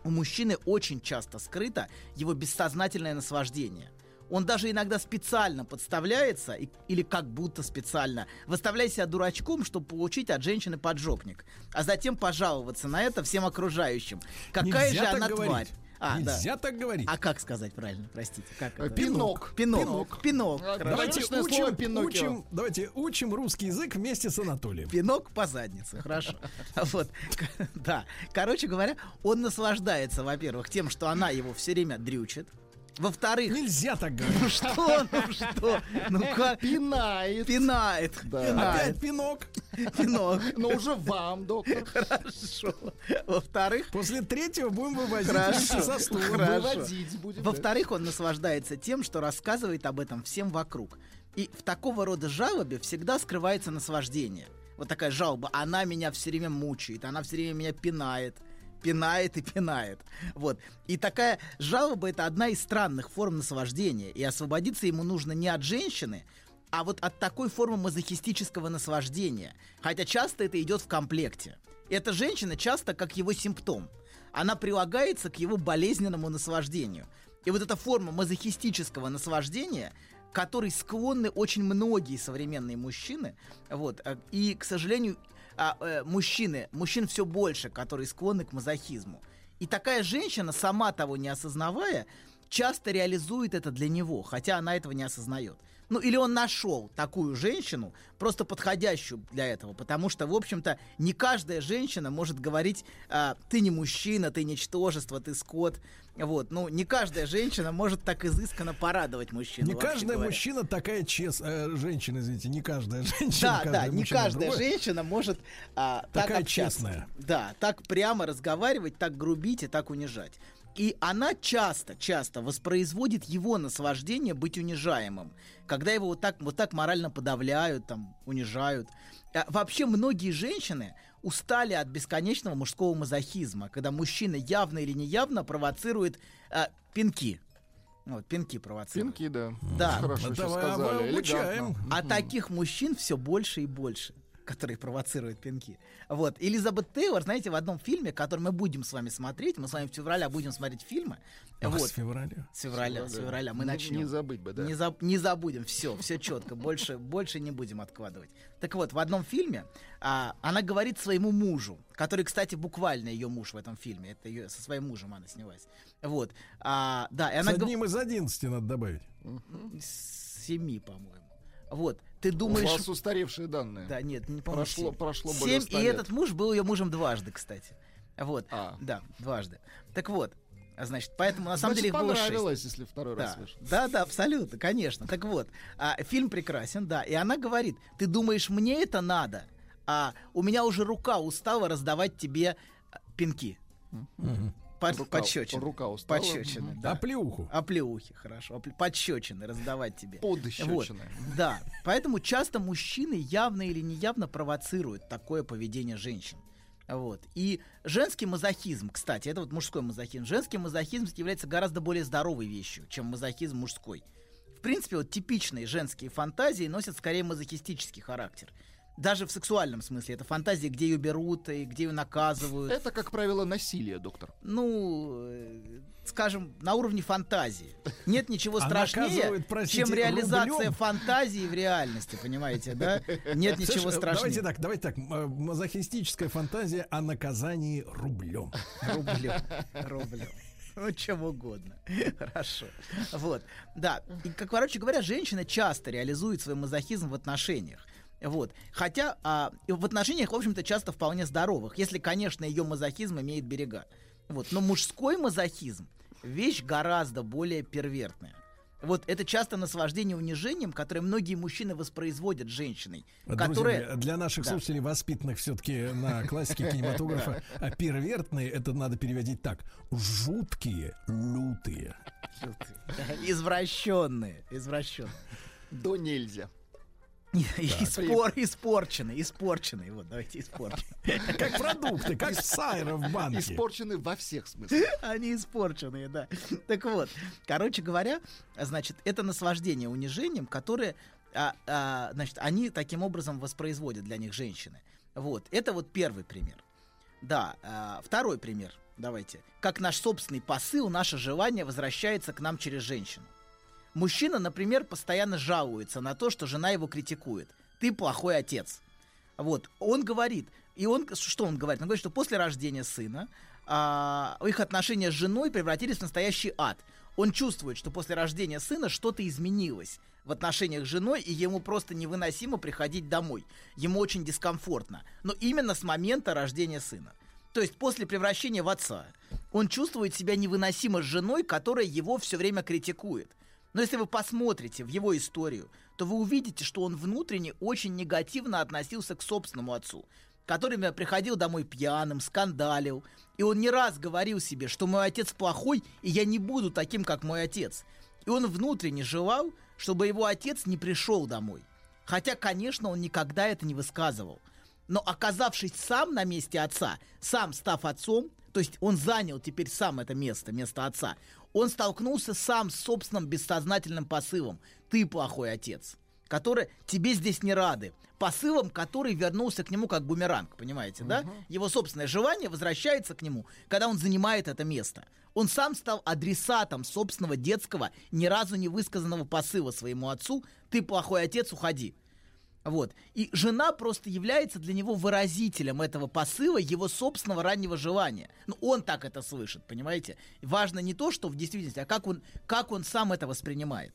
у мужчины очень часто скрыто его бессознательное наслаждение. Он даже иногда специально подставляется, или как будто специально, выставляя себя дурачком, чтобы получить от женщины поджопник, а затем пожаловаться на это всем окружающим. Какая Нельзя же она говорить. тварь. А, Нельзя да. так говорить. А как сказать правильно, простите? Как это? Пинок. Пинок. Пинок. Пинок. А. Давайте Научное слово учим, учим, давайте учим русский язык вместе с Анатолием. Пинок по заднице, хорошо. Вот, да. Короче говоря, он наслаждается, во-первых, тем, что она его все время дрючит. Во-вторых... Нельзя так говорить. Ну что, ну что? Ну как? Пинает. Пинает. Пинает. Опять пинок. Пинок. Но уже вам, доктор. Хорошо. Во-вторых... После третьего будем вывозить Хорошо. со стула. Хорошо. Выводить будем. Во-вторых, он наслаждается тем, что рассказывает об этом всем вокруг. И в такого рода жалобе всегда скрывается наслаждение. Вот такая жалоба, она меня все время мучает, она все время меня пинает, пинает и пинает. Вот. И такая жалоба это одна из странных форм наслаждения. И освободиться ему нужно не от женщины, а вот от такой формы мазохистического наслаждения. Хотя часто это идет в комплекте. Эта женщина часто как его симптом. Она прилагается к его болезненному наслаждению. И вот эта форма мазохистического наслаждения, которой склонны очень многие современные мужчины, вот, э, и, к сожалению, а, э, мужчины, мужчин все больше, которые склонны к мазохизму. И такая женщина, сама того не осознавая, часто реализует это для него, хотя она этого не осознает. Ну, или он нашел такую женщину, просто подходящую для этого, потому что, в общем-то, не каждая женщина может говорить, а, ты не мужчина, ты ничтожество, ты скот. Вот, ну, не каждая женщина может так изысканно порадовать мужчину. Не каждая говоря. мужчина такая честная. женщина, извините, не каждая женщина. Да, да, не каждая другой. женщина может а, так Такая общаться. честная. Да, так прямо разговаривать, так грубить и так унижать. И она часто, часто воспроизводит его наслаждение быть унижаемым, когда его вот так, вот так морально подавляют, там, унижают. А вообще многие женщины устали от бесконечного мужского мазохизма, когда мужчина явно или неявно провоцирует а, пинки. Вот, пинки провоцируют. Пинки, да. Да. Хорошо еще вы сказали. обучаем. А таких мужчин все больше и больше, которые провоцируют пинки. Вот. Элизабет Тейлор, знаете, в одном фильме, который мы будем с вами смотреть, мы с вами в феврале будем смотреть фильмы. Ах, вот. с февраля. С февраля, с февраля мы Не- начнем. Не забыть бы, да. Не, заб- не забудем, все, все четко, больше, больше не будем откладывать. Так вот, в одном фильме а, она говорит своему мужу, который, кстати, буквально ее муж в этом фильме, это ее со своим мужем она снялась. Вот, а, да, и С она гов- одним из 11 надо добавить. с семи, по-моему. Вот, ты У думаешь, вас устаревшие данные. да, нет, не помню. Прошло, прошло более Семь, 100 и лет. этот муж был ее мужем дважды, кстати. Вот, А. да, дважды. Так вот, значит, поэтому на самом Значит, деле их было шесть. понравилось, если второй раз Да, вышел. да, да, абсолютно, конечно. Так вот, а, фильм прекрасен, да. И она говорит: ты думаешь, мне это надо? А у меня уже рука устала раздавать тебе а, пинки. Под, Рука- подщечины. рука устала. Подщечины, да. Оплеуху. Оплеухи, хорошо. Опле- Подщечины раздавать тебе. Подщечины. Вот, Да. Поэтому часто мужчины явно или неявно провоцируют такое поведение женщин. Вот. И женский мазохизм, кстати, это вот мужской мазохизм. Женский мазохизм является гораздо более здоровой вещью, чем мазохизм мужской. В принципе, вот типичные женские фантазии носят скорее мазохистический характер. Даже в сексуальном смысле. Это фантазии, где ее берут и где ее наказывают. Это, как правило, насилие, доктор. Ну, э, скажем, на уровне фантазии. Нет ничего А страшнее, простите, чем реализация рублем? фантазии в реальности, понимаете, да? Нет ничего Слышь, страшнее. Давайте так, давайте так. м, Мазохистическая фантазия о наказании рублем. Рублем. Рублем. Ну, чем угодно. Хорошо. Вот. Да. И, как, короче говоря, женщина часто реализует свой мазохизм в отношениях. Вот. Хотя а, в отношениях, в общем-то, часто вполне здоровых, если, конечно, ее мазохизм имеет берега. Вот. Но мужской мазохизм вещь гораздо более первертная. Вот это часто наслаждение унижением, которое многие мужчины воспроизводят женщиной, Друзья которая... мои, для наших Да. слушателей, воспитанных все-таки на классике кинематографа, а первертные, это надо переводить так. Жуткие, лютые. Извращенные, извращенные. До нельзя. Испор, испорченные, испорченные. Вот, давайте испорченные. Как продукты, как сайра в банке. Испорчены во всех смыслах. Они испорченные, да. Так вот, короче говоря, значит, это наслаждение унижением, которое, а, а, значит, они таким образом воспроизводят для них женщины. Вот, это вот первый пример. Да, а, второй пример, давайте. Как наш собственный посыл, наше желание возвращается к нам через женщину. Мужчина, например, постоянно жалуется на то, что жена его критикует. Ты плохой отец. Вот, он говорит, и он, что он говорит? Он говорит, что после рождения сына а, их отношения с женой превратились в настоящий ад. Он чувствует, что после рождения сына что-то изменилось в отношениях с женой, и ему просто невыносимо приходить домой. Ему очень дискомфортно. Но именно с момента рождения сына. То есть после превращения в отца он чувствует себя невыносимо с женой, которая его все время критикует. Но если вы посмотрите в его историю, то вы увидите, что он внутренне очень негативно относился к собственному отцу, который приходил домой пьяным, скандалил, и он не раз говорил себе, что мой отец плохой, и я не буду таким, как мой отец. И он внутренне желал, чтобы его отец не пришел домой. Хотя, конечно, он никогда это не высказывал. Но оказавшись сам на месте отца, сам став отцом, то есть он занял теперь сам это место, место отца, он столкнулся сам с собственным бессознательным посылом «ты плохой отец», который тебе здесь не рады, посылом, который вернулся к нему как бумеранг, понимаете, да? Его собственное желание возвращается к нему, когда он занимает это место. Он сам стал адресатом собственного детского, ни разу не высказанного посыла своему отцу «ты плохой отец, уходи». Вот. И жена просто является для него выразителем этого посыла, его собственного раннего желания. Ну, он так это слышит, понимаете? Важно не то, что в действительности, а как он, как он сам это воспринимает.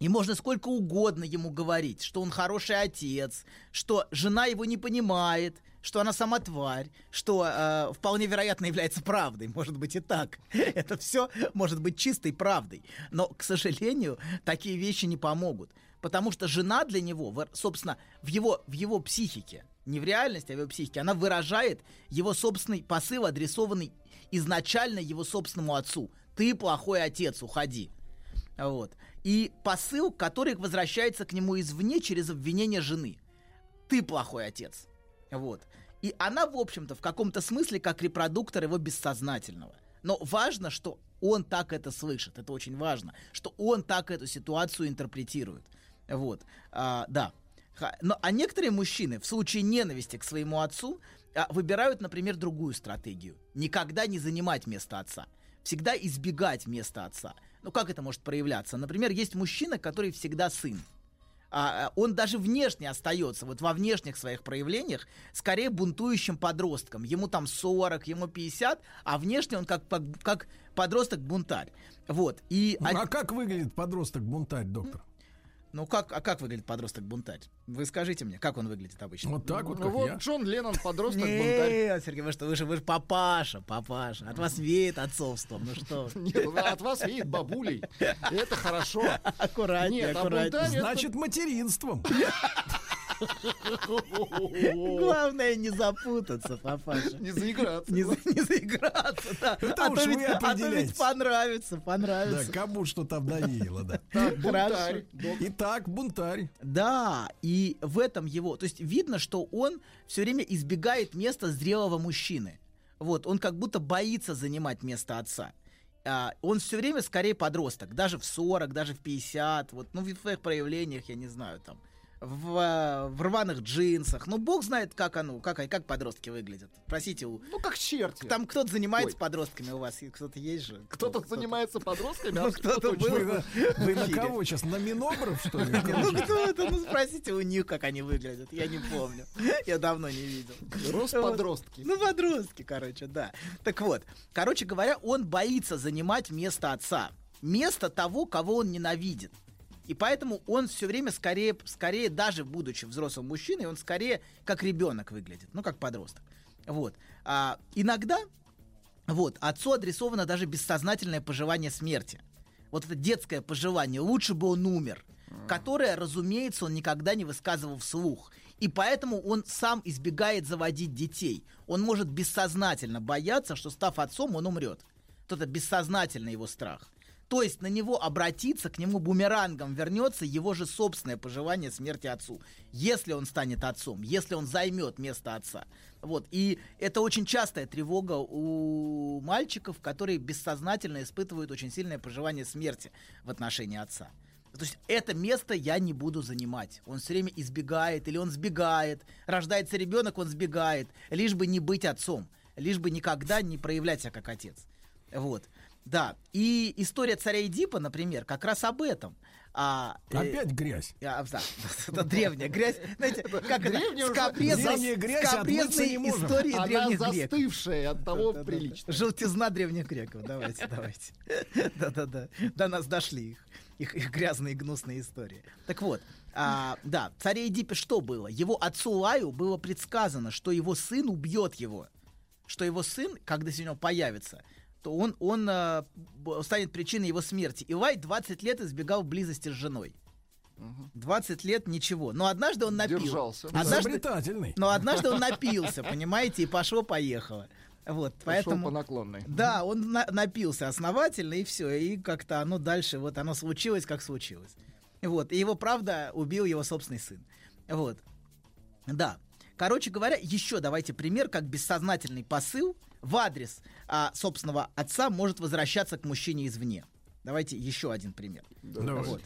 И можно сколько угодно ему говорить, что он хороший отец, что жена его не понимает, что она сама тварь, что э, вполне вероятно является правдой, может быть и так. Это все может быть чистой правдой. Но, к сожалению, такие вещи не помогут. Потому что жена для него, собственно, в его, в его психике, не в реальности, а в его психике, она выражает его собственный посыл, адресованный изначально его собственному отцу. Ты плохой отец, уходи. Вот. И посыл, который возвращается к нему извне через обвинение жены. Ты плохой отец. Вот. И она, в общем-то, в каком-то смысле как репродуктор его бессознательного. Но важно, что он так это слышит. Это очень важно. Что он так эту ситуацию интерпретирует. Вот. А, да. Но, а некоторые мужчины в случае ненависти к своему отцу а, выбирают, например, другую стратегию. Никогда не занимать место отца. Всегда избегать места отца. Ну, как это может проявляться? Например, есть мужчина, который всегда сын. А, а, он даже внешне остается, вот во внешних своих проявлениях, скорее бунтующим подростком. Ему там 40, ему 50, а внешне он как, как, подросток-бунтарь. Вот. И Ну, А как выглядит подросток-бунтарь, доктор? Ну, как, а как выглядит подросток-бунтарь? Вы скажите мне, как он выглядит обычно? Вот так вот, Ну как вот я. Джон Леннон, подросток-бунтарь. Нет, Сергей, вы что, вы же, вы же папаша, папаша. От вас веет отцовством, ну что. Нет, ну, от вас веет бабулей. Это хорошо. Аккуратнее, Нет, а аккуратнее. Значит, материнством. Главное не запутаться, папаша. Не заиграться. Не, за- не заиграться, да. Это а, уж то ведь, а то ведь определяете. понравится, Да, понравится. кому что-то обновило, да. Так, бунтарь. Итак, бунтарь. Да, и в этом его, то есть видно, что он все время избегает места зрелого мужчины. Вот, он как будто боится занимать место отца. А, он все время скорее подросток, даже в 40, даже в 50, вот, ну, в своих проявлениях, я не знаю, там, в, а, в рваных джинсах. Ну, бог знает, как оно, как, как подростки выглядят. Простите, у, Ну, как черти. там кто-то занимается Ой. подростками у вас, кто-то есть же? Кто-то занимается подростками, Ну, а кто-то точно. был. Вы, на- кого сейчас? На Минобров, что ли? Ну кто это? Ну спросите у них, как они выглядят. Я не помню. Я давно не видел. Рост Вот. подростки. Ну, подростки, короче, да. Так вот, короче говоря, он боится занимать место отца. Место того, кого он ненавидит. И поэтому он все время скорее, скорее, даже будучи взрослым мужчиной, он скорее как ребенок выглядит, ну, как подросток. Вот. А, иногда Вот, отцу адресовано даже бессознательное пожелание смерти. Вот это детское пожелание, лучше бы он умер, которое, разумеется, он никогда не высказывал вслух. И поэтому он сам избегает заводить детей. Он может бессознательно бояться, что став отцом, он умрет. Вот это бессознательный его страх. То есть на него обратиться, к нему бумерангом вернется его же собственное пожелание смерти отцу. Если он станет отцом, если он займет место отца. Вот. И это очень частая тревога у мальчиков, которые бессознательно испытывают очень сильное пожелание смерти в отношении отца. То есть это место я не буду занимать. Он все время избегает, или он сбегает. Рождается ребенок, он сбегает, лишь бы не быть отцом, лишь бы никогда не проявлять себя как отец. Вот. Да, и история царя Эдипа, например, как раз об этом. А, э, Опять грязь. а, да, это древняя грязь. Знаете, как это? Древняя Скопрезность- Древняя грязь, не можем. истории Она древних греков. застывшая, от того прилично. Желтизна древних греков. Давайте, давайте. Да-да-да. До нас дошли их, их, их грязные и гнусные истории. Так вот, а, да, царе Эдипе что было? Его отцу Лаю было предсказано, что его сын убьет его. Что его сын, когда сегодня появится, то он, он б- станет причиной его смерти. И Лай 20 лет избегал близости с женой. 20 лет ничего. Но однажды он напил. Держался. Однажды, но однажды он напился, понимаете, и пошло-поехало. Вот, Пошел поэтому... по наклонной. Да, он на- напился основательно, и все. И как-то оно дальше, вот оно случилось, как случилось. Вот. И его, правда, убил его собственный сын. Вот. Да. Короче говоря, еще давайте пример, как бессознательный посыл в адрес а, собственного отца может возвращаться к мужчине извне. Давайте еще один пример. Давайте. Вот.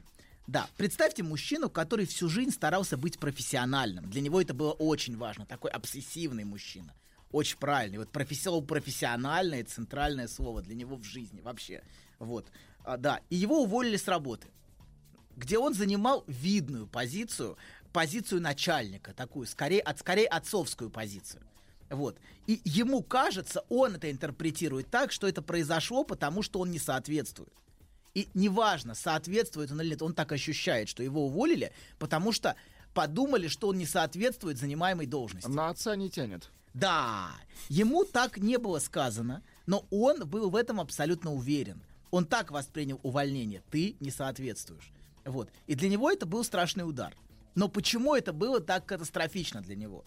Да, представьте мужчину, который всю жизнь старался быть профессиональным. Для него это было очень важно. Такой обсессивный мужчина. Очень правильный. Вот профессионал, профессиональное центральное слово для него в жизни вообще. Вот. А, да. И его уволили с работы, где он занимал видную позицию, позицию начальника, такую, скорее, от, скорее отцовскую позицию. Вот. И ему кажется, он это интерпретирует так, что это произошло, потому что он не соответствует. И неважно, соответствует он или нет, он так ощущает, что его уволили, потому что подумали, что он не соответствует занимаемой должности. На отца не тянет. Да, ему так не было сказано, но он был в этом абсолютно уверен. Он так воспринял увольнение. Ты не соответствуешь. Вот. И для него это был страшный удар. Но почему это было так катастрофично для него?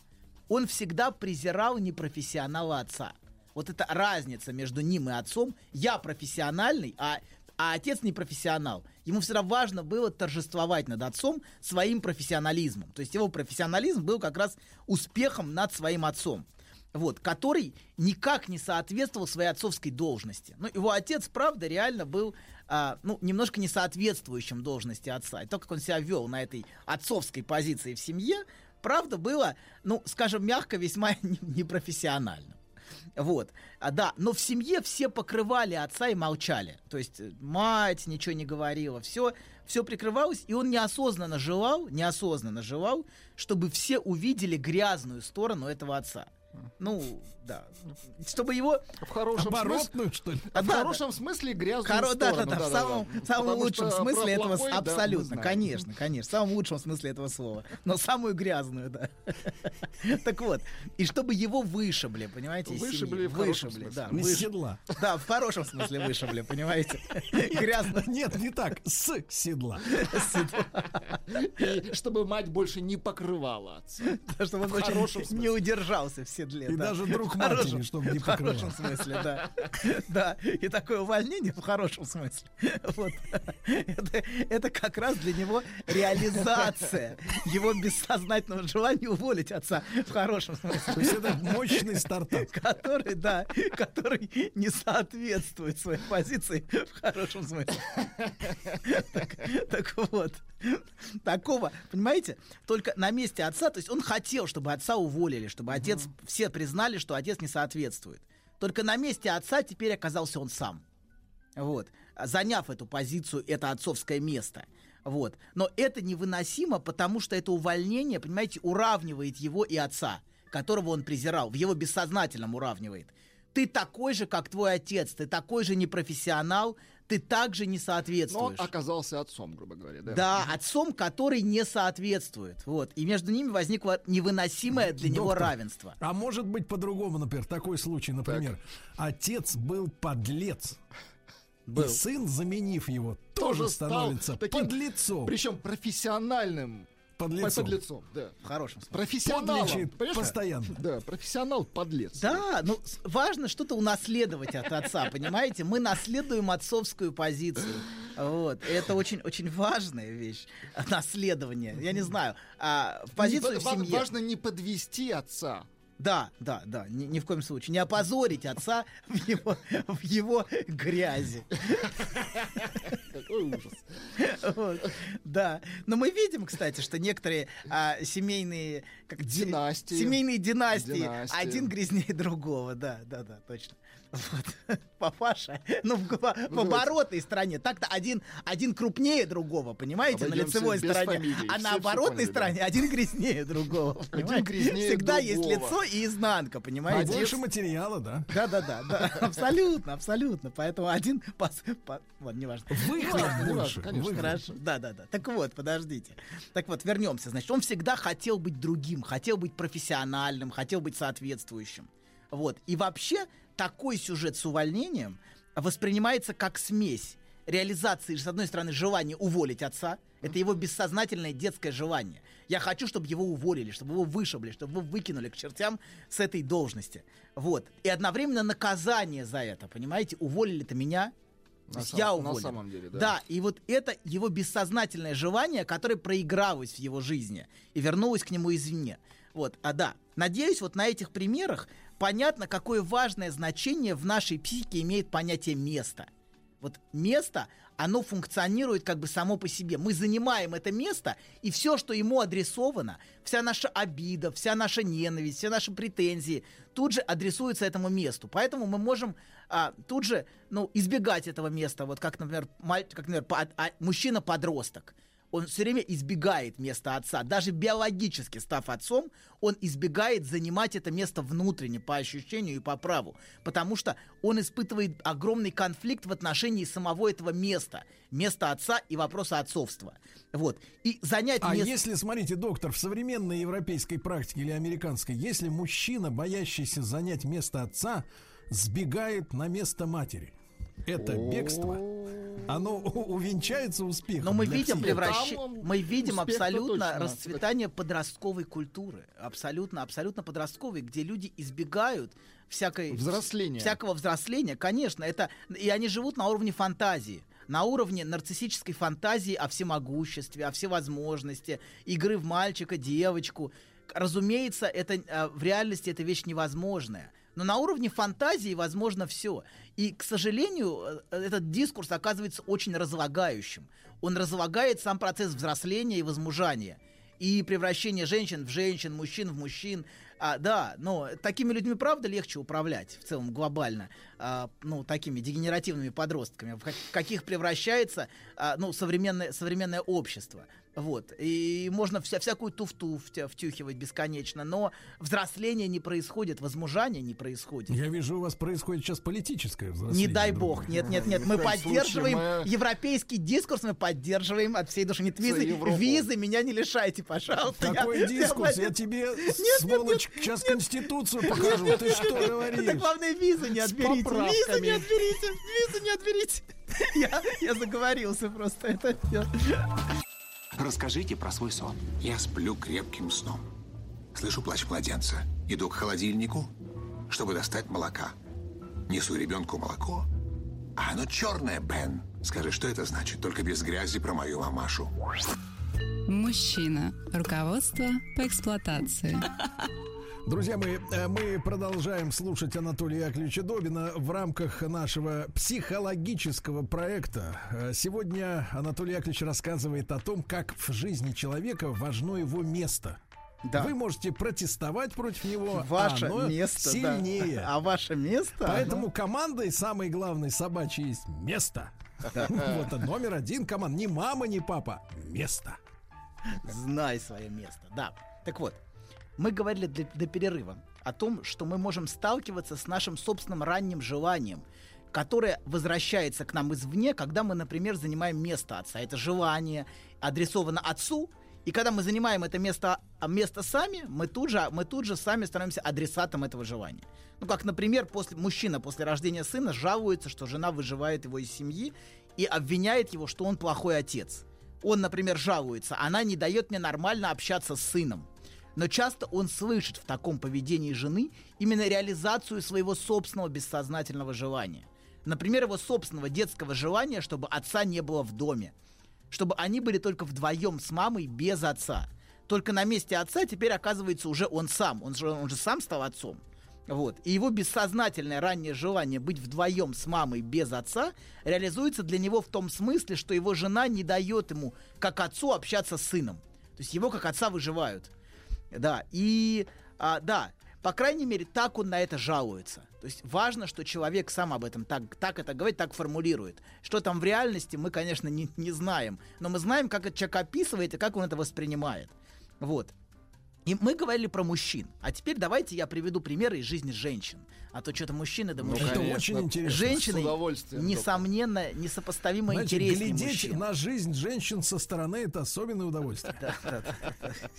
Он всегда презирал непрофессионала отца. Вот эта разница между ним и отцом. Я профессиональный, а, а отец не профессионал. Ему всегда важно было торжествовать над отцом своим профессионализмом. То есть его профессионализм был как раз успехом над своим отцом вот, который никак не соответствовал своей отцовской должности. Ну, его отец, правда, реально был, а, ну, немножко не соответствующим должности отца. И то, как он себя вел на этой отцовской позиции в семье, правда, было, ну, скажем мягко, весьма не- непрофессионально. Вот, а, да, но в семье все покрывали отца и молчали. То есть э, мать ничего не говорила, все, все прикрывалось, и он неосознанно желал, неосознанно желал, чтобы все увидели грязную сторону этого отца. Ну, да. Чтобы его... В хорошем Оборотную, смысле... что ли? А в Да, хорошем смысле грязную Хоро- да, да, сторону. да, в самом, в самом Потому лучшем смысле этого, плохой, да, абсолютно, конечно, конечно, в самом лучшем смысле этого слова, но самую грязную, да. Так вот, и чтобы его вышибли, понимаете, Вышибли в хорошем вышибли, смысле. да, Из седла. Да, в хорошем смысле вышибли, понимаете, грязно. Нет, не так. С седла. И чтобы мать больше не покрывала отца. Чтобы он В хорошем очень не удержался в седле. И да. даже друг хорошем- матери, чтобы не В хорошем покрывал. смысле, да. Да, и такое увольнение в хорошем смысле. Вот. Это, это как раз для него реализация его бессознательного желания уволить отца в хорошем смысле. То есть это мощный стартап. Который, да, который не соответствует своей позиции в хорошем смысле. Так, так вот, такого, понимаете, только на месте отца, то есть он хотел, чтобы отца уволили, чтобы отец, все признали, что отец не соответствует. Только на месте отца теперь оказался он сам. Вот. Заняв эту позицию, это отцовское место. Вот. Но это невыносимо, потому что это увольнение, понимаете, уравнивает его и отца, которого он презирал, в его бессознательном уравнивает. Ты такой же, как твой отец, ты такой же непрофессионал, ты также не Но соответствуешь. оказался отцом, грубо говоря, да? Да, отцом, который не соответствует. Вот. И между ними возникло невыносимое для него Доктор, равенство. А может быть по-другому, например, такой случай, например, отец был подлец. Был. И сын, заменив его, тоже, стал становится таким, подлецом. Причем профессиональным Подлецом. подлецом, да. В хорошем смысле. Понимаешь? постоянно. Да, профессионал подлец. Да, ну важно что-то унаследовать от отца, понимаете? Мы наследуем отцовскую позицию. Вот. Это очень, очень важная вещь. Наследование. Я не знаю. А, в позицию Не в семье. Важно не подвести отца. Да, да, да, ни, ни в коем случае. Не опозорить отца в его, в его грязи. Какой ужас. Вот, Да. Но мы видим, кстати, что некоторые а, семейные как, Династии. Семейные династии. Династии. Один грязнее другого. Да, да, да, точно. Вот. Папаша, ну, в, по, в оборотной стороне. Так-то один, один крупнее другого, понимаете, на Обойдемся лицевой без стороне. фамилий. А Все на оборотной поняли, да. стороне один грязнее другого. понимаете? грязнее Всегда есть другого. лицо и изнанка, понимаете? Больше материала, да? Да, да, да, да, абсолютно, абсолютно. Поэтому один пас, па- ладно, неважно. Выхлоп больше, конечно. Хорошо. Да, да, да. Так вот, подождите. Так вот, вернемся. Значит, он всегда хотел быть другим, хотел быть профессиональным, хотел быть соответствующим. Вот. И вообще такой сюжет с увольнением воспринимается как смесь реализации, с одной стороны, желания уволить отца. Это его бессознательное детское желание. Я хочу, чтобы его уволили, чтобы его вышибли, чтобы его выкинули к чертям с этой должности. Вот. И одновременно наказание за это, понимаете? Уволили-то меня, На сам- я на уволен. самом деле, да. Да, и вот это его бессознательное желание, которое проигралось в его жизни и вернулось к нему извне. Вот, а да, надеюсь, вот на этих примерах понятно, какое важное значение в нашей психике имеет понятие места. Вот место, оно функционирует как бы само по себе. Мы занимаем это место, и все, что ему адресовано, вся наша обида, вся наша ненависть, все наши претензии, тут же адресуются этому месту. Поэтому мы можем а, тут же ну, избегать этого места. Вот как, например, маль- как, например по- а- мужчина-подросток. Он все время избегает места отца. Даже биологически став отцом, он избегает занимать это место внутренне, по ощущению и по праву. Потому что он испытывает огромный конфликт в отношении самого этого места. Места отца и вопроса отцовства. Вот. И занять А место... если, смотрите, доктор, в современной европейской практике или американской, если мужчина, боящийся занять место отца, сбегает на место матери, это бегство, оно увенчается успехом. Но мы видим, превращ- мы видим абсолютно точно. расцветание подростковой культуры. Абсолютно, абсолютно подростковой, где люди избегают всякой... Взросления. Всякого взросления, конечно. Это, и они живут на уровне фантазии. На уровне нарциссической фантазии о всемогуществе, о всевозможности, игры в мальчика, девочку. Разумеется, это э, в реальности эта вещь невозможная. Но на уровне фантазии возможно все. И, к сожалению, э, этот дискурс оказывается очень разлагающим. Он разлагает сам процесс взросления и возмужания. И превращение женщин в женщин, мужчин в мужчин. А, да, но такими людьми, правда, легче управлять в целом глобально. А, ну, такими дегенеративными подростками, в ка- каких превращается а, ну, современное, современное общество. Вот. И можно вся, всякую туфту втя- втюхивать бесконечно, но взросление не происходит, возмужание не происходит. Я вижу, у вас происходит сейчас политическое взросление. Не дай бог, нет, нет, нет, мы поддерживаем европейский дискурс, мы поддерживаем от всей души. Нет, визы, визы меня не лишайте, пожалуйста. Какой Я- дискурс? я- Я тебе, нет, сволочь, сейчас Конституцию покажу. Ты что Это говоришь? главное, визы не отберите. Визы не отберите. Визы не отберите. Я, я заговорился просто. Это Расскажите про свой сон. Я сплю крепким сном. Слышу плач младенца. Иду к холодильнику, чтобы достать молока. Несу ребенку молоко. А оно черное, Бен. Скажи, что это значит? Только без грязи про мою мамашу. Мужчина. Руководство по эксплуатации. Друзья мои, э, мы продолжаем слушать Анатолия Яковлевича Добина в рамках нашего психологического проекта. Э, Сегодня Анатолий Яковлевич рассказывает о том, как в жизни человека важно его место. Да. Вы можете протестовать против него, Ваше а оно место, да. сильнее. А ваше место? Поэтому командой самой главной собачьей есть место. Вот а номер один команд. Ни мама, ни папа. Место. Знай свое место. Да. Так вот, мы говорили для- до перерыва о том, что мы можем сталкиваться с нашим собственным ранним желанием, которая возвращается к нам извне, когда мы, например, занимаем место отца. Это желание адресовано отцу, и когда мы занимаем это место, а, место сами, мы тут, же, мы тут же сами становимся адресатом этого желания. Ну, как, например, после, мужчина после рождения сына жалуется, что жена выживает его из семьи и обвиняет его, что он плохой отец. Он, например, жалуется, она не дает мне нормально общаться с сыном. Но часто он слышит в таком поведении жены именно реализацию своего собственного бессознательного желания. Например, его собственного детского желания, чтобы отца не было в доме. Чтобы они были только вдвоем с мамой без отца. Только на месте отца теперь оказывается уже он сам. Он же, он же сам стал отцом. Вот. И его бессознательное раннее желание быть вдвоем с мамой без отца реализуется для него в том смысле, что его жена не дает ему, как отцу, общаться с сыном. То есть его как отца выживают. Да, и а, да, по крайней мере, так он на это жалуется. То есть важно, что человек сам об этом так, так это говорит, так формулирует. Что там в реальности, мы, конечно, не, не знаем. Но мы знаем, как этот человек описывает и как он это воспринимает. Вот. И мы говорили про мужчин. А теперь давайте я приведу примеры из жизни женщин. А то что-то мужчины, да Ну, мужчины. конечно. очень интересно. Женщины, несомненно, несопоставимо Знаете, интереснее глядеть мужчин. на жизнь женщин со стороны это особенное удовольствие.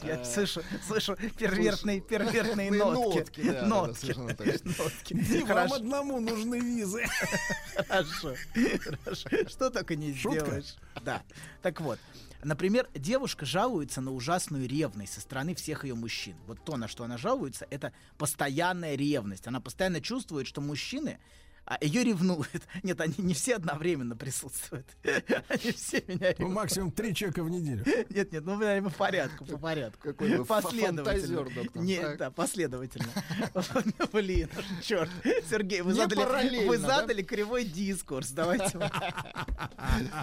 Я слышу, слышу первертные, первертные Первертные нотки. нотки, да, да, да, Нотки. Не вам одному нужны визы. Хорошо. Хорошо. Что только не сделаешь. Да. Так вот. Например, девушка жалуется на ужасную ревность со стороны всех ее мужчин. Вот то, на что она жалуется, это постоянная ревность. Она постоянно чувствует, что мужчины а, ее ревнуют. Нет, они не все одновременно присутствуют. Они все меня Ну, ревнуют. максимум три человека в неделю. Нет, нет, ну по порядку, по порядку. Какой вы Последовательно. доктор. Нет, Так. да, последовательно. Блин, черт. Сергей, вы Не задали, вы да? задали кривой дискурс. Давайте.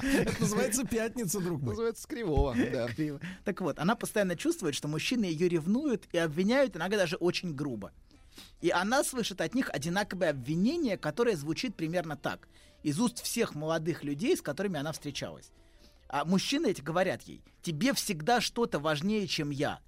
Это называется пятница, друг мой. Называется кривого, да. Криво. Так вот, она постоянно чувствует, что мужчины ее ревнуют и обвиняют иногда даже очень грубо. И она слышит от них одинаковое обвинение, которое звучит примерно так. Из уст всех молодых людей, с которыми она встречалась. А мужчины эти говорят ей, тебе всегда что-то важнее, чем я.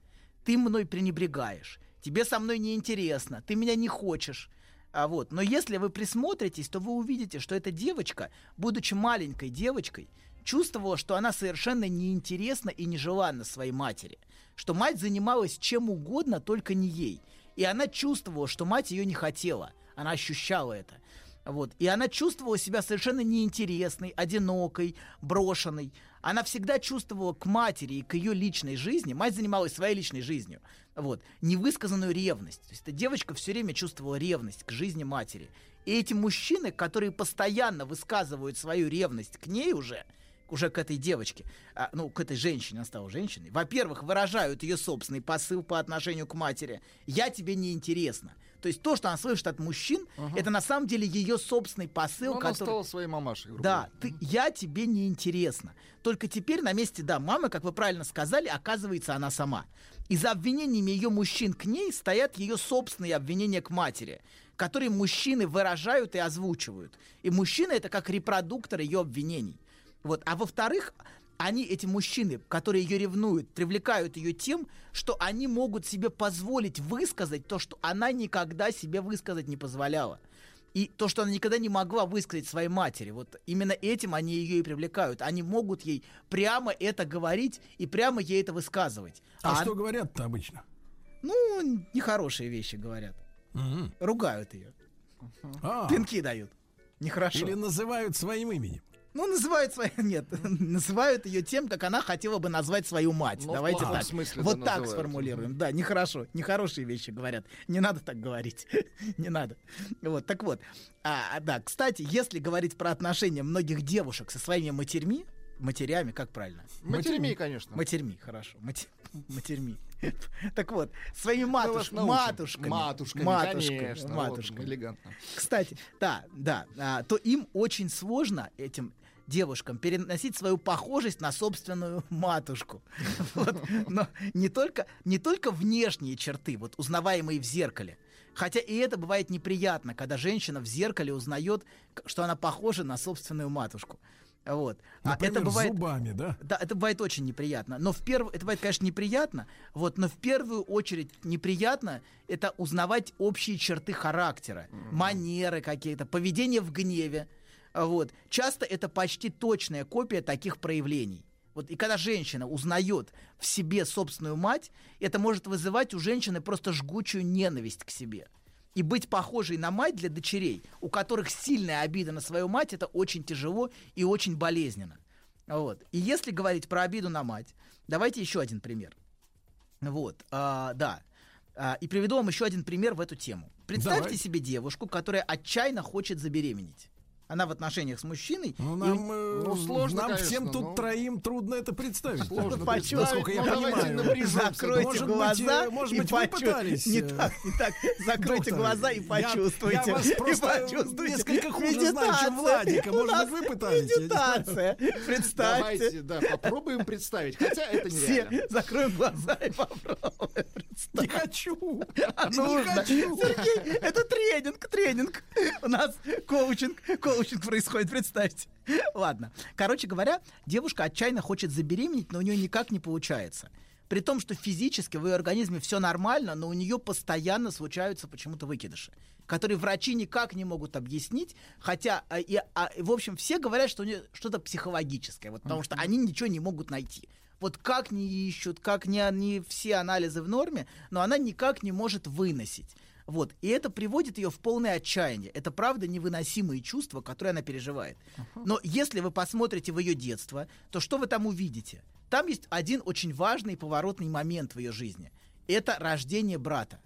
Ты мной пренебрегаешь. Тебе со мной неинтересно. Ты меня не хочешь. А вот. Но если вы присмотритесь, то вы увидите, что эта девочка, будучи маленькой девочкой, чувствовала, что она совершенно неинтересна и нежеланна своей матери. Что мать занималась чем угодно, только не ей. И она чувствовала, что мать ее не хотела. Она ощущала это. Вот. И она чувствовала себя совершенно неинтересной, одинокой, брошенной. Она всегда чувствовала к матери и к ее личной жизни, мать занималась своей личной жизнью, вот, невысказанную ревность. То есть эта девочка все время чувствовала ревность к жизни матери. И эти мужчины, которые постоянно высказывают свою ревность к ней уже, уже к этой девочке, а, ну, к этой женщине, она стала женщиной, во-первых, выражают ее собственный посыл по отношению к матери. «Я тебе не интересна». То есть то, что она слышит от мужчин, это на самом деле ее собственный посыл, Ну, она который... стала своей мамашей. Да, ты, я тебе не интересна. Только теперь на месте, да, мамы, как вы правильно сказали, оказывается она сама. И за обвинениями ее мужчин к ней стоят ее собственные обвинения к матери, которые мужчины выражают и озвучивают. И мужчины это как репродуктор ее обвинений. Вот. А во-вторых, они, эти мужчины, которые ее ревнуют, привлекают ее тем, что они могут себе позволить высказать то, что она никогда себе высказать не позволяла. И то, что она никогда не могла высказать своей матери, вот именно этим они ее и привлекают. Они могут ей прямо это говорить и прямо ей это высказывать. А что говорят-то обычно? Ну, нехорошие вещи говорят. Ругают ее. А. Пинки дают. Нехорошо. Или называют своим именем. Ну, называют свою... Нет, называют ее тем, как она хотела бы назвать свою мать. Ну, в Давайте так. смысле вот так называют. сформулируем. Да, нехорошо. Нехорошие вещи говорят. Не надо так говорить. Не надо. Вот, так вот. А, а, да, кстати, если говорить про отношения многих девушек со своими матерьми, матерями, как правильно? Матерьми, конечно. Матерьми, хорошо. Мати- Матерьми. Так вот, своими матуш... матушками. Матушками, матушками, конечно, матушками. вот, элегантно. Кстати, да, да, а, то им очень сложно этим девушкам переносить свою похожесть на собственную матушку. Вот. Но не только, не только внешние черты, вот узнаваемые в зеркале. Хотя и это бывает неприятно, когда женщина в зеркале узнает, что она похожа на собственную матушку. Вот. А Например, это бывает, зубами, да? Да, это бывает очень неприятно. Но в перв... это бывает, конечно, неприятно, вот, но в первую очередь неприятно это узнавать общие черты характера, манеры какие-то, поведение в гневе. А Вот. Часто это почти точная копия таких проявлений. Вот, и когда женщина узнает в себе собственную мать, это может вызывать у женщины просто жгучую ненависть к себе. И быть похожей на мать для дочерей, у которых сильная обида на свою мать, это очень тяжело и очень болезненно. Вот. И если говорить про обиду на мать, давайте еще один пример. Вот, а, да. А, и приведу вам еще один пример в эту тему. Представьте Давай. себе девушку, которая отчаянно хочет забеременеть. Она в отношениях с мужчиной. Ну, и- нам, э, нам всем тут троим трудно это представить. Сложно Почувствовать, насколько я Ну, понимаю. Закройте Может быть, глаза э, может и быть, вы почу- пытались. Не э, так, не так. Закройте глаза и почувствуйте. Я, вас И просто почувствуйте. несколько хуже знаю, чем. Владика. У Может нас быть, вы пытались. Медитация. Представьте. Давайте, да, попробуем представить. Хотя это Все нереально. закроем глаза и попробуем представить. Не хочу. А Не хочу. Сергей, это тренинг, тренинг. У нас коучинг, коучинг происходит, представьте. Ладно. Короче говоря, девушка отчаянно хочет забеременеть, но у нее никак не получается. При том, что физически в ее организме все нормально, но у нее постоянно случаются почему-то выкидыши, которые врачи никак не могут объяснить, хотя, а, и, а, в общем, все говорят, что у нее что-то психологическое, вот, потому что они ничего не могут найти. Вот как не ищут, как не, не все анализы в норме, но она никак не может выносить. Вот. И это приводит ее в полное отчаяние. Это правда невыносимые чувства, которые она переживает. Но если вы посмотрите в ее детство, то что вы там увидите? Там есть один очень важный поворотный момент в ее жизни. Это рождение брата.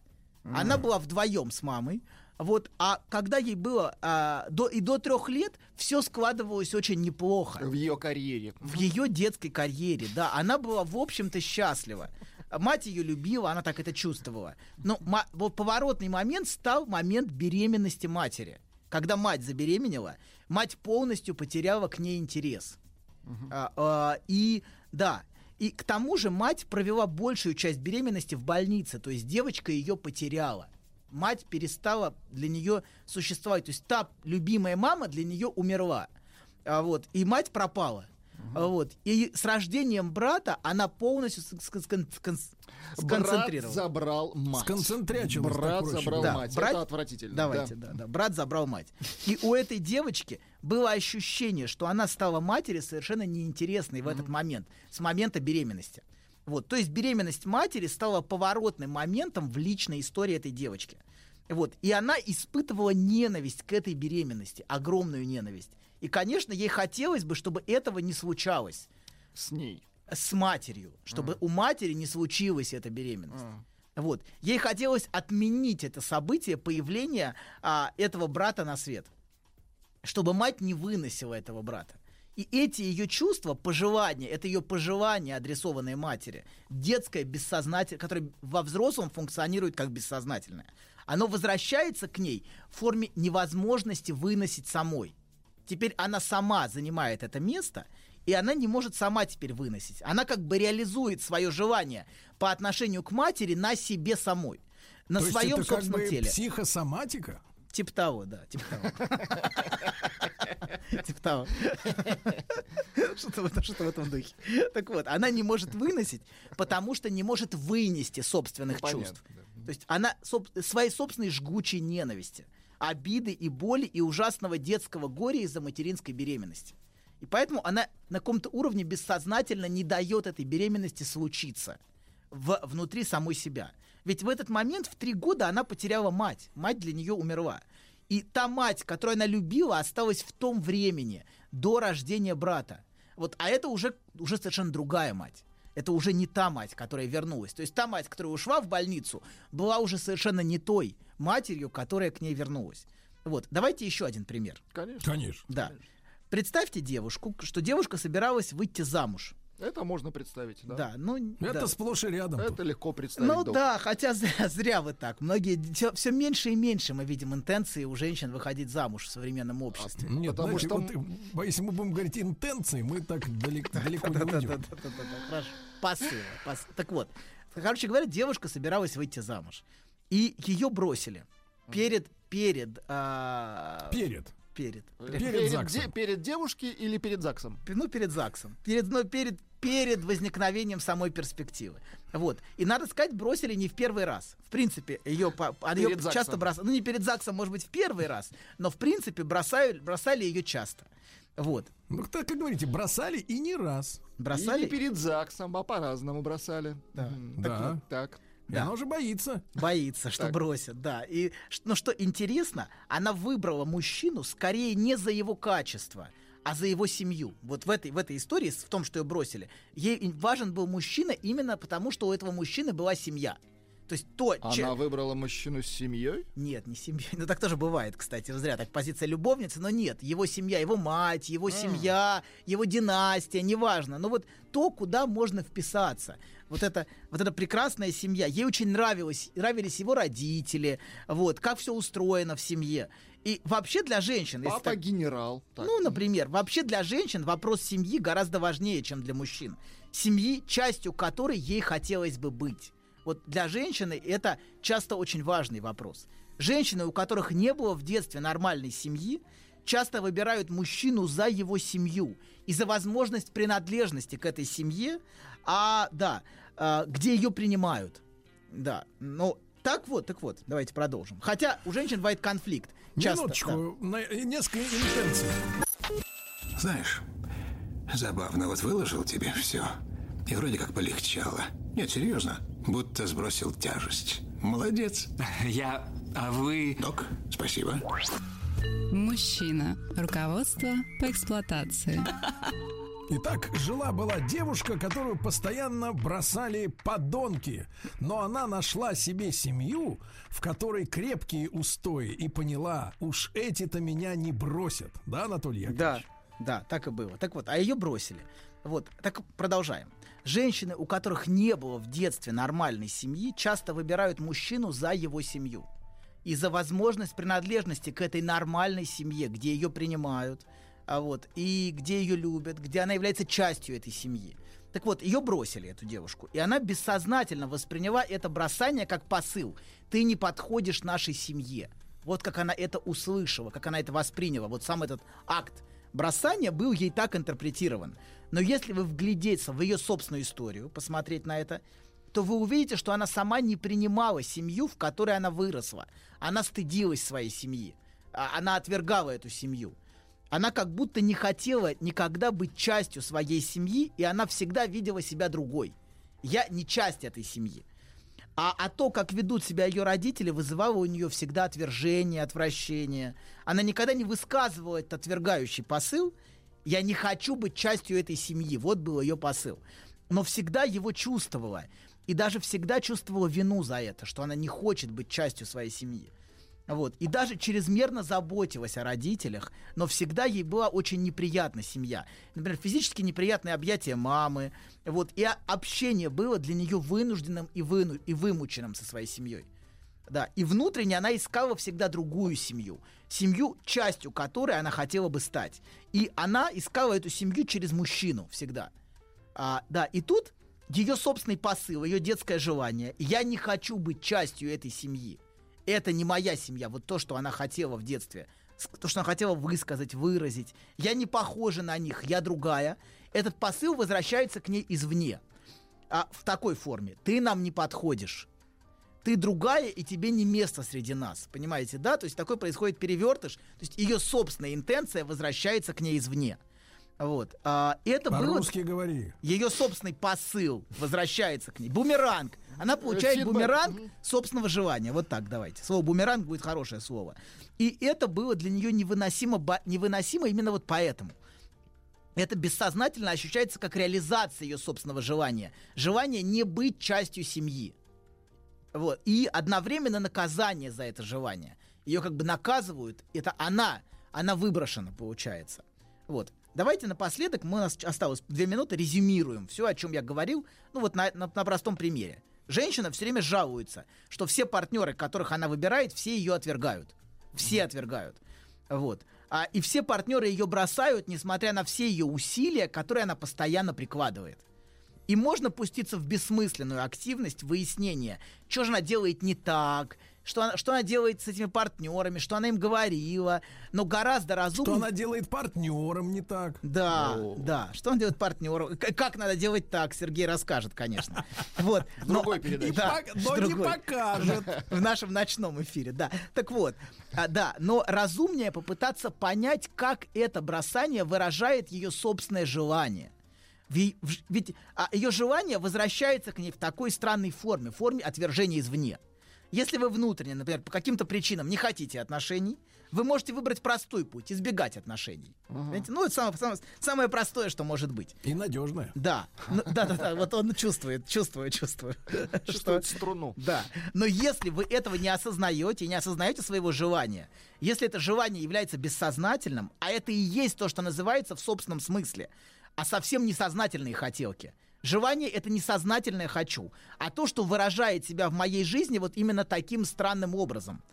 Она была вдвоем с мамой. Вот, а когда ей было а, до, и до трех лет, все складывалось очень неплохо. В ее карьере. В ее детской карьере, да. Она была, в общем-то, счастлива. Мать ее любила, она так это чувствовала. Но вот поворотный момент стал момент беременности матери. Когда мать забеременела, мать полностью потеряла к ней интерес. А, а, и да, и к тому же мать провела большую часть беременности в больнице, то есть девочка ее потеряла. Мать перестала для нее существовать, то есть та любимая мама для нее умерла. А, вот, и мать пропала. А, Вот. И с рождением брата она полностью с- с- скон- скон- Брат сконцентрировала. забрал мать. Сконцентрячилась, Брат забрал Да, мать. брат- Это отвратительно. Давайте, да. да. да, Брат забрал мать. И у этой девочки было ощущение, что она стала матери совершенно неинтересной в этот момент, с момента беременности. Вот, то есть беременность матери стала поворотным моментом в личной истории этой девочки. Вот, и она испытывала ненависть к этой беременности, огромную ненависть. И, конечно, ей хотелось бы, чтобы этого не случалось. С ней. С матерью. Чтобы у матери не случилась эта беременность. Вот. Ей хотелось отменить это событие появления а, этого брата на свет. Чтобы мать не выносила этого брата. И эти ее чувства, пожелания, это ее пожелания, адресованные матери, детское бессознательное, которое во взрослом функционирует как бессознательное, оно возвращается к ней в форме невозможности выносить самой. Теперь она сама занимает это место, и она не может сама теперь выносить. Она как бы реализует свое желание по отношению к матери на себе самой, на То своем это как собственном бы теле. психосоматика? Типа того, да, типа того. Типа того. Что-то в этом- что-то в этом духе. Так вот, она не может выносить, потому что не может вынести собственных Ну, чувств. То есть она своей собственной жгучей ненависти, обиды и боли и ужасного детского горя из-за материнской беременности. И поэтому она на каком-то уровне бессознательно не дает этой беременности случиться в, внутри самой себя. Ведь в этот момент, в три года, она потеряла мать. Мать для нее умерла. И та мать, которую она любила, осталась в том времени, до рождения брата. Вот, а это уже, уже совершенно другая мать. Это уже не та мать, которая вернулась. То есть та мать, которая ушла в больницу, была уже совершенно не той матерью, которая к ней вернулась. Вот, давайте еще один пример. Конечно. Конечно. Да. Представьте девушку, что девушка собиралась выйти замуж. Это можно представить, да. Да, ну... Это да. сплошь и рядом. тут. Это легко представить. Ну доктор. да, хотя зря, зря вы так. Многие все, меньше и меньше мы видим интенции у женщин выходить замуж в современном обществе. Нет, Потому знаете, что- вот, если мы будем говорить интенции, мы так далеко, далеко не уйдем. Хорошо. Так вот, короче говоря, девушка собиралась выйти замуж. И ее бросили. Перед, перед... а, Перед. Перед. Перед, де- перед девушки или перед ЗАГСом? Ну, перед ЗАГСом. Перед, ну, перед, перед возникновением самой перспективы. Вот. И надо сказать, бросили не в первый раз. В принципе, ее, по- Перед ЗАГСом. часто бросали. Ну, не перед ЗАГСом, может быть, в первый раз, но в принципе бросали, бросали ее часто. Вот. Ну, так как говорите, бросали и не раз. Бросали? И не перед ЗАГСом, а по-разному бросали. Да. Мгм. Да. Так, И она уже боится. Боится, что Так. бросят, да. И но что интересно, она выбрала мужчину скорее не за его качество, а за его семью. Вот в этой, в этой истории, в том, что ее бросили, ей важен был мужчина именно потому, что у этого мужчины была семья. То есть то, Она че- выбрала мужчину с семьей? Нет, не семья. Ну так тоже бывает, кстати, зря. Так позиция любовницы, но нет. Его семья, его мать, его семья, его династия, неважно. Но вот то, куда можно вписаться. Вот это, вот эта прекрасная семья. Ей очень нравилось, нравились его родители. Вот, как все устроено в семье. И вообще для женщин... Папа так- генерал. Так. ну, например, вообще для женщин вопрос семьи гораздо важнее, чем для мужчин. Семьи, частью которой ей хотелось бы быть. Вот для женщины это часто очень важный вопрос. Женщины, у которых не было в детстве нормальной семьи, часто выбирают мужчину за его семью и за возможность принадлежности к этой семье, а да, а, где ее принимают. Да, ну так вот, так вот, давайте продолжим. Хотя у женщин бывает конфликт. Часто, Минуточку, на- несколько интенций. Знаешь, забавно, вот выложил тебе все. И вроде как полегчало. Нет, серьезно, будто сбросил тяжесть. Молодец. Я... А вы... Док, спасибо. Мужчина. Руководство по эксплуатации. Итак, жила-была девушка, которую постоянно бросали подонки. Но она нашла себе семью, в которой крепкие устои, и поняла, уж эти-то меня не бросят. Да, Анатолий Яковлевич? Да, да, так и было. Так вот, а ее бросили. Вот, так продолжаем. Женщины, у которых не было в детстве нормальной семьи, часто выбирают мужчину за его семью. И за возможность принадлежности к этой нормальной семье, где ее принимают, а вот, и где ее любят, где она является частью этой семьи. Так вот, ее бросили, эту девушку, и она бессознательно восприняла это бросание как посыл. Ты не подходишь нашей семье. Вот как она это услышала, как она это восприняла. Вот сам этот акт бросания был ей так интерпретирован. Но если вы вглядеться в ее собственную историю, посмотреть на это, то вы увидите, что она сама не принимала семью, в которой она выросла. Она стыдилась своей семьи. А- Она отвергала эту семью. Она как будто не хотела никогда быть частью своей семьи, и она всегда видела себя другой. Я не часть этой семьи. А, а то, как ведут себя ее родители, вызывало у нее всегда отвержение, отвращение. Она никогда не высказывала этот отвергающий посыл. Я не хочу быть частью этой семьи. Вот был ее посыл. Но всегда его чувствовала. И даже всегда чувствовала вину за это, что она не хочет быть частью своей семьи. Вот. И даже чрезмерно заботилась о родителях, но всегда ей была очень неприятна семья. Например, физически неприятные объятия мамы. Вот. И общение было для нее вынужденным и, выну- и вымученным со своей семьей. Да. И внутренне она искала всегда другую семью. Семью, частью которой она хотела бы стать. И она искала эту семью через мужчину всегда. А, да, и тут ее собственный посыл, ее детское желание. Я не хочу быть частью этой семьи. Это не моя семья. Вот то, что она хотела в детстве. То, что она хотела высказать, выразить. Я не похожа на них, я другая. Этот посыл возвращается к ней извне. А в такой форме. Ты нам не подходишь. Ты другая, и тебе не место среди нас. Понимаете, да? То есть такой происходит перевертыш. То есть ее собственная интенция возвращается к ней извне. Вот. А, это было... По-русски говори. Ее собственный посыл возвращается к ней. Бумеранг. Она получает Фидбэк. бумеранг собственного желания. Вот так давайте. Слово бумеранг будет хорошее слово. И это было для нее невыносимо, невыносимо именно вот поэтому. Это бессознательно ощущается как реализация ее собственного желания. Желание не быть частью семьи. Вот. И одновременно наказание за это желание. Ее как бы наказывают. Это она. Она выброшена, получается. Вот. Давайте напоследок, мы, у нас осталось две минуты, резюмируем все, о чем я говорил, ну вот на, на- на простом примере. Женщина все время жалуется, что все партнеры, которых она выбирает, все ее отвергают. Все отвергают. Вот. А, и все партнеры ее бросают, несмотря на все ее усилия, которые она постоянно прикладывает. И можно пуститься в бессмысленную активность выяснения, что же она делает не так, что она, что она делает с этими партнерами, что она им говорила, но гораздо разумнее... Что она делает партнером не так. Да, да. Что он делает партнером? Как надо делать так, Сергей расскажет, конечно. Вот. Другой передаче. Да, но не покажет. В нашем ночном эфире, да. Так вот, а, да, но разумнее попытаться понять, как это бросание выражает ее собственное желание. Ведь ее желание возвращается к ней в такой странной форме, в форме отвержения извне. Если вы внутренне, например, по каким-то причинам не хотите отношений, вы можете выбрать простой путь, избегать отношений. Понимаете? Ну, это самое, самое- самое простое, что может быть. И надежная. Да, Ну, да, да, да, вот он чувствует, чувствую, чувствую. Чувствует струну. Да. Но если вы этого не осознаете, не осознаете своего желания, если это желание является бессознательным, а это и есть то, что называется в собственном смысле, а совсем несознательные хотелки. Желание это несознательное хочу, а то, что выражает себя в моей жизни вот именно таким странным образом.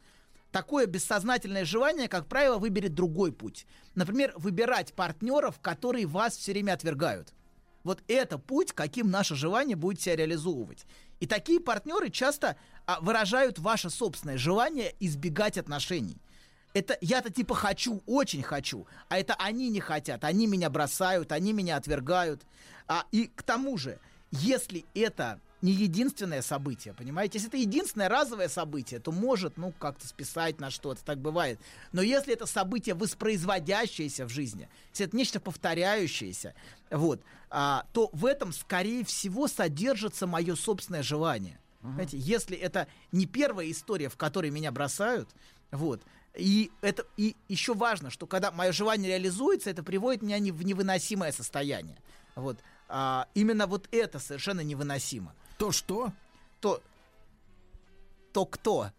Такое бессознательное желание, как правило, выберет другой путь. Например, выбирать партнеров, которые вас все время отвергают. Вот это путь, каким наше желание будет себя реализовывать. И такие партнеры часто а, выражают ваше собственное желание избегать отношений. Это я-то типа хочу, очень хочу, а это они не хотят, они меня бросают, они меня отвергают. А, и к тому же, если это не единственное событие, понимаете? Если это единственное разовое событие, то может, ну, как-то списать на что-то, так бывает. Но если это событие воспроизводящееся в жизни, если это нечто повторяющееся, вот, а, то в этом, скорее всего, содержится мое собственное желание. Понимаете, если это не первая история, в которой меня бросают, вот, и это и еще важно, что когда мое желание реализуется, это приводит меня не в невыносимое состояние. Вот. А, именно вот это совершенно невыносимо. То что? То. То кто?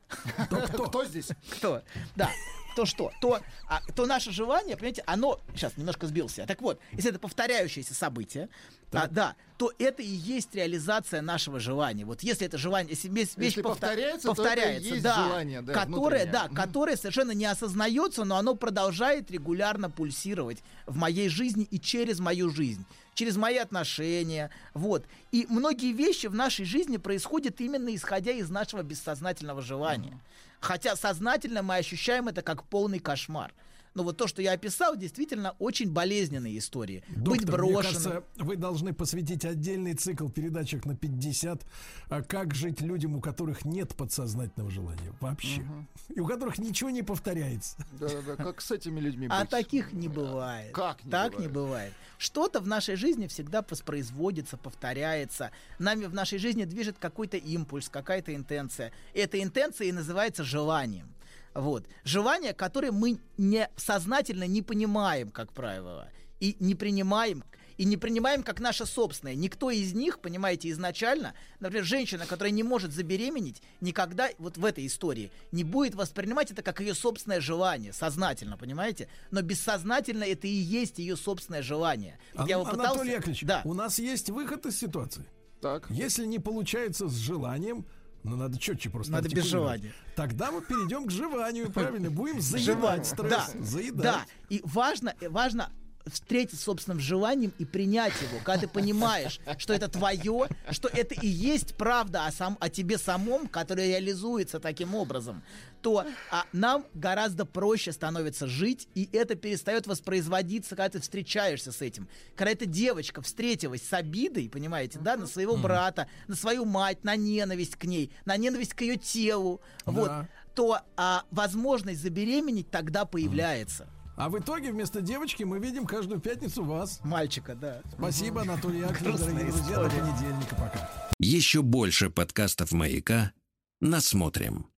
То кто? Кто здесь? Кто? Да. То что? То, а, то наше желание, понимаете, оно... Сейчас немножко сбился. Так вот, если это повторяющееся событие, а, да, то это и есть реализация нашего желания. Вот если это желание, если вещь, вещь Если повто- повторяется, то это повторяется, да, желание, да, которое, внутреннее. да, которое совершенно не осознается, но оно продолжает регулярно пульсировать в моей жизни и через мою жизнь, через мои отношения, вот. И многие вещи в нашей жизни происходят именно исходя из нашего бессознательного желания. Хотя сознательно мы ощущаем это как полный кошмар. Но вот то, что я описал, действительно очень болезненные истории. Быть Доктор, мне брошенным. кажется, вы должны посвятить отдельный цикл передачек на 50, а как жить людям, у которых нет подсознательного желания вообще. И у которых ничего не повторяется. Да-да-да, как с этими людьми А быть? таких не бывает. Как не так бывает? не бывает. Что-то в нашей жизни всегда воспроизводится, повторяется. Нами в нашей жизни движет какой-то импульс, какая-то интенция. Эта интенция и называется желанием. Вот. Желание, которое мы не, сознательно не понимаем, как правило, и не принимаем, и не принимаем как наше собственное. Никто из них, понимаете, изначально, например, женщина, которая не может забеременеть, никогда вот в этой истории не будет воспринимать это как ее собственное желание, сознательно, понимаете? Но бессознательно это и есть ее собственное желание. Вот я попытался- Анатолий Яковлевич, да. у нас есть выход из ситуации. Так. Если не получается с желанием, ну, надо четче просто Надо без желания. Тогда мы перейдем к желанию, правильно? Будем заедать стресс. Да, Заедать. да. И важно, важно встретиться с собственным желанием и принять его, когда ты понимаешь, что это твое, что это и есть правда о, сам, о тебе самом, которая реализуется таким образом, то а, нам гораздо проще становится жить, и это перестает воспроизводиться, когда ты встречаешься с этим. Когда эта девочка встретилась с обидой, понимаете, да, на своего брата, на свою мать, на ненависть к ней, на ненависть к ее телу, вот, Да. то а, возможность забеременеть тогда появляется. А в итоге вместо девочки мы видим каждую пятницу вас. Мальчика, да. Спасибо, Анатолий Яковлевич, дорогие друзья. До понедельника. Пока. Еще больше подкастов «Маяка» насмотрим.